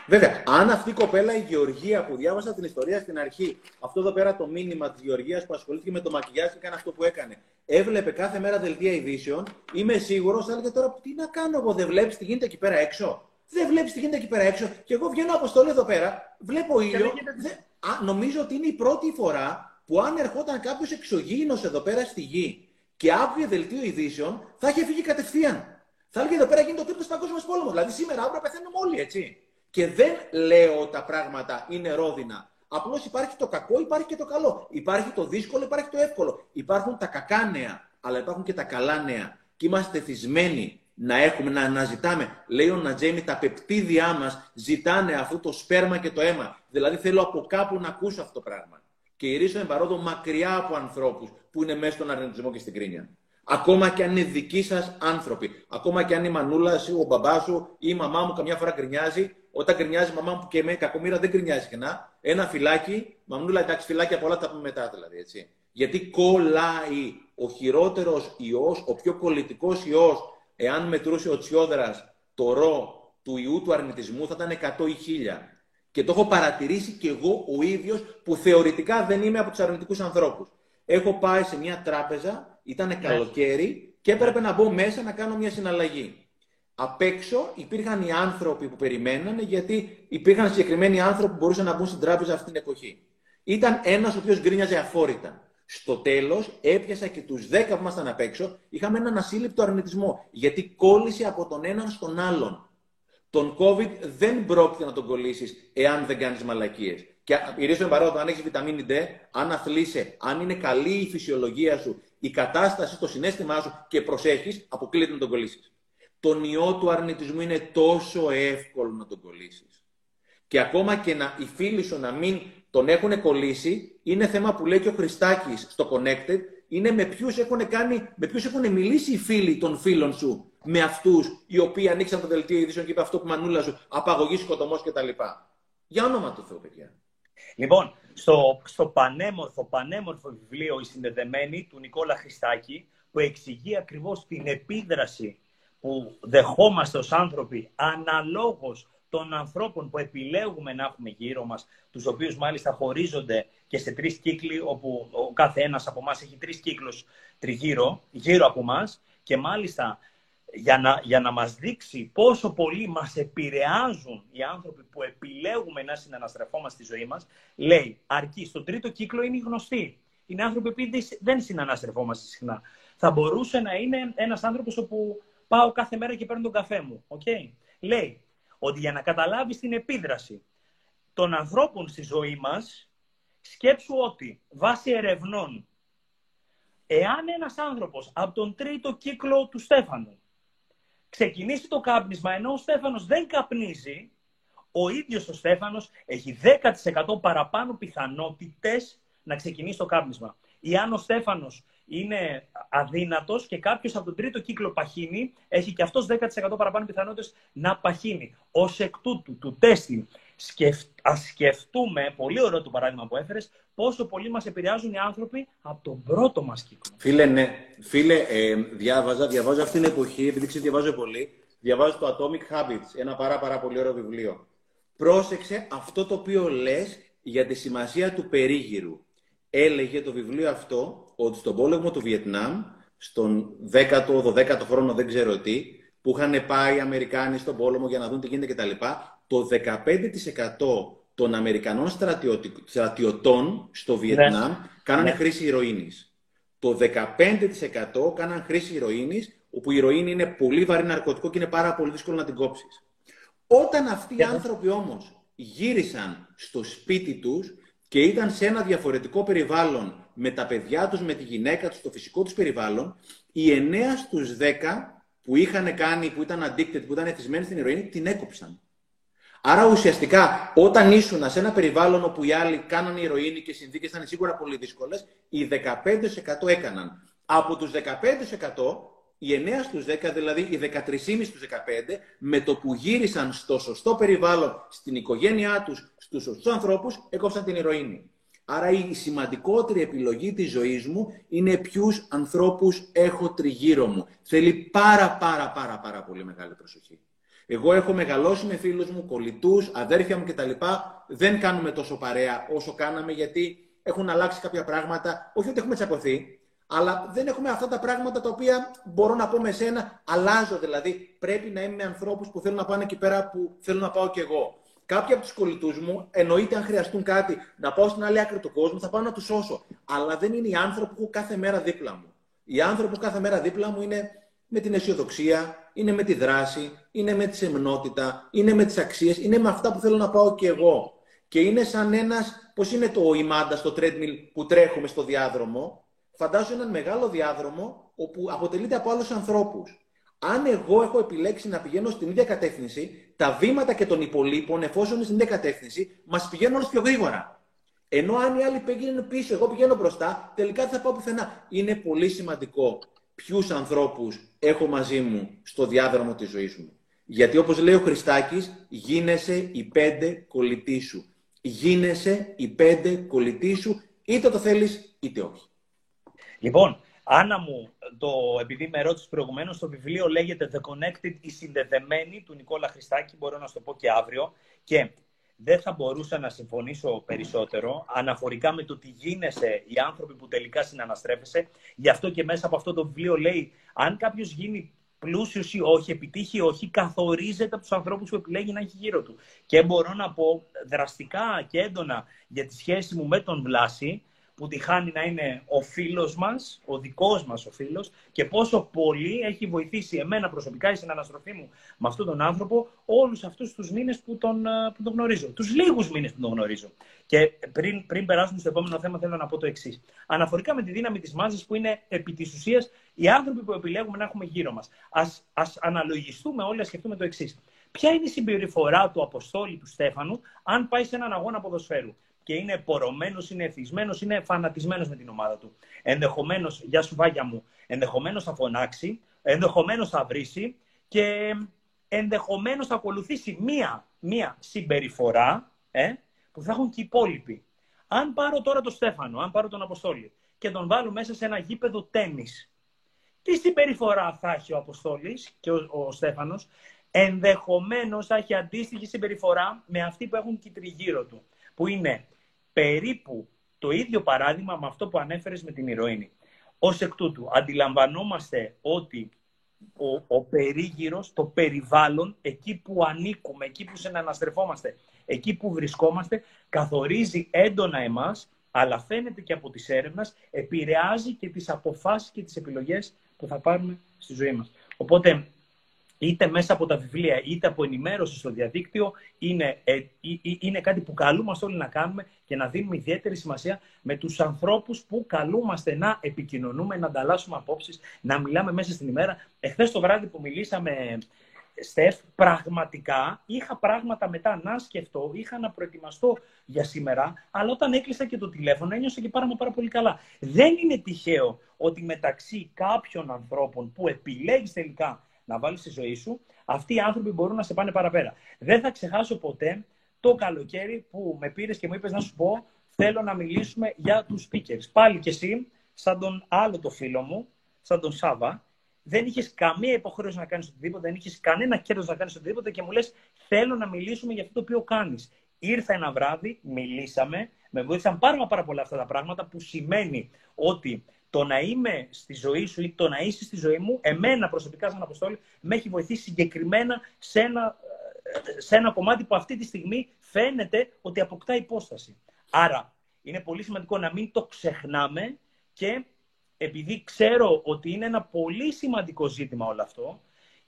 S2: Βέβαια, αν αυτή η κοπέλα, η Γεωργία που διάβασα την ιστορία στην αρχή, αυτό εδώ πέρα το μήνυμα της Γεωργίας που ασχολήθηκε με το μακιγιάζ και έκανε αυτό που έκανε, έβλεπε κάθε μέρα δελτία ειδήσεων, είμαι σίγουρος, θα έλεγε τώρα τι να κάνω εγώ, δεν βλέπεις τι γίνεται εκεί πέρα έξω; Δεν βλέπεις τι γίνεται εκεί πέρα έξω; Και εγώ βγαίνω αποστολή εδώ πέρα, βλέπω ήλιο. Δε... Α, νομίζω ότι είναι η πρώτη φορά που αν ερχόταν κάποιος εξωγήινος εδώ πέρα στη γη και άκουγε δελτίο ειδήσεων, θα είχε φύγει κατευθείαν. Θα έλεγε εδώ πέρα γίνεται ο τρίτος παγκόσμιος πόλεμος. Δηλαδή σήμερα αύριο πεθαίνουμε όλοι, έτσι. Και δεν λέω ότι τα πράγματα είναι ρόδινα. Απλώς υπάρχει το κακό, υπάρχει και το καλό. Υπάρχει το δύσκολο, υπάρχει το εύκολο. Υπάρχουν τα κακά νέα, αλλά υπάρχουν και τα καλά νέα. Και είμαστε θυσμένοι να έχουμε, να αναζητάμε. Λέει ο Νατζέμι, τα πεπτίδια μας ζητάνε αυτό το σπέρμα και το αίμα. Δηλαδή θέλω από κάπου να ακούσω αυτό το πράγμα και γυρίσω παρόδο μακριά από ανθρώπους που είναι μέσα στον αρνητισμό και στην κρίνια. Ακόμα και αν είναι δικοί σας άνθρωποι. Ακόμα και αν η μανούλα σου, ο μπαμπάς σου ή η μαμά μου καμιά φορά γκρινιάζει. Όταν γκρινιάζει η μαμά μου και με κακομήρα δεν γκρινιάζει κενά. Ένα φυλάκι, μανούλα εντάξει, φυλάκια πολλά τα πούμε μετά δηλαδή. Έτσι. Γιατί κολλάει ο χειρότερος ιός, ο πιο κολλητικός ιός, εάν μετρούσε ο Τσιόδρας το ρο του ιού του αρνητισμού, θα ήταν 100 ή 1000. Και το έχω παρατηρήσει και εγώ ο ίδιος που θεωρητικά δεν είμαι από τους αρνητικούς ανθρώπους. Έχω πάει σε μια τράπεζα, ήταν ναι. καλοκαίρι και έπρεπε να μπω μέσα να κάνω μια συναλλαγή. Απ' έξω υπήρχαν οι άνθρωποι που περιμένανε, γιατί υπήρχαν συγκεκριμένοι άνθρωποι που μπορούσαν να μπουν στην τράπεζα αυτή την εποχή. Ήταν ένας ο οποίος γκρίνιαζε αφόρητα. Στο τέλος, έπιασα και τους 10 που ήμασταν απ' έξω, είχαμε έναν ασύλληπτο αρνητισμό. Γιατί κόλλησε από τον έναν στον άλλον. Τον COVID δεν πρόκειται να τον κολλήσεις εάν δεν κάνεις μαλακίες. Και ηρίσω παρόδο, αν έχεις βιταμίνη D, αν αθλείσαι, αν είναι καλή η φυσιολογία σου, η κατάσταση, το συνέστημά σου και προσέχεις, αποκλείεται να τον κολλήσεις. Τον ιό του αρνητισμού είναι τόσο εύκολο να τον κολλήσεις. Και ακόμα και να, οι φίλοι σου να μην τον έχουν κολλήσει, είναι θέμα που λέει και ο Χριστάκης στο Connected, είναι με ποιους έχουν, έχουν μιλήσει οι φίλοι των φίλων σου με αυτούς οι οποίοι ανοίξαν το δελτίο ειδήσεων και είπε αυτό που μανούλα σου, απαγωγή, σκοτωμός κτλ. Για όνομα του Θεού, παιδιά.
S1: Λοιπόν, στο, στο πανέμορφο, πανέμορφο βιβλίο «Η Συνδεδεμένη» του Νικόλα Χριστάκη, που εξηγεί ακριβώς την επίδραση που δεχόμαστε ως άνθρωποι αναλόγως των ανθρώπων που επιλέγουμε να έχουμε γύρω μας, τους οποίους μάλιστα χωρίζονται και σε τρεις κύκλοι, όπου ο κάθε ένας από εμάς έχει τρεις κύκλους τριγύρω, γύρω από εμάς, και μάλιστα για να, για να μας δείξει πόσο πολύ μας επηρεάζουν οι άνθρωποι που επιλέγουμε να συναναστρεφόμαστε στη ζωή μας, λέει, αρκεί, στον τρίτο κύκλο είναι οι γνωστοί. Είναι άνθρωποι που δεν συναναστρεφόμαστε συχνά. Θα μπορούσε να είναι ένας άνθρωπος όπου πάω κάθε μέρα και παίρνω τον καφέ μου. Okay? Λέει ότι για να καταλάβεις την επίδραση των ανθρώπων στη ζωή μας, σκέψου ότι βάσει ερευνών, εάν ένας άνθρωπος από τον τρίτο κύκλο του Στέφανου ξεκινήσει το κάπνισμα, ενώ ο Στέφανος δεν καπνίζει, ο ίδιος ο Στέφανος έχει 10% παραπάνω πιθανότητες να ξεκινήσει το κάπνισμα. Ή αν ο Στέφανος είναι αδύνατος και κάποιος από τον τρίτο κύκλο παχύνει, έχει και αυτός 10% παραπάνω πιθανότητες να παχύνει. Ω εκ τούτου, του τέστη, σκεφ... ας σκεφτούμε, πολύ ωραίο το παράδειγμα που έφερες, πόσο πολύ μας επηρεάζουν οι άνθρωποι από τον πρώτο μας κύκλο.
S2: Φίλε, ναι. Φίλε, ε, διάβαζα, διαβάζω αυτήν την εποχή, επειδή ξέρω διαβάζω πολύ, διαβάζω το Atomic Habits, ένα πάρα, πάρα πολύ ωραίο βιβλίο. Πρόσεξε αυτό το οποίο λες για τη σημασία του περίγυρου. Έλεγε το βιβλίο αυτό ότι στον πόλεμο του Βιετνάμ, στον 10ο, 12ο χρόνο, δεν ξέρω τι, που είχαν πάει οι Αμερικάνοι στον πόλεμο για να δουν τι γίνεται κτλ. Το 15% των Αμερικανών στρατιωτών στο Βιετνάμ ναι. κάνανε ναι. χρήση ηρωίνης. Το 15% κάναν χρήση ηρωίνης, όπου η ηρωίνη είναι πολύ βαρύ ναρκωτικό και είναι πάρα πολύ δύσκολο να την κόψεις. Όταν αυτοί οι άνθρωποι όμως γύρισαν στο σπίτι τους και ήταν σε ένα διαφορετικό περιβάλλον με τα παιδιά τους, με τη γυναίκα τους, το φυσικό τους περιβάλλον, οι 9 στους 10 που είχαν κάνει, που ήταν addicted, που ήταν εθισμένοι στην ηρωίνη, την έκοψαν. Άρα ουσιαστικά όταν ήσουν σε ένα περιβάλλον όπου οι άλλοι κάναν ηρωίνη και οι συνθήκες ήταν σίγουρα πολύ δύσκολες, οι 15% έκαναν. Από τους 15%, οι 9 στους 10, δηλαδή οι 13,5 στους 15, με το που γύρισαν στο σωστό περιβάλλον, στην οικογένειά τους, στους σωστούς ανθρώπους, έκοψαν την ηρωίνη. Άρα η σημαντικότερη επιλογή της ζωής μου είναι ποιους ανθρώπους έχω τριγύρω μου. Θέλει πάρα πάρα πάρα πάρα πολύ μεγάλη προσοχή. Εγώ έχω μεγαλώσει με φίλους μου, κολλητούς, αδέρφια μου κτλ. Δεν κάνουμε τόσο παρέα όσο κάναμε γιατί έχουν αλλάξει κάποια πράγματα. Όχι ότι έχουμε τσακωθεί, αλλά δεν έχουμε αυτά τα πράγματα τα οποία μπορώ να πω με σένα. Αλλάζω δηλαδή. Πρέπει να είμαι με ανθρώπους που θέλουν να πάνε εκεί πέρα που θέλω να πάω κι εγώ. Κάποιοι από τους κολλητούς μου, εννοείται αν χρειαστούν κάτι να πάω στην άλλη άκρη του κόσμου, θα πάω να τους σώσω. Αλλά δεν είναι οι άνθρωποι που κάθε μέρα δίπλα μου. Οι άνθρωποι που κάθε μέρα δίπλα μου είναι με την αισιοδοξία, είναι με τη δράση, είναι με τη σεμνότητα, είναι με τις αξίες, είναι με αυτά που θέλω να πάω κι εγώ. Και είναι σαν ένας, πώς είναι το ημάντα στο treadmill που τρέχουμε στο διάδρομο, φαντάζομαι έναν μεγάλο διάδρομο όπου αποτελείται από άλλους ανθρώπους. Αν εγώ έχω επιλέξει να πηγαίνω στην ίδια κατεύθυνση, τα βήματα και των υπολείπων, εφόσον είναι στην ίδια κατεύθυνση, μας πηγαίνουν όλου πιο γρήγορα. Ενώ αν οι άλλοι πηγαίνουν πίσω, εγώ πηγαίνω μπροστά, τελικά δεν θα πάω πουθενά. Είναι πολύ σημαντικό ποιους ανθρώπους έχω μαζί μου στο διάδρομο της ζωής μου. Γιατί όπως λέει ο Χριστάκης, γίνεσαι η πέντε κολλητή σου. Γίνεσαι η πέντε κολλητή σου, είτε το θέλεις είτε όχι.
S1: Λοιπόν, Άννα μου, το, επειδή με ρώτησες προηγουμένως, το βιβλίο λέγεται The Connected, η συνδεδεμένη του Νικόλα Χριστάκη. Μπορώ να σου το πω και αύριο. Και δεν θα μπορούσα να συμφωνήσω περισσότερο αναφορικά με το τι γίνεσαι οι άνθρωποι που τελικά συναναστρέφεσαι. Γι' αυτό και μέσα από αυτό το βιβλίο λέει, αν κάποιος γίνει πλούσιος ή όχι, επιτύχει ή όχι, καθορίζεται από τους ανθρώπους που επιλέγει να έχει γύρω του. Και μπορώ να πω δραστικά και έντονα για τη σχέση μου με τον Βλάση, που τη χάνει να είναι ο φίλος μας, ο δικός μας ο φίλος και πόσο πολύ έχει βοηθήσει εμένα προσωπικά η συναναστροφή μου με αυτόν τον άνθρωπο όλους αυτούς τους μήνες που τον, που τον γνωρίζω. Τους λίγους μήνες που τον γνωρίζω. Και πριν, πριν περάσουμε στο επόμενο θέμα θέλω να πω το εξής. Αναφορικά με τη δύναμη της μάζας που είναι επί της ουσίας οι άνθρωποι που επιλέγουμε να έχουμε γύρω μας. Ας, ας αναλογιστούμε όλοι, ας σκεφτούμε το εξής. Ποια είναι η συμπεριφορά του Αποστόλη του Στέφανου αν πάει σε έναν αγώνα ποδοσφαίρου; Και είναι πορωμένος, είναι εθισμένος, είναι φανατισμένος με την ομάδα του. Ενδεχομένως, γεια σου βάγια μου, ενδεχομένως θα φωνάξει, ενδεχομένως θα βρίσει και ενδεχομένως θα ακολουθήσει μία, μία συμπεριφορά ε, που θα έχουν και οι υπόλοιποι. Αν πάρω τώρα τον Στέφανο, αν πάρω τον Αποστόλη και τον βάλω μέσα σε ένα γήπεδο τέννη, τι συμπεριφορά θα έχει ο Αποστόλης και ο, ο Στέφανος, ενδεχομένως θα έχει αντίστοιχη συμπεριφορά με αυτή που έχουν και τριγύρω του, που είναι περίπου το ίδιο παράδειγμα με αυτό που ανέφερες με την ηρωίνη. Ω εκ τούτου, αντιλαμβανόμαστε ότι ο, ο περίγυρος, το περιβάλλον, εκεί που ανήκουμε, εκεί που συναναστρεφόμαστε, εκεί που βρισκόμαστε, καθορίζει έντονα εμάς, αλλά φαίνεται και από τις έρευνες, επηρεάζει και τις αποφάσεις και τις επιλογές που θα πάρουμε στη ζωή μας. Οπότε, είτε μέσα από τα βιβλία, είτε από ενημέρωση στο διαδίκτυο, είναι, ε, είναι κάτι που καλούμαστε όλοι να κάνουμε και να δίνουμε ιδιαίτερη σημασία με τους ανθρώπους που καλούμαστε να επικοινωνούμε, να ανταλλάσσουμε απόψεις, να μιλάμε μέσα στην ημέρα. Εχθές το βράδυ που μιλήσαμε, Στεφ, πραγματικά είχα πράγματα μετά να σκεφτώ, είχα να προετοιμαστώ για σήμερα, αλλά όταν έκλεισα και το τηλέφωνο ένιωσα και πάρα, πάρα πολύ καλά. Δεν είναι τυχαίο ότι μεταξύ κάποιων ανθρώπων που επιλέγεις τελικά να βάλεις στη ζωή σου, αυτοί οι άνθρωποι μπορούν να σε πάνε παραπέρα. Δεν θα ξεχάσω ποτέ το καλοκαίρι που με πήρες και μου είπες να σου πω, θέλω να μιλήσουμε για τους speakers. Πάλι και εσύ, σαν τον άλλο το φίλο μου, σαν τον Σάβα, δεν είχες καμία υποχρέωση να κάνεις οτιδήποτε, δεν είχες κανένα κέρδος να κάνεις οτιδήποτε και μου λες: Θέλω να μιλήσουμε για αυτό το οποίο κάνεις. Ήρθα ένα βράδυ, μιλήσαμε, με βοήθησαν πάρα, πάρα πολλά αυτά τα πράγματα που σημαίνει ότι το να είμαι στη ζωή σου ή το να είσαι στη ζωή μου, εμένα προσωπικά σαν Αποστόλη, με έχει βοηθήσει συγκεκριμένα σε ένα, σε ένα κομμάτι που αυτή τη στιγμή φαίνεται ότι αποκτά υπόσταση. Άρα, είναι πολύ σημαντικό να μην το ξεχνάμε και επειδή ξέρω ότι είναι ένα πολύ σημαντικό ζήτημα όλο αυτό,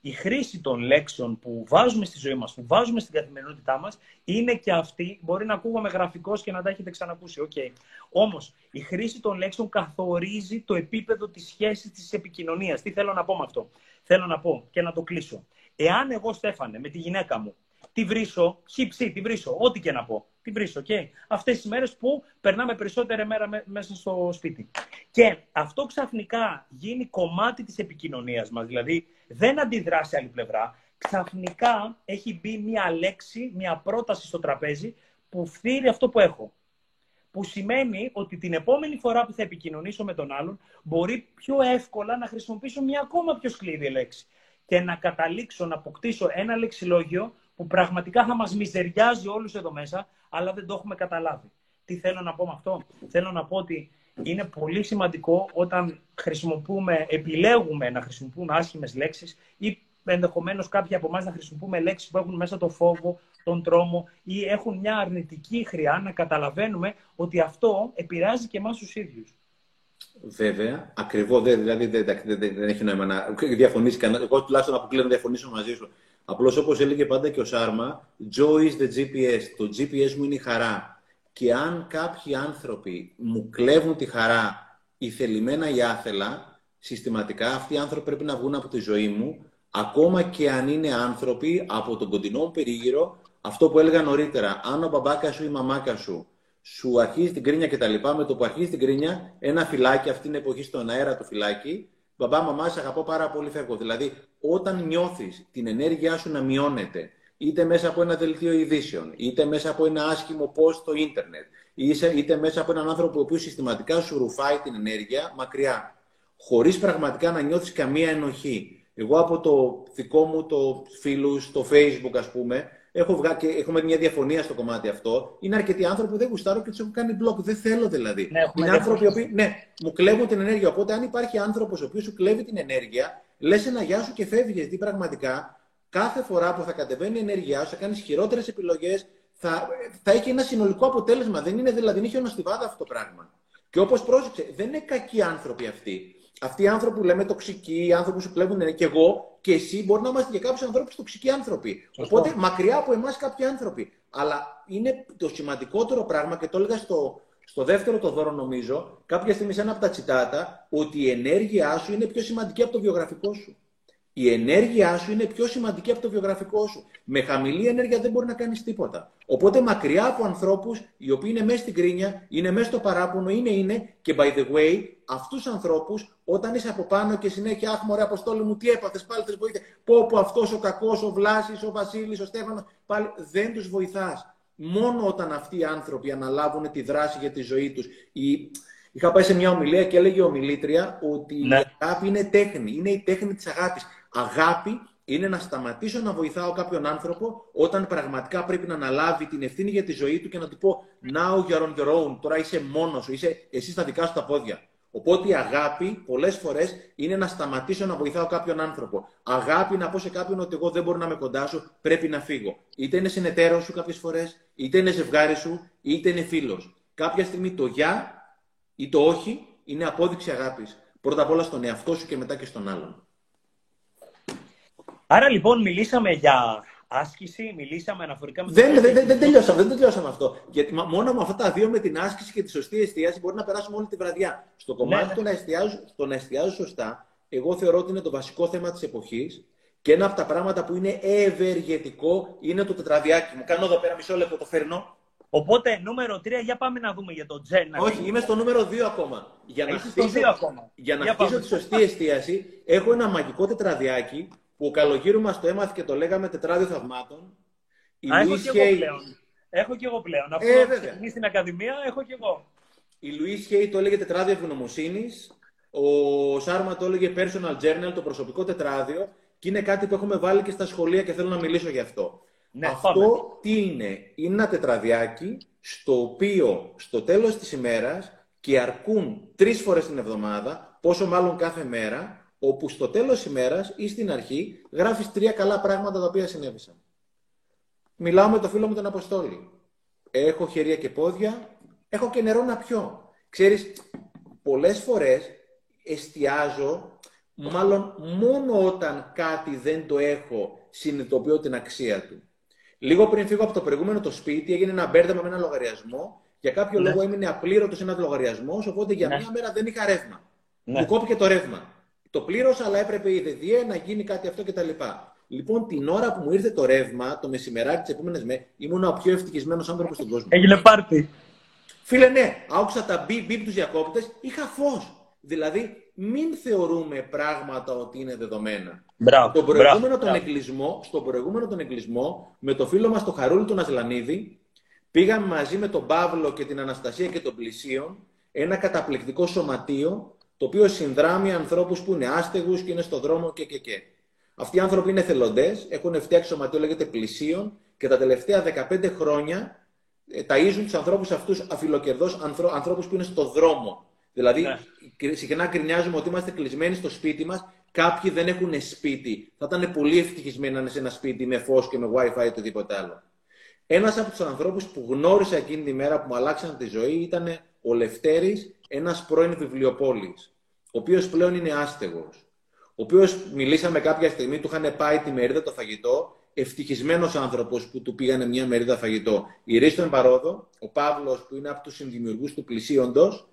S1: η χρήση των λέξεων που βάζουμε στη ζωή μας, που βάζουμε στην καθημερινότητά μας, είναι και αυτή, μπορεί να ακούγομαι γραφικός και να τα έχετε ξανακούσει, OK. Okay. Όμως, η χρήση των λέξεων καθορίζει το επίπεδο της σχέσης της επικοινωνίας. Τι θέλω να πω με αυτό; Θέλω να πω και να το κλείσω. Εάν εγώ, Στέφανε, με τη γυναίκα μου, τη βρίσω, χυψή, τη βρίσω, ό,τι και να πω. Τη βρίσω, okay. Αυτές τις μέρες που περνάμε περισσότερη μέρα μέσα στο σπίτι. Και αυτό ξαφνικά γίνει κομμάτι της επικοινωνίας μας, δηλαδή δεν αντιδράσει άλλη πλευρά, ξαφνικά έχει μπει μια λέξη, μια πρόταση στο τραπέζι που φθείρει αυτό που έχω. Που σημαίνει ότι την επόμενη φορά που θα επικοινωνήσω με τον άλλον, μπορεί πιο εύκολα να χρησιμοποιήσω μια ακόμα πιο σκληρή λέξη. Και να καταλήξω να αποκτήσω ένα λεξιλόγιο που πραγματικά θα μας μιζεριάζει όλους εδώ μέσα, αλλά δεν το έχουμε καταλάβει. Τι θέλω να πω με αυτό; Θέλω να πω ότι είναι πολύ σημαντικό όταν χρησιμοποιούμε, επιλέγουμε να χρησιμοποιούμε άσχημες λέξεις ή ενδεχομένως κάποιοι από εμάς να χρησιμοποιούμε λέξεις που έχουν μέσα το φόβο, τον τρόμο ή έχουν μια αρνητική χρειά, να καταλαβαίνουμε ότι αυτό επηρεάζει και εμάς τους ίδιους.
S2: Βέβαια, ακριβώς. Δηλαδή δεν, δεν, δεν, έχει νόημα να διαφωνήσεις κανένα. Εγώ τουλάχιστον αποκλείω να διαφωνήσω μαζί σου. Απλώς όπως έλεγε πάντα και ο Σάρμα, Joy is the GPS. Το GPS μου είναι η χαρά. Και αν κάποιοι άνθρωποι μου κλέβουν τη χαρά ή θελημένα ή άθελα, συστηματικά αυτοί οι άνθρωποι πρέπει να βγουν από τη ζωή μου, ακόμα και αν είναι άνθρωποι από τον κοντινό μου περίγυρο, αυτό που έλεγα νωρίτερα, αν ο μπαμπάκας σου ή η μαμάκα σου σου αρχίζει την κρίνια κτλ. Με το που αρχίζει την κρίνια, ένα φυλάκι, αυτή την εποχή στον αέρα το φυλάκι, μπαμπά, μαμά, σε αγαπώ πάρα πολύ, φεύγω. Δηλαδή, όταν νιώθεις την ενέργειά σου να μειώνεται, είτε μέσα από ένα δελτίο ειδήσεων, είτε μέσα από ένα άσχημο post στο ίντερνετ, είτε μέσα από έναν άνθρωπο ο οποίος συστηματικά σου ρουφάει την ενέργεια μακριά, χωρίς πραγματικά να νιώθεις καμία ενοχή. Εγώ από το δικό μου το φίλους στο Facebook, ας πούμε, έχω βγα... και έχουμε μια διαφωνία στο κομμάτι αυτό. Είναι αρκετοί άνθρωποι που δεν γουστάρω και τους έχω κάνει blog. Δεν θέλω δηλαδή.
S1: Ναι,
S2: είναι άνθρωποι που ναι, μου κλέβουν την ενέργεια. Οπότε, αν υπάρχει άνθρωπος ο οποίος σου κλέβει την ενέργεια, λες ένα γεια σου και φεύγεις. Γιατί πραγματικά κάθε φορά που θα κατεβαίνει η ενέργειά σου, θα κάνεις χειρότερες επιλογές, θα, θα έχει ένα συνολικό αποτέλεσμα. Δεν είναι δηλαδή, δεν έχει οναστιβάδα αυτό το πράγμα. Και όπως πρόσεξε, δεν είναι κακοί άνθρωποι αυτοί. Αυτοί οι άνθρωποι που λέμε τοξικοί, οι άνθρωποι που σου κλέβουν, είναι και εγώ και εσύ μπορεί να είμαστε και κάποιους ανθρώπους τοξικοί άνθρωποι. Οπότε μακριά από εμάς κάποιοι άνθρωποι. Αλλά είναι το σημαντικότερο πράγμα και το έλεγα στο, στο δεύτερο το δώρο, νομίζω, κάποια στιγμή σε ένα από τα τσιτάτα, ότι η ενέργειά σου είναι πιο σημαντική από το βιογραφικό σου η ενέργειά σου είναι πιο σημαντική από το βιογραφικό σου. Με χαμηλή ενέργεια δεν μπορεί να κάνεις τίποτα. Οπότε μακριά από ανθρώπους οι οποίοι είναι μέσα στην κρίνια, είναι μέσα στο παράπονο, είναι, είναι. Και by the way, αυτούς τους ανθρώπους, όταν είσαι από πάνω και συνέχεια, Αχ, μωρέ, Αποστόλη μου, τι έπαθες, πάλι θες βοήθεια. Πω, πω αυτός ο κακός, ο Βλάσης, ο Βασίλης, ο Στέφανος, πάλι δεν τους βοηθάς. Μόνο όταν αυτοί οι άνθρωποι αναλάβουν τη δράση για τη ζωή τους. Η... Είχα πάει σε μια ομιλία και έλεγε η ομιλήτρια ότι ναι. η αγάπη είναι τέχνη. Είναι η τέχνη της αγάπης. Αγάπη είναι να σταματήσω να βοηθάω κάποιον άνθρωπο όταν πραγματικά πρέπει να αναλάβει την ευθύνη για τη ζωή του και να του πω Now you're on your own. Τώρα είσαι μόνος σου, είσαι εσύ στα δικά σου τα πόδια. Οπότε η αγάπη πολλές φορές είναι να σταματήσω να βοηθάω κάποιον άνθρωπο. Αγάπη να πω σε κάποιον ότι εγώ δεν μπορώ να είμαι κοντά σου, πρέπει να φύγω. Είτε είναι συνεταίρος σου κάποιες φορές, είτε είναι ζευγάρι σου, είτε είναι φίλος. Κάποια στιγμή το για ή το όχι είναι απόδειξη αγάπης. Πρώτα απ' όλα στον εαυτό σου και μετά και στον άλλον.
S1: Άρα λοιπόν μιλήσαμε για άσκηση, μιλήσαμε αναφορικά με...
S2: Δεν, δεν, δεν, δεν, τελειώσαμε, δεν τελειώσαμε αυτό. Γιατί μόνο με αυτά τα δύο, με την άσκηση και τη σωστή εστίαση, μπορεί να περάσουμε όλη τη βραδιά. Στο κομμάτι ναι, του να εστιάζω, το να εστιάζω σωστά, εγώ θεωρώ ότι είναι το βασικό θέμα της εποχής και ένα από τα πράγματα που είναι ευεργετικό είναι το τετραδιάκι μου. Κάνω εδώ πέρα μισό λεπτό, το φέρνω.
S1: Οπότε νούμερο 3, για πάμε να δούμε για το Τζεν.
S2: Όχι, είμαι στο νούμερο 2 ακόμα. Για να χτίσω, ακόμα. Για να χτίσω τη σωστή εστίαση, έχω ένα μαγικό τετραδιάκι που ο καλογύρου μας το έμαθε και το λέγαμε τετράδιο θαυμάτων.
S1: Η Α, έχω και εγώ πλέον. Έχω κι εγώ πλέον. Αφού
S2: Ε,
S1: έχω
S2: βέβαια.
S1: ξεκινήσει στην Ακαδημία, έχω κι εγώ.
S2: Η Λουίς Χέι το έλεγε τετράδιο ευγνωμοσύνης. Ο Σάρμα το έλεγε personal journal, το προσωπικό τετράδιο. Και είναι κάτι που έχουμε βάλει και στα σχολεία και θέλω να μιλήσω γι' αυτό.
S1: Ναι,
S2: αυτό
S1: πάμε.
S2: τι είναι, είναι ένα τετραδιάκι στο οποίο στο τέλος της ημέρας και αρκούν τρεις φορές την εβδομάδα, πόσο μάλλον κάθε μέρα, όπου στο τέλος της ημέρας ή στην αρχή γράφεις τρία καλά πράγματα τα οποία συνέβησαν. Μιλάω με το φίλο μου τον Αποστόλη. Έχω χέρια και πόδια, έχω και νερό να πιω. Ξέρεις, πολλές φορές εστιάζω, μάλλον μόνο όταν κάτι δεν το έχω, συνειδητοποιώ την αξία του. Λίγο πριν φύγω από το προηγούμενο το σπίτι, έγινε ένα μπέρδεμα με ένα λογαριασμό. Για κάποιο
S1: Ναι.
S2: λόγο έμεινε απλήρωτος ένα λογαριασμό, οπότε για
S1: Ναι.
S2: μία μέρα δεν είχα ρεύμα.
S1: Ναι.
S2: Μου κόπηκε το ρεύμα. Το πλήρωσα, αλλά έπρεπε η ΔΔΕ να γίνει κάτι αυτό κτλ. Λοιπόν, την ώρα που μου ήρθε το ρεύμα, το μεσημεράκι τι επόμενε μέρε, ήμουν ο πιο ευτυχισμένος άνθρωπος στον κόσμο.
S1: Έγινε πάρτι.
S2: Φίλε, ναι, άκουσα τα μπιπ μπιπ τους διακόπτες, είχα φως. Δηλαδή, μην θεωρούμε πράγματα ότι είναι δεδομένα.
S1: Μπράβο.
S2: Τον προηγούμενο
S1: μπράβο,
S2: τον
S1: μπράβο.
S2: εγκλισμό, στον προηγούμενο τον εγκλισμό, με το φίλο μας τον Χαρούλη τον Ασλανίδη, πήγαμε μαζί με τον Παύλο και την Αναστασία και τον Πλησίον, ένα καταπληκτικό σωματείο, το οποίο συνδράμει ανθρώπους που είναι άστεγους και είναι στο δρόμο και και και. Αυτοί οι άνθρωποι είναι θελοντές, έχουν φτιάξει σωματείο, λέγεται Πλησίον, και τα τελευταία 15 χρόνια ε, ταΐζουν τους ανθρώπους αυτούς αφιλοκερδώς, ανθρω, ανθρώπους που είναι στο δρόμο. Δηλαδή,
S1: Ναι.
S2: και συχνά κρινιάζουμε ότι είμαστε κλεισμένοι στο σπίτι μας. Κάποιοι δεν έχουν σπίτι. Θα ήταν πολύ ευτυχισμένοι να είναι σε ένα σπίτι με φως και με WiFi ή οτιδήποτε άλλο. Ένας από τους ανθρώπους που γνώρισα εκείνη τη μέρα που μου αλλάξαν τη ζωή ήταν ο Λευτέρης, ένας πρώην βιβλιοπόλης, ο οποίος πλέον είναι άστεγος. Ο οποίος μιλήσαμε κάποια στιγμή, του είχαν πάει τη μερίδα το φαγητό. Ευτυχισμένος άνθρωπος που του πήγανε μια μερίδα φαγητό. Η Ρίστον Παρόδο, ο Παύλος που είναι από τους συνδημιουργούς του πλησίοντος,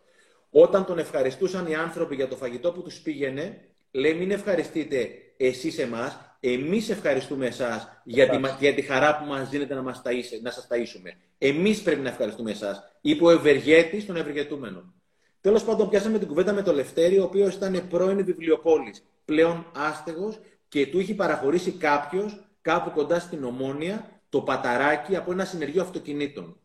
S2: όταν τον ευχαριστούσαν οι άνθρωποι για το φαγητό που τους πήγαινε, λέει μην ευχαριστείτε εσείς εμάς, εμείς ευχαριστούμε εσάς για τη,
S1: Εντάξει.
S2: για τη χαρά που μας δίνετε να, μας ταΐσε, να σας ταΐσουμε. Εμείς πρέπει να ευχαριστούμε εσάς. Είπε ο ευεργέτης τον ευεργετούμενο. Τέλος πάντων πιάσαμε την κουβέντα με τον Λευτέρη, ο οποίος ήταν πρώην βιβλιοπόλης, πλέον άστεγος και του είχε παραχωρήσει κάποιος κάπου κοντά στην Ομόνια το παταράκι από ένα συνεργείο αυτοκινήτων.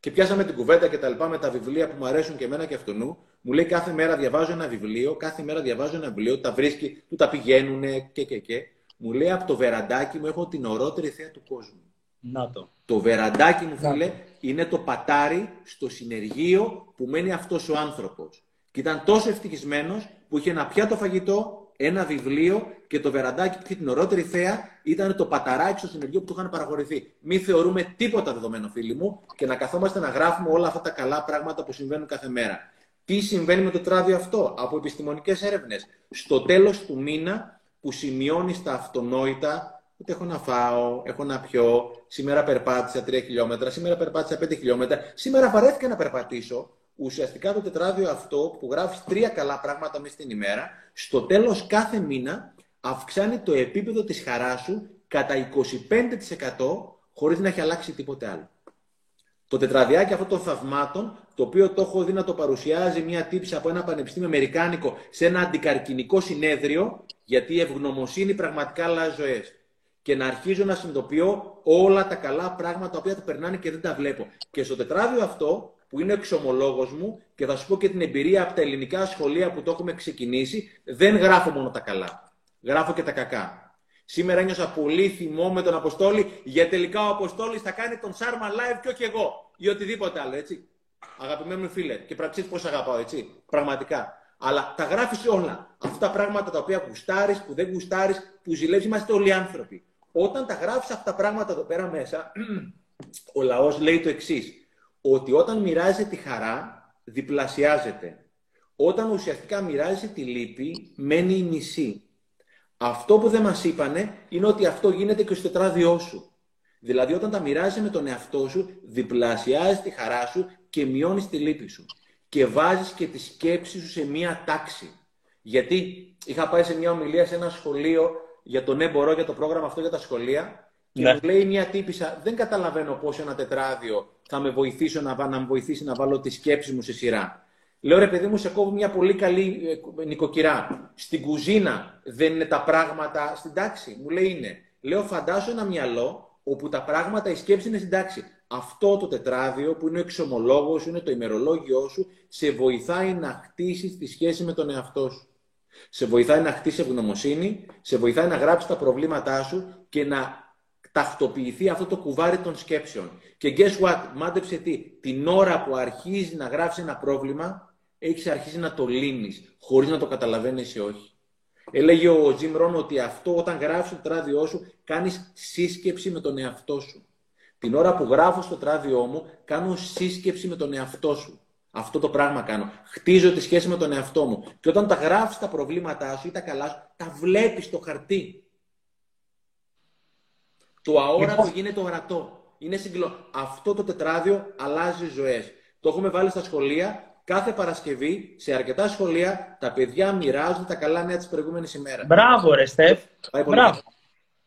S2: Και πιάσαμε την κουβέντα και τα λοιπά με τα βιβλία που μου αρέσουν και εμένα και αυτού. Μου λέει κάθε μέρα διαβάζω ένα βιβλίο, κάθε μέρα διαβάζω ένα βιβλίο, τα βρίσκει, του τα πηγαίνουν και και και. Μου λέει από το βεραντάκι μου έχω την ορότερη θέα του κόσμου.
S1: Να το.
S2: Το βεραντάκι μου, φίλε, είναι το πατάρι στο συνεργείο που μένει αυτός ο άνθρωπος. Και ήταν τόσο ευτυχισμένος που είχε ένα πιάτο φαγητό, ένα βιβλίο και το βεραντάκι που είχε την ορότερη θέα ήταν το παταράκι στο συνεργείο που του είχαν παραχωρηθεί. Μην θεωρούμε τίποτα δεδομένο, φίλοι μου, και να καθόμαστε να γράφουμε όλα αυτά τα καλά πράγματα που συμβαίνουν κάθε μέρα. Τι συμβαίνει με το τράδιο αυτό; Από επιστημονικές έρευνες. Στο τέλος του μήνα που σημειώνει τα αυτονόητα ότι έχω να φάω, έχω να πιω, σήμερα περπάτησα 3 χιλιόμετρα, σήμερα περπάτησα 5 χιλιόμετρα, σήμερα βαρέθηκα να περπατήσω. Ουσιαστικά το τετράδιο αυτό που γράφεις τρία καλά πράγματα μέσα στην ημέρα, στο τέλος κάθε μήνα αυξάνει το επίπεδο της χαράς σου κατά 25% χωρίς να έχει αλλάξει τίποτε άλλο. Το τετραδιάκι αυτών των θαυμάτων, το οποίο το έχω δει να το παρουσιάζει μια τύψη από ένα πανεπιστήμιο αμερικάνικο σε ένα αντικαρκυνικό συνέδριο, γιατί η ευγνωμοσύνη πραγματικά αλλάζει ζωές. Και να αρχίζω να συνειδητοποιώ όλα τα καλά πράγματα τα οποία τα περνάνε και δεν τα βλέπω. Και στο τετράδιο αυτό, που είναι ο εξομολόγος μου, και θα σου πω και την εμπειρία από τα ελληνικά σχολεία που το έχουμε ξεκινήσει, δεν γράφω μόνο τα καλά. Γράφω και τα κακά. Σήμερα ένιωσα πολύ θυμό με τον Αποστόλη, γιατί τελικά ο Αποστόλης θα κάνει τον Σάρμα live και όχι εγώ. Ή οτιδήποτε άλλο, έτσι. Αγαπημένο μου φίλε, και πραξίτ πώς αγαπάω, έτσι. Πραγματικά. Αλλά τα γράφεις όλα. Αυτά τα πράγματα τα οποία γουστάρεις, που δεν γουστάρεις, που ζηλεύεις, είμαστε όλοι άνθρωποι. Όταν τα γράφεις αυτά τα πράγματα εδώ πέρα μέσα, (clears throat) ο λαός λέει το εξής. Ότι όταν μοιράζεται τη χαρά, διπλασιάζεται. Όταν ουσιαστικά μοιράζεσαι τη λύπη, μένει η μισή. Αυτό που δεν μας είπανε είναι ότι αυτό γίνεται και στο τετράδιό σου. Δηλαδή όταν τα μοιράζεσαι με τον εαυτό σου, διπλασιάζεις τη χαρά σου και μειώνεις τη λύπη σου. Και βάζεις και τη σκέψη σου σε μία τάξη. Γιατί είχα πάει σε μια ομιλία σε ένα σχολείο για τον έμπορο, για το πρόγραμμα αυτό για τα σχολεία. Και
S1: Ναι.
S2: μου λέει μια τύπησα, δεν καταλαβαίνω πώς ένα τετράδιο θα με, βοηθήσω να, βα- να με βοηθήσει να βάλω τη σκέψη μου σε σειρά. Λέω ρε παιδί μου, σε κόβω μια πολύ καλή ε, νοικοκυρά. Στην κουζίνα δεν είναι τα πράγματα στην τάξη. Μου λέει είναι. Λέω φαντάσου ένα μυαλό όπου τα πράγματα, η σκέψη είναι στην τάξη. αυτό το τετράδιο που είναι ο εξομολόγος, είναι το ημερολόγιο σου, σε βοηθάει να χτίσεις τη σχέση με τον εαυτό σου. Σε βοηθάει να χτίσει ευγνωμοσύνη, σε βοηθάει να γράψει τα προβλήματά σου και να τακτοποιηθεί αυτό το κουβάρι των σκέψεων. Και guess what, μάντεψε τι, την ώρα που αρχίζει να γράφεις ένα πρόβλημα, έχεις αρχίσει να το λύνεις, χωρίς να το καταλαβαίνεις ή όχι. Έλεγε ο Τζιμ Ρόν ότι αυτό όταν γράφεις το τράδιό σου, κάνεις σύσκεψη με τον εαυτό σου. Την ώρα που γράφω στο τράδιό μου, κάνω σύσκεψη με τον εαυτό σου. Αυτό το πράγμα κάνω. Χτίζω τη σχέση με τον εαυτό μου. Και όταν τα γράφεις τα προβλήματά σου ή τα καλάς σου, τα βλέπεις στο χαρτί. Το αόρατο λοιπόν... γίνεται ορατό. Είναι συγκλο... Αυτό το τετράδιο αλλάζει ζωές. Το έχουμε βάλει στα σχολεία. Κάθε Παρασκευή, σε αρκετά σχολεία, τα παιδιά μοιράζουν τα καλά νέα της προηγούμενης ημέρας.
S1: Μπράβο, ρε Στεφ. Μπράβο.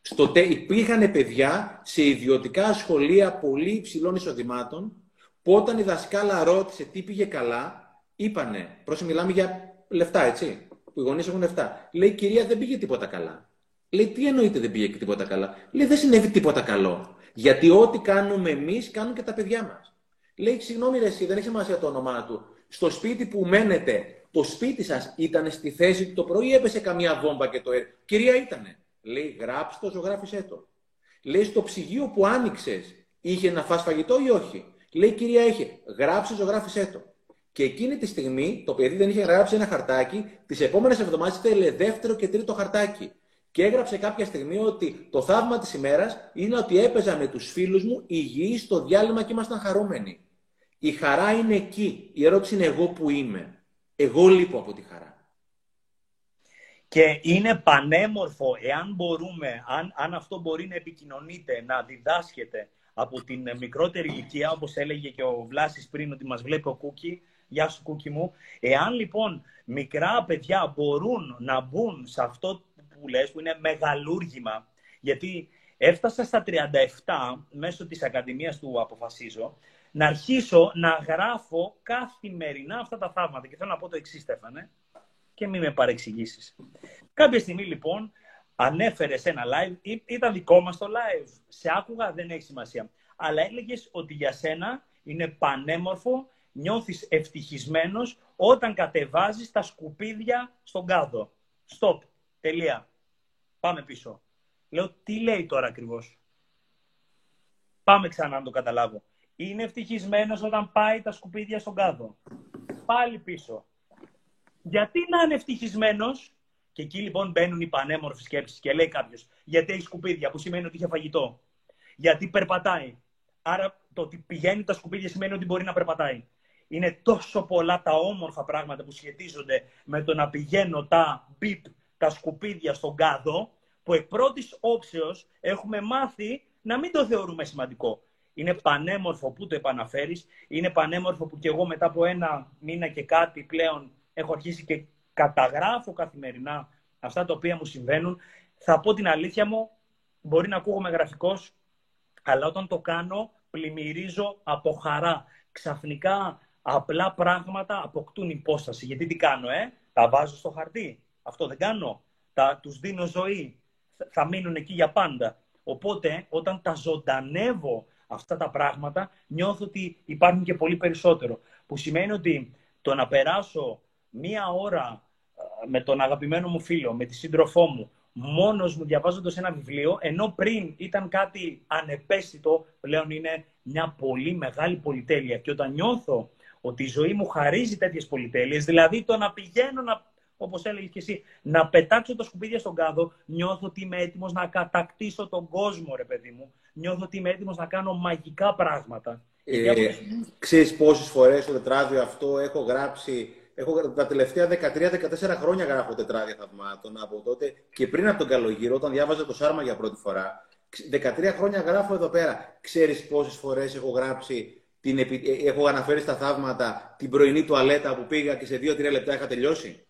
S2: Στο τε... Υπήρχαν παιδιά σε ιδιωτικά σχολεία πολύ υψηλών εισοδημάτων που όταν η δασκάλα ρώτησε τι πήγε καλά, είπανε, πρόσεχε μιλάμε για λεφτά, έτσι, που οι γονείς έχουν λεφτά. Λέει, κυρία, δεν πήγε τίποτα καλά. Λέει, τι εννοείται δεν πήγε τίποτα καλά. Λέει, δεν συνέβη τίποτα καλό. Γιατί ό,τι κάνουμε εμείς, κάνουν και τα παιδιά μας. Λέει, συγγνώμη, ρε, εσύ, δεν έχει σημασία το όνομά του. Στο σπίτι που μένετε, το σπίτι σας ήταν στη θέση του το πρωί ή έπεσε καμία βόμβα και το έριξε. Κυρία, ήτανε. Λέει, γράψτε το, ζωγράφισε το. Λέει, στο ψυγείο που άνοιξες, είχε να φας φαγητό ή όχι; Λέει, κυρία, έχει. Γράψε, ζωγράφισε το. Και εκείνη τη στιγμή το παιδί δεν είχε γράψει ένα χαρτάκι, τις επόμενες εβδομάδες ήθελε δεύτερο και τρίτο χαρτάκι. Και έγραψε κάποια στιγμή ότι το θαύμα της ημέρας είναι ότι έπαιζα με τους φίλους μου υγιείς στο διάλειμμα και ήμασταν χαρούμενοι. Η χαρά είναι εκεί. Η ερώτηση είναι εγώ που είμαι. Εγώ λείπω από τη χαρά.
S1: Και είναι πανέμορφο, εάν μπορούμε, αν, αν αυτό μπορεί να επικοινωνείτε, να διδάσκεται από την μικρότερη ηλικία, όπως έλεγε και ο Βλάσης πριν, ότι μας βλέπει ο Κούκι, γεια σου Κούκι μου. Εάν λοιπόν μικρά παιδιά μπορούν να μπουν σε αυτό που λες, που είναι μεγαλούργημα, γιατί έφτασα στα 37, μέσω της Ακαδημίας του Αποφασίζω, να αρχίσω να γράφω καθημερινά αυτά τα θαύματα. Και θέλω να πω το εξής, Στέφανε, και μην με παρεξηγήσεις. Κάποια στιγμή λοιπόν ανέφερε σε ένα live, ήταν δικό μας το live, σε άκουγα, δεν έχει σημασία. Αλλά έλεγες ότι για σένα είναι πανέμορφο, νιώθεις ευτυχισμένος όταν κατεβάζεις τα σκουπίδια στον κάδο. Stop. Τελεία. Πάμε πίσω. Λέω, τι λέει τώρα ακριβώς; Πάμε ξανά να το καταλάβω. Είναι ευτυχισμένος όταν πάει τα σκουπίδια στον κάδο. Πάλι πίσω. Γιατί να είναι ευτυχισμένος; Και εκεί λοιπόν μπαίνουν οι πανέμορφες σκέψεις και λέει κάποιος, γιατί έχεις σκουπίδια, που σημαίνει ότι είχε φαγητό; Γιατί περπατάει; Άρα το ότι πηγαίνει τα σκουπίδια σημαίνει ότι μπορεί να περπατάει. Είναι τόσο πολλά τα όμορφα πράγματα που σχετίζονται με το να πηγαίνω τα μπιπ, τα σκουπίδια στον κάδο, που εκ πρώτης όψεως έχουμε μάθει να μην το θεωρούμε σημαντικό. Είναι πανέμορφο που το επαναφέρεις. Είναι πανέμορφο που και εγώ μετά από ένα μήνα και κάτι πλέον έχω αρχίσει και καταγράφω καθημερινά αυτά τα οποία μου συμβαίνουν. Θα πω την αλήθεια μου, μπορεί να ακούγομαι γραφικός, αλλά όταν το κάνω πλημμυρίζω από χαρά. Ξαφνικά απλά πράγματα αποκτούν υπόσταση. Γιατί τι κάνω, ε; Τα βάζω στο χαρτί. Αυτό δεν κάνω. Τα, τους δίνω ζωή. Θα μείνουν εκεί για πάντα. Οπότε, όταν τα ζωντανεύω αυτά τα πράγματα, νιώθω ότι υπάρχουν και πολύ περισσότερο. Που σημαίνει ότι το να περάσω μία ώρα ε, με τον αγαπημένο μου φίλο, με τη σύντροφό μου, μόνος μου διαβάζοντας ένα βιβλίο, ενώ πριν ήταν κάτι ανεπαίσθητο, πλέον είναι μια πολύ μεγάλη πολυτέλεια. Και όταν νιώθω ότι η ζωή μου χαρίζει τέτοιες πολυτέλειες, δηλαδή το να πηγαίνω να Όπως έλεγες και εσύ, να πετάξω τα σκουπίδια στον κάδο, νιώθω ότι είμαι έτοιμος να κατακτήσω τον κόσμο, ρε παιδί μου. Νιώθω ότι είμαι έτοιμος να κάνω μαγικά πράγματα.
S2: Ε, Ξέρεις πόσες φορές στο τετράδιο αυτό έχω γράψει έχω, τα τελευταία 13-14 χρόνια γράφω τετράδια θαυμάτων από τότε και πριν από τον καλογύρο, όταν διάβαζα το Σάρμα για πρώτη φορά. 13 χρόνια γράφω εδώ πέρα. Ξέρεις πόσες φορές έχω γράψει, την, ε, έχω αναφέρει στα θαύματα την πρωινή τουαλέτα που πήγα και σε 2-3 λεπτά είχα τελειώσει.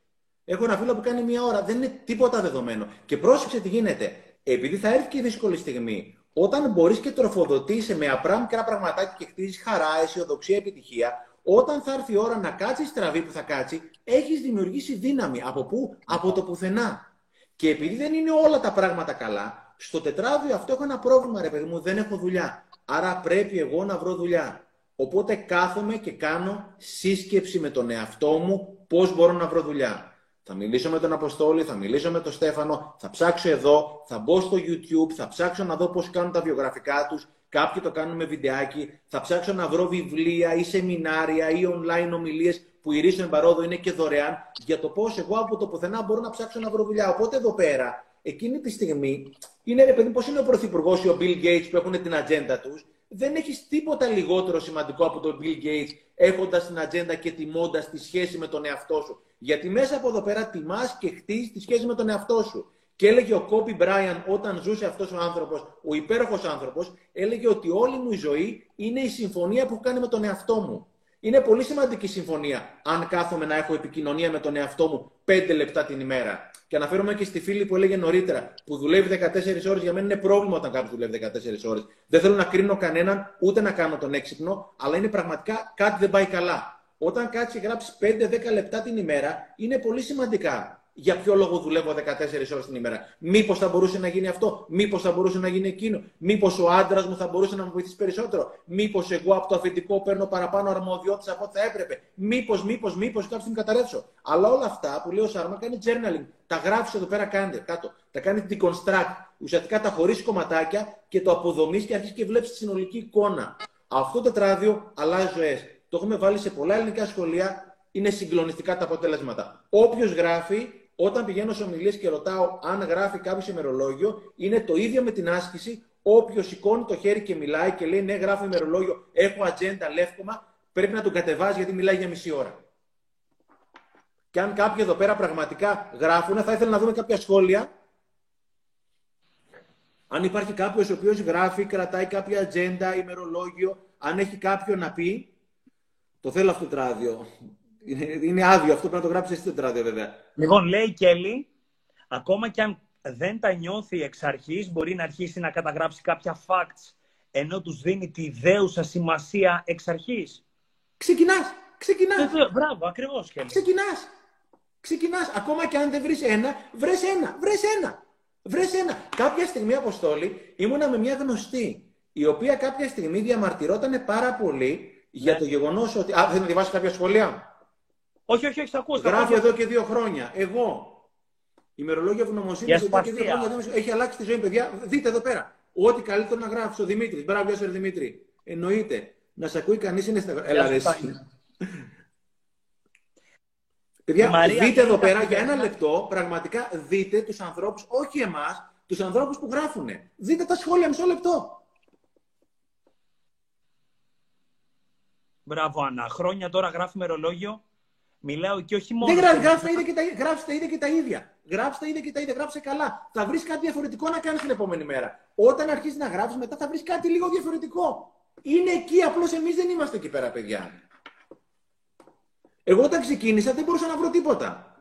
S2: Έχω ένα φίλο που κάνει μία ώρα. Δεν είναι τίποτα δεδομένο. Και πρόσεξε τι γίνεται. Επειδή θα έρθει και η δύσκολη στιγμή, όταν μπορείς και τροφοδοτήσει με απλά μικρά πραγματάκια και χτίζεις χαρά, αισιοδοξία, επιτυχία, όταν θα έρθει η ώρα να κάτσει στραβή που θα κάτσει, έχεις δημιουργήσει δύναμη. Από πού; Από το πουθενά. Και επειδή δεν είναι όλα τα πράγματα καλά, στο τετράδιο αυτό έχω ένα πρόβλημα, ρε παιδί μου, δεν έχω δουλειά. άρα πρέπει εγώ να βρω δουλειά. Οπότε κάθομαι και κάνω σύσκεψη με τον εαυτό μου πώς μπορώ να βρω δουλειά. Θα μιλήσω με τον Αποστόλη, θα μιλήσω με τον Στέφανο, θα ψάξω εδώ, θα μπω στο YouTube, θα ψάξω να δω πώς κάνουν τα βιογραφικά τους, κάποιοι το κάνουν με βιντεάκι, θα ψάξω να βρω βιβλία ή σεμινάρια ή online ομιλίες που η Ρίσο Εμπαρόδο είναι και δωρεάν για το πώς εγώ από το πουθενά μπορώ να ψάξω να βρω δουλειά. Οπότε εδώ πέρα, εκείνη τη στιγμή, είναι ρε παιδί, πώς είναι ο Πρωθυπουργός ή ο Bill Gates που έχουν την ατζέντα τους, δεν έχεις τίποτα λιγότερο σημαντικό από τον Bill Gates έχοντας την ατζέντα και τιμώντας τη σχέση με τον εαυτό σου. Γιατί μέσα από εδώ πέρα τιμάς και χτίζεις τη σχέση με τον εαυτό σου. Και έλεγε ο Κόμπι Μπράιαν όταν ζούσε αυτός ο άνθρωπος, ο υπέροχος άνθρωπος, έλεγε ότι όλη μου η ζωή είναι η συμφωνία που έχω κάνει με τον εαυτό μου. Είναι πολύ σημαντική συμφωνία αν κάθομαι να έχω επικοινωνία με τον εαυτό μου 5 λεπτά την ημέρα. Και αναφέρομαι και στη φίλη που έλεγε νωρίτερα, που δουλεύει 14 ώρες. Για μένα είναι πρόβλημα όταν κάποιος δουλεύει 14 ώρες. Δεν θέλω να κρίνω κανέναν, ούτε να κάνω τον έξυπνο, αλλά είναι πραγματικά κάτι δεν πάει καλά. Όταν κάτσεις γράψεις 5-10 λεπτά την ημέρα, είναι πολύ σημαντικά για ποιο λόγο δουλεύω 14 ώρες την ημέρα; Μήπως θα μπορούσε να γίνει αυτό, Μήπως θα μπορούσε να γίνει εκείνο, Μήπως ο άντρας μου θα μπορούσε να μου βοηθήσει περισσότερο, Μήπως εγώ από το αφεντικό παίρνω παραπάνω αρμοδιότητες από ό,τι θα έπρεπε, Μήπως, μήπως, μήπως κάποιο την καταρρεύσω; Αλλά όλα αυτά που λέει ο Σάρμα κάνει journaling. Τα γράφεις εδώ πέρα, κάντε κάτω. Τα κάνει deconstruct. Ουσιαστικά τα χωρίς κομματάκια και το αποδομείς και αρχίζεις και βλέπεις τη συνολική εικόνα. Αυτό το τετράδιο αλλάζει ζωές. Το έχουμε βάλει σε πολλά ελληνικά σχολεία. Είναι συγκλονιστικά τα αποτέλεσματα. Όποιος γράφει, όταν πηγαίνω σε ομιλίες και ρωτάω αν γράφει κάποιος ημερολόγιο, είναι το ίδιο με την άσκηση. Όποιος σηκώνει το χέρι και μιλάει και λέει ναι, γράφω ημερολόγιο, έχω ατζέντα, λεύκομα, πρέπει να τον κατεβάζει γιατί μιλάει για μισή ώρα. Και αν κάποιοι εδώ πέρα πραγματικά γράφουν, θα ήθελα να δούμε κάποια σχόλια. Αν υπάρχει κάποιος ο οποίος γράφει, κρατάει κάποια ατζέντα, ημερολόγιο, αν έχει κάποιο να πει, το θέλω αυτό το ράδιο. Είναι άδειο αυτό, πρέπει να το γράψεις εσύ το τετράδιο βέβαια.
S1: Λοιπόν, λέει η Κέλλη, ακόμα και αν δεν τα νιώθει εξ αρχής, μπορεί να αρχίσει να καταγράψει κάποια facts ενώ τους δίνει τη δέουσα σημασία εξ αρχής.
S2: Ξεκινάς! Ξεκινάς!
S1: Ε, μπράβο, ακριβώς, Κέλλη.
S2: Ξεκινάς! Ξεκινάς. Ακόμα και αν δεν βρεις ένα, βρες ένα, βρες ένα. Βρες ένα. Κάποια στιγμή, Αποστόλη, ήμουνα με μια γνωστή, η οποία κάποια στιγμή διαμαρτυρόταν πάρα πολύ για
S1: Ναι.
S2: το γεγονός ότι. Α, δεν να διαβάσει κάποια σχόλια;
S1: Όχι, όχι, όχι, θα ακούω. θα
S2: Γράφει
S1: ακούω.
S2: εδώ και δύο χρόνια. Εγώ. Ημερολόγιο ευγνωμοσύνης
S1: Για
S2: εδώ και δύο
S1: σπαθία.
S2: χρόνια. δεν- Έχει αλλάξει τη ζωή, παιδιά. Δείτε εδώ πέρα. Ό,τι καλύτερο να γράψει ο Δημήτρης. Μπράβο, γεια σου, ρε Δημήτρη. Εννοείται. Να σε ακούει κανείς είναι στα. Έλα,
S1: σου,
S2: ρε, εσύ.
S1: Τάνια.
S2: Παιδιά,
S1: Η Μαρία
S2: δείτε εδώ
S1: κάνει
S2: πέρα
S1: κάτι
S2: για ένα
S1: τέτοιο.
S2: λεπτό, πραγματικά δείτε τους ανθρώπους, όχι εμάς, τους ανθρώπους που γράφουν. Δείτε τα σχόλια μισό λεπτό.
S1: Μπράβο, Άννα. Χρόνια τώρα γράφει μερολόγιο. Μιλάω και όχι μόνο.
S2: Δεν γράφει,
S1: σε-
S2: γράψτε, είδε και τα, γράψτε είδε και τα ίδια. Γράψτε είδε και τα ίδια, γράψτε καλά. Θα βρεις κάτι διαφορετικό να κάνεις την επόμενη μέρα. Όταν αρχίσεις να γράψεις, μετά θα βρεις κάτι λίγο διαφορετικό. Είναι εκεί, απλώς εμείς δεν είμαστε εκεί πέρα, παιδιά. Εγώ όταν ξεκίνησα δεν μπορούσα να βρω τίποτα.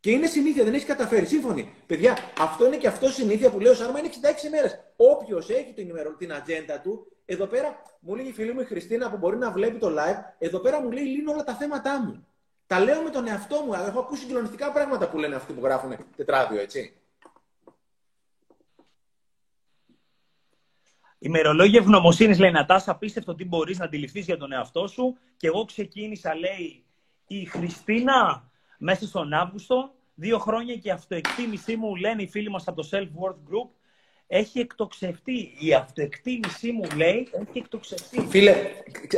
S2: Και είναι συνήθεια, δεν έχεις καταφέρει. Σύμφωνοι. Παιδιά, αυτό είναι και αυτό συνήθεια που λέω Σάρμα είναι 66 μέρες. Όποιος έχει την, ημερο... την ατζέντα του, εδώ πέρα μου λέει η φίλη μου η Χριστίνα που μπορεί να βλέπει το live, εδώ πέρα μου λέει λύνω όλα τα θέματά μου. Τα λέω με τον εαυτό μου. Έχω ακούσει συγκλονιστικά πράγματα που λένε αυτοί που γράφουν τετράδιο, έτσι.
S1: Ημερολόγιο ευγνωμοσύνης λέει Νατάσα, απίστευτο τι μπορείς να αντιληφθείς για τον εαυτό σου. Και εγώ ξεκίνησα, λέει η Χριστίνα, μέσα στον Αύγουστο. Δύο χρόνια και η αυτοεκτίμησή μου, λένε οι φίλοι μας από το Self Worth Group, έχει εκτοξευτεί. Η αυτοεκτίμησή μου, λέει, έχει εκτοξευτεί.
S2: Φίλε,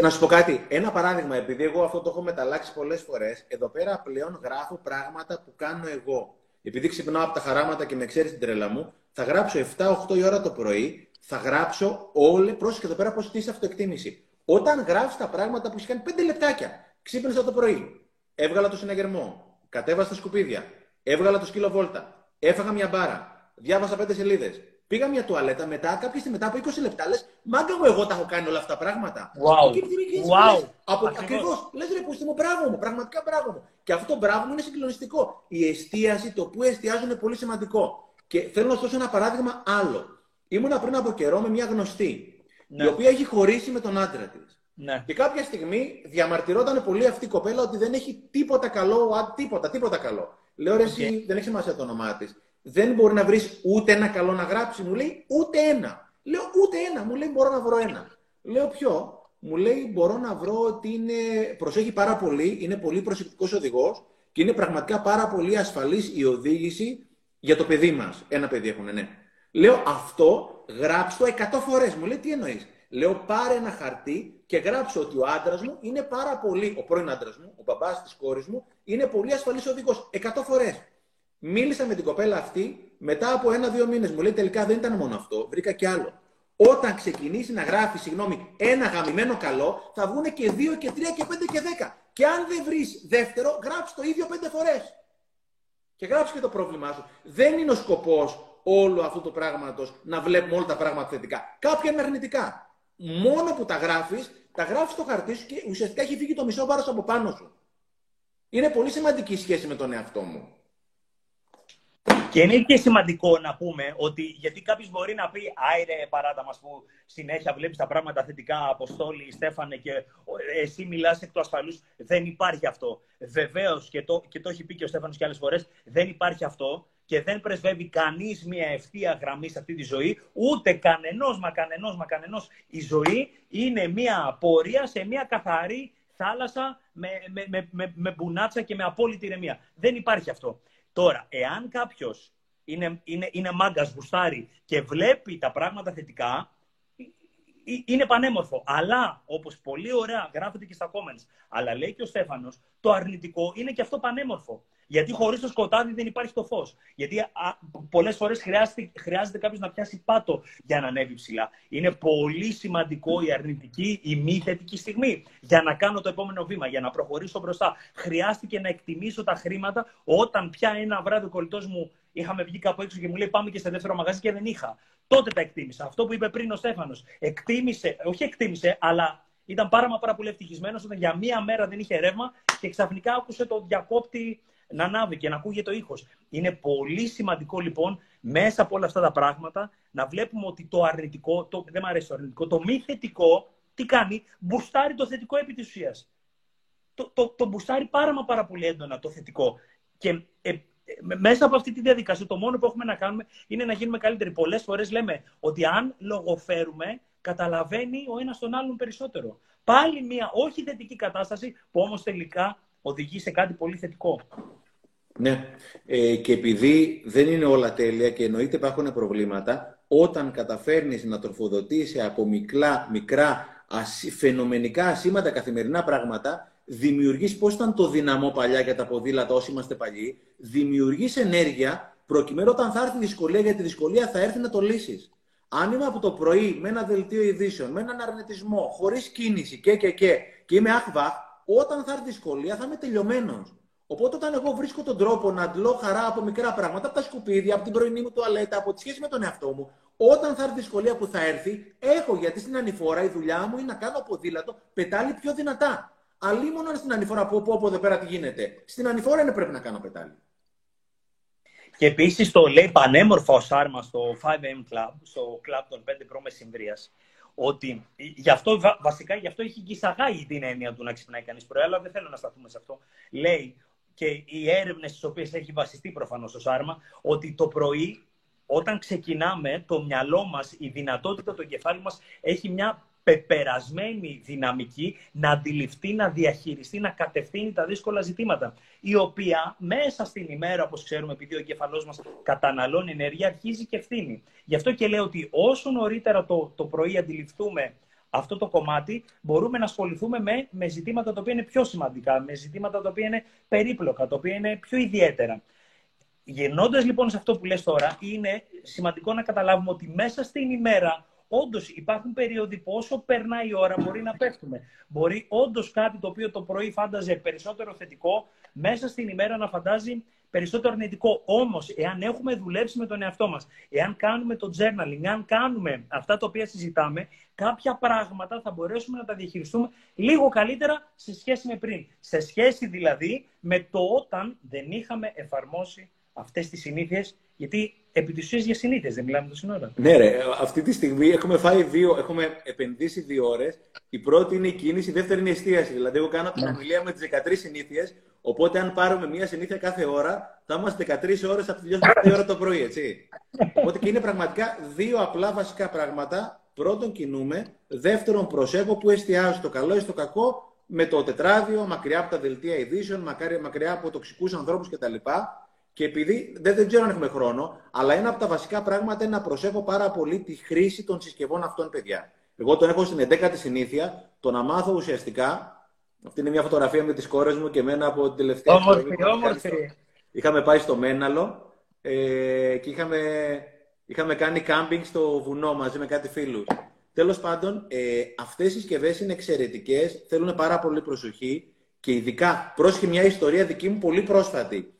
S2: να σου πω κάτι. Ένα παράδειγμα, επειδή εγώ αυτό το έχω μεταλλάξει πολλές φορές, εδώ πέρα πλέον γράφω πράγματα που κάνω εγώ. Επειδή ξυπνάω από τα χαράματα και με ξέρεις την τρέλα μου, θα γράψω 7-8 η ώρα το πρωί, θα γράψω όλε. Πρόσεχε εδώ πέρα πώς χτίσει αυτοεκτίμηση. Όταν γράφεις τα πράγματα που έχεις κάνει 5 λεπτάκια, ξύπνησα το πρωί, έβγαλα το συναγερμό, κατέβασα τα σκουπίδια, έβγαλα το σκύλο βόλτα, έφαγα μια μπάρα, διάβασα 5 σελίδες, πήγα μια τουαλέτα, μετά, κάποια στιγμή μετά από 20 λεπτά, λες, μάγκα μου, εγώ τα έχω κάνει όλα αυτά τα πράγματα.
S1: Wow.
S2: Και επειδή και
S1: Wow.
S2: λες, από,
S1: Ακριβώς.
S2: ακριβώς. Λες ρε πούστη μου, μπράβο μου, πραγματικά μπράβο μου. Και αυτό το μπράβο μου είναι συγκλονιστικό. Η εστίαση, το που εστιάζω είναι πολύ σημαντικό. Και θέλω να σου δώσω ένα παράδειγμα άλλο. Ήμουνα πριν από καιρό με μια γνωστή,
S1: Ναι.
S2: η οποία έχει χωρίσει με τον άντρα της.
S1: Ναι.
S2: Και κάποια στιγμή διαμαρτυρόταν πολύ αυτή η κοπέλα ότι δεν έχει τίποτα καλό, α, τίποτα, τίποτα καλό. Λέω ρε, εσύ δεν έχει σημασία το όνομά της. Δεν μπορεί να βρεις ούτε ένα καλό να γράψει. Μου λέει ούτε ένα. Λέω ούτε ένα. Μου λέει μπορώ να βρω ένα. Λέω ποιο; Μου λέει μπορώ να βρω ότι είναι, προσέχει πάρα πολύ, είναι πολύ προσεκτικός οδηγός και είναι πραγματικά πάρα πολύ ασφαλής η οδήγηση για το παιδί μας. Ένα παιδί έχουν, ναι. Λέω αυτό γράψω 100 φορές. Μου λέει τι εννοείς; Λέω πάρε ένα χαρτί και γράψω ότι ο άντρας μου είναι πάρα πολύ, ο πρώην άντρας μου, ο μπαμπάς της κόρης μου, είναι πολύ ασφαλής οδηγός. 100 φορές. Μίλησα με την κοπέλα αυτή μετά από ένα-δύο μήνες. Μου λέει τελικά δεν ήταν μόνο αυτό, βρήκα και άλλο. Όταν ξεκινήσει να γράφει, συγγνώμη, ένα γαμημένο καλό, θα βγουν και δύο και τρία και πέντε και δέκα. Και αν δεν βρεις δεύτερο, γράψει το ίδιο πέντε φορές. Και γράψει και το πρόβλημά σου. Δεν είναι ο σκοπός όλου αυτού του πράγματος να βλέπουμε όλα τα πράγματα θετικά. Κάποια είναι αρνητικά. Μόνο που τα γράφεις, τα γράφεις στο χαρτί σου και ουσιαστικά έχει φύγει το μισό βάρος από πάνω σου. Είναι πολύ σημαντική η σχέση με τον εαυτό μου.
S1: Και είναι και σημαντικό να πούμε ότι γιατί κάποιος μπορεί να πει Άιρε παράτα μας που συνέχεια βλέπεις τα πράγματα θετικά, Αποστόλη, Στέφανε, και εσύ μιλάς εκ του ασφαλούς. Δεν υπάρχει αυτό. Βεβαίως και το, και το έχει πει και ο Στέφανος και άλλες φορές, δεν υπάρχει αυτό και δεν πρεσβεύει κανείς μια ευθεία γραμμή σε αυτή τη ζωή, ούτε κανενός μα κανενός μα κανενός. Η ζωή είναι μια πορεία σε μια καθαρή θάλασσα με, με, με, με, με μπουνάτσα και με απόλυτη ηρεμία. Δεν υπάρχει αυτό. Τώρα, εάν κάποιος είναι, είναι, είναι μάγκας, γουστάρει και βλέπει τα πράγματα θετικά, είναι πανέμορφο. Αλλά, όπως πολύ ωραία γράφεται και στα comments, αλλά λέει και ο Στέφανος, το αρνητικό είναι και αυτό πανέμορφο. Γιατί χωρίς το σκοτάδι δεν υπάρχει το φως. Γιατί πολλές φορές χρειάζεται, χρειάζεται κάποιος να πιάσει πάτο για να ανέβει ψηλά. Είναι πολύ σημαντικό η αρνητική, η μη θετική στιγμή για να κάνω το επόμενο βήμα, για να προχωρήσω μπροστά. Χρειάστηκε να εκτιμήσω τα χρήματα όταν πια ένα βράδυ ο κολλητός μου είχαμε βγει κάπου έξω και μου λέει πάμε και σε δεύτερο μαγαζί και δεν είχα. Τότε τα εκτίμησα. Αυτό που είπε πριν ο Στέφανος. Εκτίμησε, όχι εκτίμησε, αλλά ήταν πάρα, πάρα πολύ ευτυχισμένος όταν για μία μέρα δεν είχε ρεύμα και ξαφνικά άκουσε το διακόπτη να ανάβει και να ακούγεται το ήχος. Είναι πολύ σημαντικό λοιπόν μέσα από όλα αυτά τα πράγματα να βλέπουμε ότι το αρνητικό, το, δεν μου αρέσει το αρνητικό, το μη θετικό, τι κάνει, μπουστάρει το θετικό επί της ουσίας. Το, το, το μπουστάρει πάρα μα πάρα πολύ έντονα το θετικό. Και ε, μέσα από αυτή τη διαδικασία το μόνο που έχουμε να κάνουμε είναι να γίνουμε καλύτεροι. Πολλές φορές λέμε ότι αν λογοφέρουμε, καταλαβαίνει ο ένας τον άλλον περισσότερο. Πάλι μια όχι θετική κατάσταση που όμως τελικά οδηγεί σε κάτι πολύ θετικό.
S2: Ναι. Ε, και επειδή δεν είναι όλα τέλεια και εννοείται υπάρχουν προβλήματα, όταν καταφέρνεις να τροφοδοτήσει από μικρά, μικρά φαινομενικά ασήμαντα καθημερινά πράγματα, δημιουργείς πώς ήταν το δυναμό παλιά για τα ποδήλατα όσοι είμαστε παλιοί, δημιουργείς ενέργεια προκειμένου όταν θα έρθει η δυσκολία, για τη δυσκολία θα έρθει να το λύσεις. Αν είμαι από το πρωί με ένα δελτίο ειδήσεων, με έναν αρνητισμό, χωρίς κίνηση και και και, και είμαι άχβαχ, όταν θα έρθει δυσκολία θα είμαι τελειωμένος. Οπότε, όταν εγώ βρίσκω τον τρόπο να αντλώ χαρά από μικρά πράγματα, από τα σκουπίδια, από την πρωινή μου τουαλέτα, από τη σχέση με τον εαυτό μου, όταν θα έρθει δυσκολία που θα έρθει, έχω γιατί στην ανηφόρα η δουλειά μου είναι να κάνω ποδήλατο πετάλι πιο δυνατά. Αλλήμον στην ανηφόρα που πω, πω εδώ πέρα τι γίνεται. Στην ανηφόρα είναι πρέπει να κάνω πετάλι.
S1: Και επίσης το λέει πανέμορφο ο Σάρμα στο 5M Club, στο club των 5 προ μεσημβρία, ότι γι' αυτό, βασικά γι' αυτό έχει εισαγάγει την έννοια του να ξυπνάει κανείς πρωί, αλλά δεν θέλω να σταθούμε σε αυτό. Λέει και οι έρευνες στις οποίες έχει βασιστεί προφανώς το Σάρμα, ότι το πρωί, όταν ξεκινάμε, το μυαλό μας, η δυνατότητα του εγκεφάλου μας έχει μια πεπερασμένη δυναμική να αντιληφθεί, να διαχειριστεί, να κατευθύνει τα δύσκολα ζητήματα. Η οποία μέσα στην ημέρα, όπως ξέρουμε, επειδή ο εγκεφαλός μας καταναλώνει ενέργεια, αρχίζει και ευθύνη. Γι' αυτό και λέω ότι όσο νωρίτερα το, το πρωί αντιληφθούμε αυτό το κομμάτι, μπορούμε να ασχοληθούμε με, με ζητήματα τα οποία είναι πιο σημαντικά, με ζητήματα τα οποία είναι περίπλοκα, τα οποία είναι πιο ιδιαίτερα. Γεννώντας λοιπόν σε αυτό που λες τώρα, είναι σημαντικό να καταλάβουμε ότι μέσα στην ημέρα όντως υπάρχουν περίοδοι που όσο περνάει η ώρα μπορεί να πέφτουμε. Μπορεί όντως κάτι το οποίο το πρωί φάνταζε περισσότερο θετικό, μέσα στην ημέρα να φαντάζει περισσότερο αρνητικό. Όμως, εάν έχουμε δουλέψει με τον εαυτό μας, εάν κάνουμε το journaling, εάν κάνουμε αυτά τα οποία συζητάμε, κάποια πράγματα θα μπορέσουμε να τα διαχειριστούμε λίγο καλύτερα σε σχέση με πριν. Σε σχέση δηλαδή με το όταν δεν είχαμε εφαρμόσει αυτές τις συνήθειες, γιατί επί της ουσίας για συνήθειε, δεν μιλάμε τόση ώρα.
S2: Ναι, ρε, αυτή τη στιγμή έχουμε φάει δύο, έχουμε επενδύσει δύο ώρες. Η πρώτη είναι η κίνηση, η δεύτερη είναι η εστίαση. Δηλαδή, εγώ κάνω την ναι. ομιλία με τις 13 συνήθειες. Οπότε, αν πάρουμε μία συνήθεια κάθε ώρα, θα είμαστε 13 ώρες από τη τελειώσουμε ώρα το πρωί, έτσι. Οπότε και είναι πραγματικά δύο απλά βασικά πράγματα Πρώτον, κινούμε. Δεύτερον, προσέχω που εστιάζω στο καλό ή στο κακό με το τετράδιο, μακριά από τα δελτία ειδήσεων, μακριά, μακριά από τοξικούς ανθρώπους κτλ. Και επειδή δεν, δεν ξέρω αν έχουμε χρόνο, αλλά ένα από τα βασικά πράγματα είναι να προσέχω πάρα πολύ τη χρήση των συσκευών αυτών, παιδιά. Εγώ τον έχω στην 11η συνήθεια, το να μάθω ουσιαστικά. Αυτή είναι μια φωτογραφία με τις κόρες μου και εμένα από την τελευταία
S1: Όμορφη, όμορφη.
S2: Είχαμε πάει στο Μέναλο ε, και είχαμε, είχαμε κάνει κάμπινγκ στο βουνό μαζί με κάτι φίλους. Τέλος πάντων, ε, αυτές οι συσκευές είναι εξαιρετικές, θέλουν πάρα πολύ προσοχή και ειδικά, πρόσχε μια ιστορία δική μου πολύ πρόσφατη.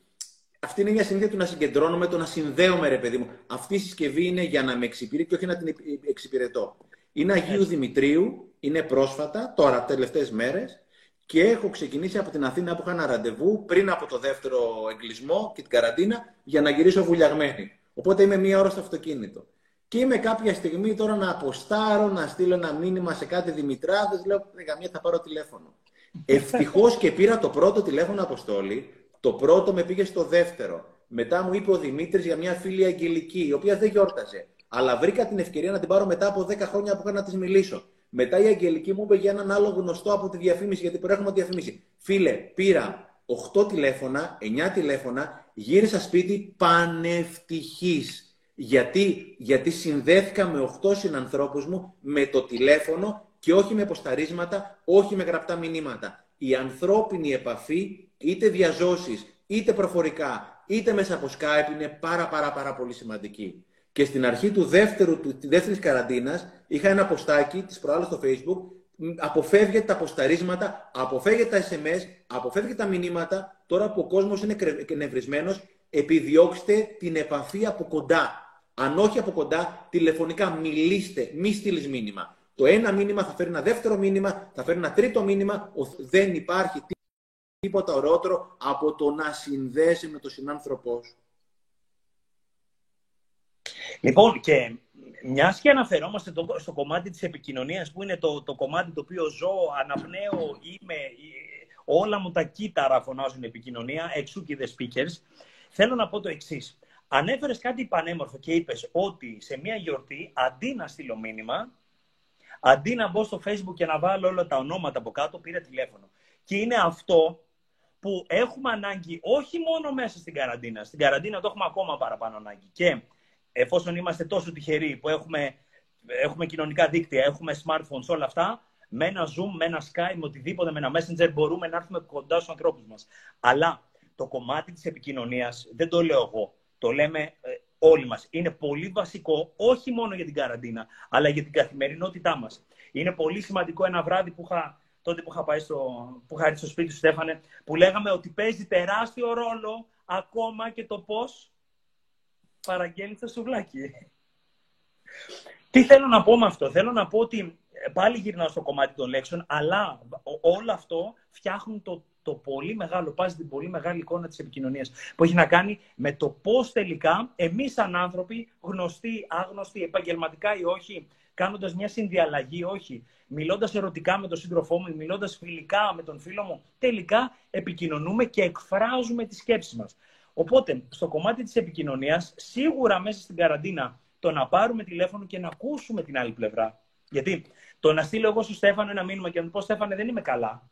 S2: Αυτή είναι μια συνήθεια του να συγκεντρώνομαι, το να συνδέομαι, ρε παιδί μου. Αυτή η συσκευή είναι για να με εξυπηρετεί και όχι να την εξυπηρετώ. Είναι Αγίου Δημητρίου, είναι πρόσφατα, τώρα, τελευταίες μέρες. Και έχω ξεκινήσει από την Αθήνα που είχα ένα ραντεβού πριν από το δεύτερο εγκλισμό και την καραντίνα για να γυρίσω βουλιαγμένη. Οπότε είμαι μία ώρα στο αυτοκίνητο. Και είμαι κάποια στιγμή τώρα να αποστάρω, να στείλω ένα μήνυμα σε κάτι Δημητράδες. Λέω: Καμία θα πάρω τηλέφωνο. (laughs) Ευτυχώς και πήρα το πρώτο τηλέφωνο Αποστόλη. Το πρώτο με πήγε στο δεύτερο. Μετά μου είπε ο Δημήτρης για μια φίλη Αγγελική, η οποία δεν γιόρταζε. Αλλά βρήκα την ευκαιρία να την πάρω μετά από 10 χρόνια που είχα να της μιλήσω. Μετά η Αγγελική μου είπε για έναν άλλο γνωστό από τη διαφήμιση, γιατί προέρχομαι από διαφήμιση. Φίλε, πήρα 8 τηλέφωνα, 9 τηλέφωνα, γύρισα σπίτι πανευτυχής. Γιατί, γιατί συνδέθηκα με 8 συνανθρώπους μου με το τηλέφωνο και όχι με ποσταρίσματα, όχι με γραπτά μηνύματα. Η ανθρώπινη επαφή, είτε διαζώσεις, είτε προφορικά, είτε μέσα από Skype, είναι πάρα πάρα πάρα πολύ σημαντική. Και στην αρχή του δεύτερου, του, της δεύτερης καραντίνας είχα ένα ποστάκι της προάλλης στο facebook αποφεύγετε τα ποσταρίσματα, αποφεύγετε τα SMS, αποφεύγετε τα μηνύματα. Τώρα που ο κόσμος είναι νευρισμένος, επιδιώξτε την επαφή από κοντά. Αν όχι από κοντά, τηλεφωνικά μιλήστε, μη στείλεις μήνυμα. Το ένα μήνυμα θα φέρει ένα δεύτερο μήνυμα, θα φέρει ένα τρίτο μήνυμα. Δεν υπάρχει τίποτα ωραιότερο από το να συνδέσει με τον συνάνθρωπό σου.
S1: Λοιπόν, και μιας και αναφερόμαστε στο κομμάτι της επικοινωνίας, που είναι το, το κομμάτι το οποίο ζω, αναπνέω, είμαι, όλα μου τα κύτταρα φωνάζουν επικοινωνία, εξού και the speakers, θέλω να πω το εξής. Ανέφερες κάτι πανέμορφο και είπες ότι σε μια γιορτή, αντί να στείλω μήνυμα, αντί να μπω στο Facebook και να βάλω όλα τα ονόματα από κάτω, πήρα τηλέφωνο. Και είναι αυτό που έχουμε ανάγκη όχι μόνο μέσα στην καραντίνα. Στην καραντίνα το έχουμε ακόμα παραπάνω ανάγκη. Και εφόσον είμαστε τόσο τυχεροί που έχουμε, έχουμε κοινωνικά δίκτυα, έχουμε smartphones, όλα αυτά, με ένα Zoom, με ένα Skype, με οτιδήποτε, με ένα Messenger μπορούμε να έρθουμε κοντά στους ανθρώπους μας. Αλλά το κομμάτι της επικοινωνίας δεν το λέω εγώ. Το λέμε ε, όλοι μας. Είναι πολύ βασικό, όχι μόνο για την καραντίνα, αλλά για την καθημερινότητά μας. Είναι πολύ σημαντικό ένα βράδυ που είχα, τότε που είχα πάει στο, που είχα στο σπίτι του Στέφανε, που λέγαμε ότι παίζει τεράστιο ρόλο ακόμα και το πώς παραγγέλνει το σουβλάκι. Τι θέλω να πω με αυτό; Θέλω να πω ότι ε, πάλι γυρνάω στο κομμάτι των λέξεων, αλλά όλο αυτό φτιάχνουν το, το πολύ μεγάλο, πάζει την πολύ μεγάλη εικόνα της επικοινωνίας, που έχει να κάνει με το πώς τελικά εμείς σαν άνθρωποι, γνωστοί, άγνωστοι, επαγγελματικά ή όχι, κάνοντας μια συνδιαλλαγή, όχι, μιλώντας ερωτικά με τον σύντροφό μου, μιλώντας φιλικά με τον φίλο μου, τελικά επικοινωνούμε και εκφράζουμε τις σκέψεις μας. Οπότε, στο κομμάτι της επικοινωνίας, σίγουρα μέσα στην καραντίνα, το να πάρουμε τηλέφωνο και να ακούσουμε την άλλη πλευρά. Γιατί το να στείλω εγώ στον Στέφανο ένα μήνυμα και να του πω Στέφανε δεν είμαι καλά.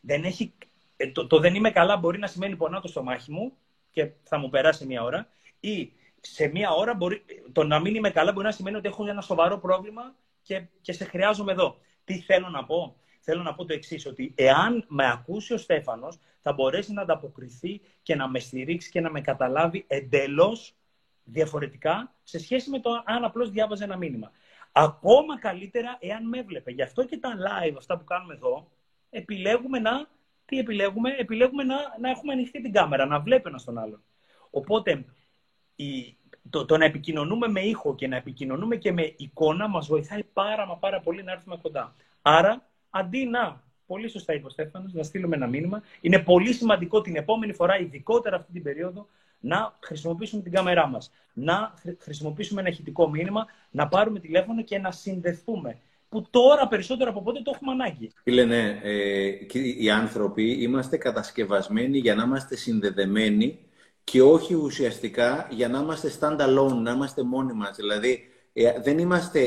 S1: Δεν έχει, ε, το, το δεν είμαι καλά μπορεί να σημαίνει πονάω το στομάχι μου και θα μου περάσει μια ώρα. Ή σε μια ώρα μπορεί, το να μην είμαι καλά μπορεί να σημαίνει ότι έχω ένα σοβαρό πρόβλημα και, και σε χρειάζομαι εδώ. Τι θέλω να πω; Θέλω να πω το εξής, ότι εάν με ακούσει ο Στέφανος, θα μπορέσει να ανταποκριθεί και να με στηρίξει και να με καταλάβει εντελώς διαφορετικά σε σχέση με το αν απλώς διάβαζε ένα μήνυμα. Ακόμα καλύτερα εάν με έβλεπε. Γι' αυτό και τα live, αυτά που κάνουμε εδώ, επιλέγουμε να. Τι επιλέγουμε, επιλέγουμε να, να έχουμε ανοιχτή την κάμερα, να βλέπει ένας τον άλλον. Οπότε, η, το, το να επικοινωνούμε με ήχο και να επικοινωνούμε και με εικόνα μας βοηθάει πάρα μα πάρα πολύ να έρθουμε κοντά. Άρα, αντί να, πολύ σωστά είπε ο Στέφανος, να στείλουμε ένα μήνυμα, είναι πολύ σημαντικό την επόμενη φορά, ειδικότερα αυτή την περίοδο, να χρησιμοποιήσουμε την κάμερά μας, να χρησιμοποιήσουμε ένα ηχητικό μήνυμα, να πάρουμε τηλέφωνο και να συνδεθούμε. Που τώρα περισσότερο από πότε το έχουμε ανάγκη.
S2: Φίλε, ναι, ε, οι άνθρωποι είμαστε κατασκευασμένοι για να είμαστε συνδεδεμένοι και όχι ουσιαστικά για να είμαστε stand alone, να είμαστε μόνοι μας. Δηλαδή, Ε, δεν είμαστε,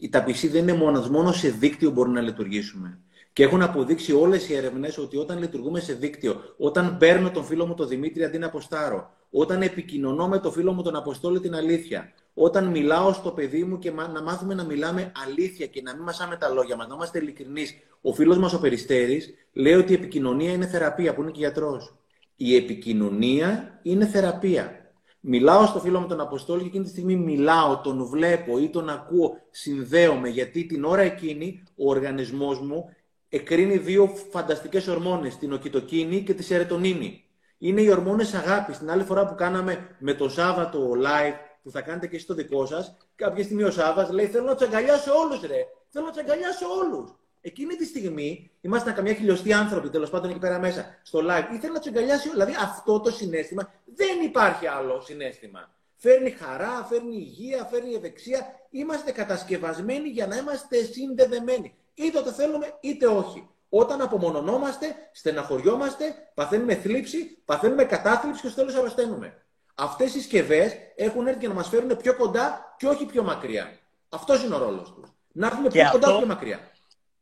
S2: η- τα PC δεν είναι μόνος, μόνος σε δίκτυο μπορούμε να λειτουργήσουμε. Και έχουν αποδείξει όλες οι έρευνες ότι όταν λειτουργούμε σε δίκτυο, όταν παίρνω τον φίλο μου τον Δημήτρη αντί να αποστάρω, όταν επικοινωνώ με τον φίλο μου τον Αποστόλη την αλήθεια, όταν μιλάω στο παιδί μου και μα- να μάθουμε να μιλάμε αλήθεια και να μην μασάμε τα λόγια μας, να είμαστε ειλικρινείς. Ο φίλος μας ο Περιστέρης λέει ότι η επικοινωνία είναι θεραπεία, που είναι και γιατρός. Η επικοινωνία είναι θεραπεία. Μιλάω στο φίλο μου τον Αποστόλη και εκείνη τη στιγμή μιλάω, τον βλέπω ή τον ακούω, συνδέομαι, γιατί την ώρα εκείνη ο οργανισμός μου εκρίνει δύο φανταστικές ορμόνες, την οκιτοκίνη και τη σερετονίνη. Είναι οι ορμόνες αγάπης. Την άλλη φορά που κάναμε με το Σάββατο live, που θα κάνετε και εσείς το δικό σας, κάποια στιγμή ο Σάββας λέει θέλω να τους αγκαλιάσω όλους ρε, θέλω να τους αγκαλιάσω όλους. Εκείνη τη στιγμή ήμασταν καμιά χιλιοστή άνθρωποι, τέλος πάντων εκεί πέρα μέσα, στο live. Ήθελα να τους αγκαλιάσει. Δηλαδή αυτό το συνέστημα δεν υπάρχει άλλο συνέστημα. Φέρνει χαρά, φέρνει υγεία, φέρνει ευεξία. Είμαστε κατασκευασμένοι για να είμαστε συνδεδεμένοι. Είτε το θέλουμε είτε όχι. Όταν απομονωνόμαστε, στεναχωριόμαστε, παθαίνουμε θλίψη, παθαίνουμε κατάθλιψη και στο τέλος αρρωσταίνουμε. Αυτές οι συσκευέ έχουν έρθει για να μας φέρουν πιο κοντά και όχι πιο μακριά. Αυτός είναι ο ρόλος τους. Να έρθουμε
S1: Και
S2: πιο κοντά
S1: αυτό-
S2: πιο μακριά.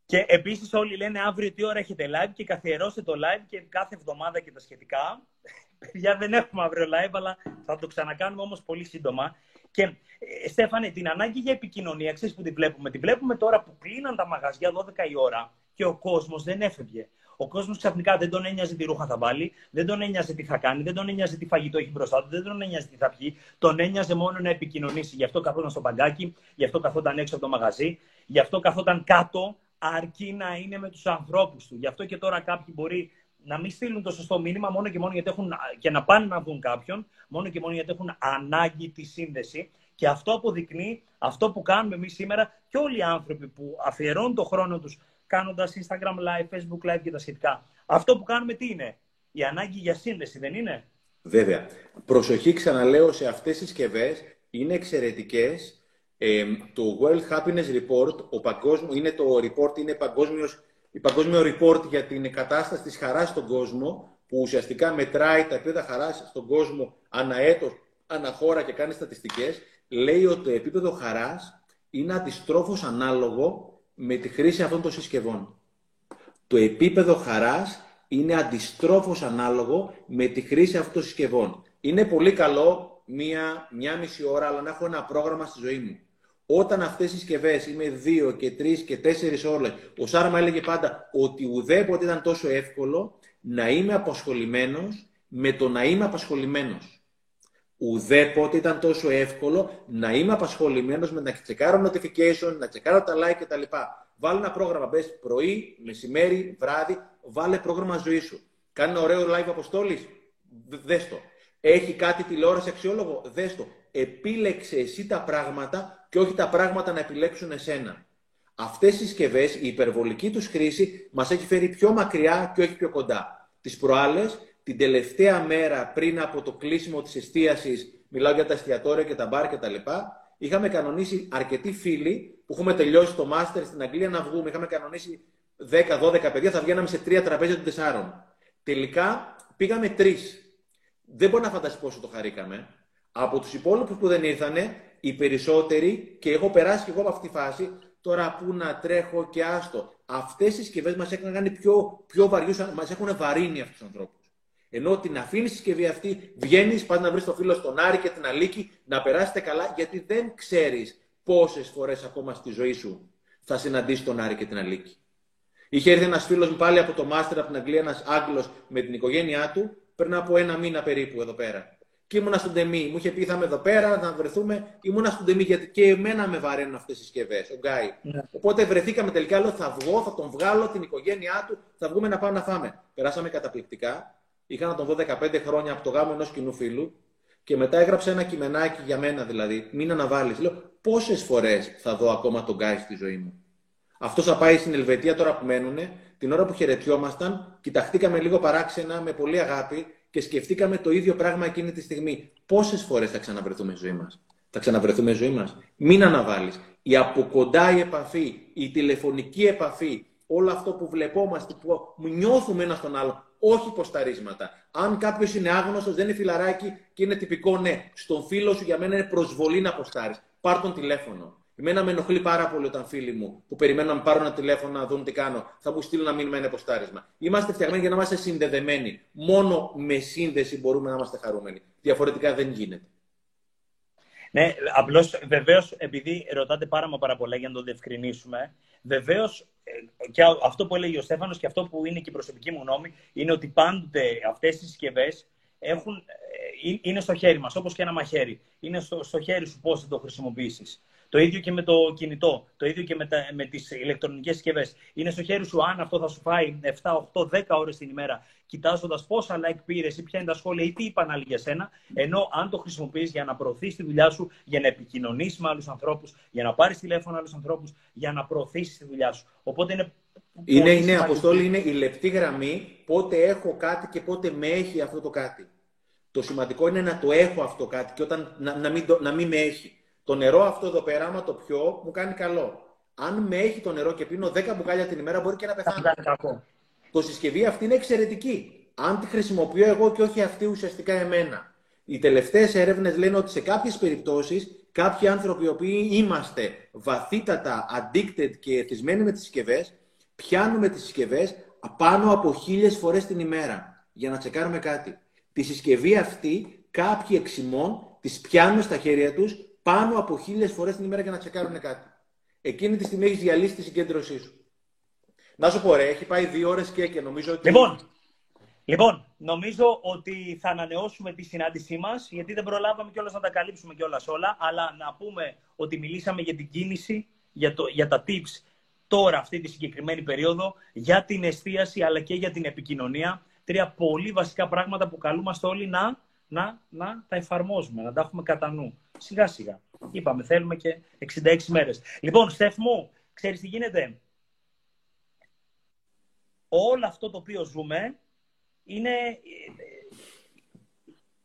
S1: Και επίσης όλοι λένε αύριο τι ώρα έχετε live και καθιερώστε το live και κάθε εβδομάδα και τα σχετικά. (laughs) Παιδιά δεν έχουμε αύριο live, αλλά θα το ξανακάνουμε όμως πολύ σύντομα. Και ε, Στέφανε, την ανάγκη για επικοινωνία, ξέρεις που τη βλέπουμε; Τη βλέπουμε τώρα που κλείναν τα μαγαζιά 12 η ώρα και ο κόσμος δεν έφευγε. Ο κόσμος ξαφνικά δεν τον ένοιαζε τι ρούχα θα βάλει, δεν τον ένοιαζε τι θα κάνει, δεν τον ένοιαζε τι φαγητό έχει μπροστά του, δεν τον ένοιαζε τι θα πιει. Τον ένοιαζε μόνο να επικοινωνήσει. Γι' αυτό καθόταν στο παγκάκι, γι' αυτό καθόταν έξω από το μαγαζί, γι' αυτό καθόταν κάτω αρκεί να είναι με τους ανθρώπους του. Γι' αυτό και τώρα κάποιοι μπορεί να μην στείλουν το σωστό μήνυμα μόνο και μόνο γιατί έχουν και να πάνε να δουν κάποιον, μόνο και μόνο γιατί έχουν ανάγκη τη σύνδεση. Και αυτό αποδεικνύει αυτό που κάνουμε εμείς σήμερα και όλοι οι άνθρωποι που αφιερώνουν το χρόνο τους κάνοντας Instagram live, Facebook live και τα σχετικά. Αυτό που κάνουμε τι είναι, η ανάγκη για σύνδεση δεν είναι;
S2: Βέβαια. Προσοχή, ξαναλέω, σε αυτές τις συσκευές είναι εξαιρετικές. Ε, το World Happiness Report, ο παγκόσμιο, είναι το report, είναι παγκόσμιος, η παγκόσμιο report για την κατάσταση της χαράς στον κόσμο, που ουσιαστικά μετράει τα επίπεδα χαράς στον κόσμο ανά έτος, ανά χώρα και κάνει στατιστικές, λέει ότι το επίπεδο χαράς είναι αντιστρόφως ανάλογο με τη χρήση αυτών των συσκευών. Το επίπεδο χαράς είναι αντιστρόφως ανάλογο με τη χρήση αυτών των συσκευών. Είναι πολύ καλό μία, μία μισή ώρα, αλλά να έχω ένα πρόγραμμα στη ζωή μου. Όταν αυτές οι συσκευές είμαι δύο και τρεις και τέσσερις ώρες, ο Σάρμα έλεγε πάντα ότι ουδέποτε ήταν τόσο εύκολο να είμαι απασχολημένος με το να είμαι απασχολημένος. Ουδέποτε ήταν τόσο εύκολο να είμαι απασχολημένος με να τσεκάρω notification, να τσεκάρω τα like κτλ. Βάλε ένα πρόγραμμα, μπες πρωί, μεσημέρι, βράδυ, βάλε πρόγραμμα ζωής σου. Κάνει ένα ωραίο live αποστόλης, δες το. Έχει κάτι τηλεόραση αξιόλογο, δες το. Επίλεξε εσύ τα πράγματα και όχι τα πράγματα να επιλέξουν εσένα. Αυτές οι συσκευές, η υπερβολική τους χρήση μας έχει φέρει πιο μακριά και όχι πιο κοντά. Τις προάλλες, την τελευταία μέρα πριν από το κλείσιμο της εστίασης, μιλάω για τα εστιατόρια και τα μπαρ και τα λοιπά, είχαμε κανονίσει αρκετοί φίλοι που έχουμε τελειώσει το μάστερ στην Αγγλία να βγούμε. Είχαμε κανονίσει 10-12 παιδιά, θα βγαίναμε σε τρία τραπέζια των τεσσάρων. Τελικά πήγαμε τρεις. Δεν μπορεί να φανταστεί πόσο το χαρήκαμε. Από τους υπόλοιπους που δεν ήρθανε, οι περισσότεροι, και έχω περάσει και εγώ από αυτή τη φάση, τώρα που να τρέχω και άστο. Αυτές οι συσκευές μας έχουν κάνει πιο, πιο βαριούς, μας έχουν βαρύνει αυτούς τους ανθρώπους. Ενώ την αφήνει τη συσκευή αυτή, βγαίνεις, πας να βρεις το φίλο στον Άρη και την Αλίκη, να περάσετε καλά, γιατί δεν ξέρεις πόσες φορές ακόμα στη ζωή σου θα συναντήσεις τον Άρη και την Αλίκη. Είχε έρθει ένας φίλος μου πάλι από το Μάστερ από την Αγγλία, ένας Άγγλος με την οικογένειά του, πριν από ένα μήνα περίπου εδώ πέρα. Και ήμουνα στον Τεμί. Μου είχε πει θα είμαι εδώ πέρα, να βρεθούμε. Ήμουνα στον Τεμί γιατί και εμένα με βαραίνουν αυτές οι συσκευές, ο Γκάι.
S1: Ναι.
S2: Οπότε βρεθήκαμε τελικά, λέω θα βγω, θα τον βγάλω, την οικογένειά του, θα βγούμε να πάμε να φάμε. Περάσαμε καταπληκτικά. Είχα να τον δω 15 χρόνια από το γάμο ενός κοινού φίλου. Και μετά έγραψε ένα κειμενάκι για μένα δηλαδή. Μην αναβάλεις. Λέω πόσες φορές θα δω ακόμα τον Γκάι στη ζωή μου. Αυτός θα πάει στην Ελβετία τώρα που μένουνε. Την ώρα που χαιρετιόμασταν, κοιταχτήκαμε λίγο παράξενα με πολύ αγάπη και σκεφτήκαμε το ίδιο πράγμα εκείνη τη στιγμή. Πόσες φορές θα ξαναβρεθούμε ζωή μας; Θα ξαναβρεθούμε ζωή μας. Μην αναβάλεις. Η από κοντά η επαφή, η τηλεφωνική επαφή, όλο αυτό που βλεπόμαστε, που νιώθουμε ένα στον άλλο, όχι ποσταρίσματα. Αν κάποιος είναι άγνωστος, δεν είναι φιλαράκι και είναι τυπικό, ναι. Στον φίλο σου για μένα είναι προσβολή να ποστάρει. πάρ τον τηλέφωνο. Εμένα με ενοχλεί πάρα πολύ όταν φίλοι μου που περιμένουν να με πάρουν ένα τηλέφωνο να δουν τι κάνω, θα μου στείλουν ένα μήνυμα ένα ποστάρισμα. Είμαστε φτιαγμένοι για να είμαστε συνδεδεμένοι. Μόνο με σύνδεση μπορούμε να είμαστε χαρούμενοι. Διαφορετικά δεν γίνεται.
S1: Ναι, απλώς βεβαίως, επειδή ρωτάτε πάρα μα πάρα πολλά για να το διευκρινίσουμε, βεβαίως ε, και αυτό που έλεγε ο Στέφανος και αυτό που είναι και η προσωπική μου γνώμη είναι ότι πάντοτε αυτές οι συσκευές έχουν, ε, είναι στο χέρι μας, όπως και ένα μαχαίρι. Είναι στο, στο χέρι σου πώς θα το χρησιμοποιήσεις. Το ίδιο και με το κινητό, το ίδιο και με, τα, με τις ηλεκτρονικές συσκευές. Είναι στο χέρι σου αν αυτό θα σου φάει 7, 8, 10 ώρες την ημέρα, κοιτάζοντας πόσα like πήρες ή ποια είναι τα σχόλια ή τι είπαν άλλοι για σένα. Ενώ αν το χρησιμοποιείς για να προωθείς τη δουλειά σου, για να επικοινωνήσει με άλλους ανθρώπους, για να πάρεις τηλέφωνο άλλους ανθρώπους, για να προωθήσεις τη δουλειά σου. Οπότε είναι.
S2: Είναι, είναι αποστόλη, είναι η λεπτή γραμμή πότε έχω κάτι και πότε με έχει αυτό το κάτι. Το σημαντικό είναι να το έχω αυτό κάτι και όταν να, να, μην, να μην με έχει. Το νερό αυτό εδώ πέρα, άμα το πιω, μου κάνει καλό. Αν με έχει το νερό και πίνω 10 μπουκάλια την ημέρα, μπορεί και να πεθάνω. Το συσκευή αυτή είναι εξαιρετική. Αν τη χρησιμοποιώ εγώ και όχι αυτή ουσιαστικά εμένα. Οι τελευταίες έρευνες λένε ότι σε κάποιες περιπτώσεις κάποιοι άνθρωποι οι οποίοι είμαστε βαθύτατα addicted και εθισμένοι με τις συσκευές, πιάνουμε τις συσκευές πάνω από χίλιες φορές την ημέρα για να τσεκάρουμε κάτι. Τη συσκευή αυτή κάποιοι εξημών τις πιάνουν στα χέρια τους πάνω από χίλιες φορές την ημέρα για να τσεκάρουν κάτι. Εκείνη τη στιγμή έχεις διαλύσει τη συγκέντρωσή σου. Να σου πω, ρε, έχει πάει δύο ώρες και, και νομίζω ότι.
S1: Λοιπόν, λοιπόν, νομίζω ότι θα ανανεώσουμε τη συνάντησή μας, γιατί δεν προλάβαμε κιόλας να τα καλύψουμε κιόλας όλα. Αλλά να πούμε ότι μιλήσαμε για την κίνηση, για, το, για τα tips τώρα, αυτή τη συγκεκριμένη περίοδο, για την εστίαση αλλά και για την επικοινωνία. Τρία πολύ βασικά πράγματα που καλούμαστε όλοι να, να, να τα εφαρμόζουμε, να τα έχουμε κατά νου σιγά σιγά. Είπαμε, θέλουμε και 66 μέρες. Λοιπόν, Στεφ μου, ξέρεις τι γίνεται; Όλο αυτό το οποίο ζούμε είναι,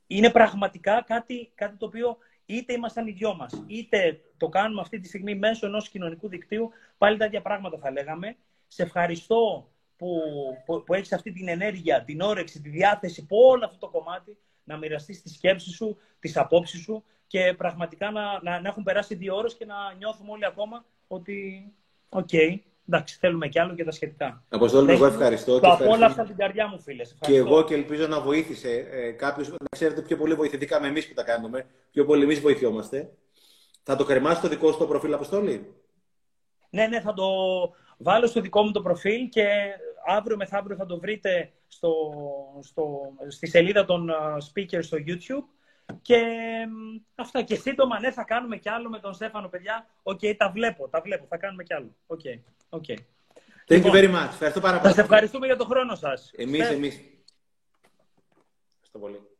S1: είναι πραγματικά κάτι, κάτι το οποίο είτε ήμασταν οι δυο μας, είτε το κάνουμε αυτή τη στιγμή μέσω ενός κοινωνικού δικτύου, πάλι τα ίδια πράγματα θα λέγαμε. Σε ευχαριστώ που, που, που έχεις αυτή την ενέργεια, την όρεξη, τη διάθεση, που όλο αυτό το κομμάτι να μοιραστείς τη σκέψη σου, τις απόψεις σου και πραγματικά να, να, να έχουν περάσει δύο ώρες και να νιώθουμε όλοι ακόμα ότι, OK, okay, εντάξει, θέλουμε κι άλλο και τα σχετικά.
S2: Αποστόλη, εγώ ευχαριστώ.
S1: Το απόλαυσα την καρδιά μου, φίλες.
S2: Και εγώ και ελπίζω να βοήθησε ε, κάποιος. Να ξέρετε, πιο πολύ βοηθηθήκαμε εμείς που τα κάνουμε. Πιο πολύ εμείς βοηθιόμαστε. Θα το κρεμάσει το δικό σου το προφίλ, Αποστόλη;
S1: Ναι, ναι, θα το βάλω στο δικό μου το προφίλ και αύριο μεθαύριο θα το βρείτε στο, στο, στη σελίδα των speakers στο YouTube και αυτά. Και σύντομα, ναι, θα κάνουμε κι άλλο με τον Στέφανο, παιδιά. OK, okay, τα βλέπω, τα βλέπω. Θα κάνουμε κι άλλο. OK, okay, okay.
S2: Thank λοιπόν, you very much. Ευχαριστώ πάρα πολύ.
S1: Σας ευχαριστούμε για τον χρόνο σας.
S2: Εμείς, εμείς. Ευχαριστώ πολύ.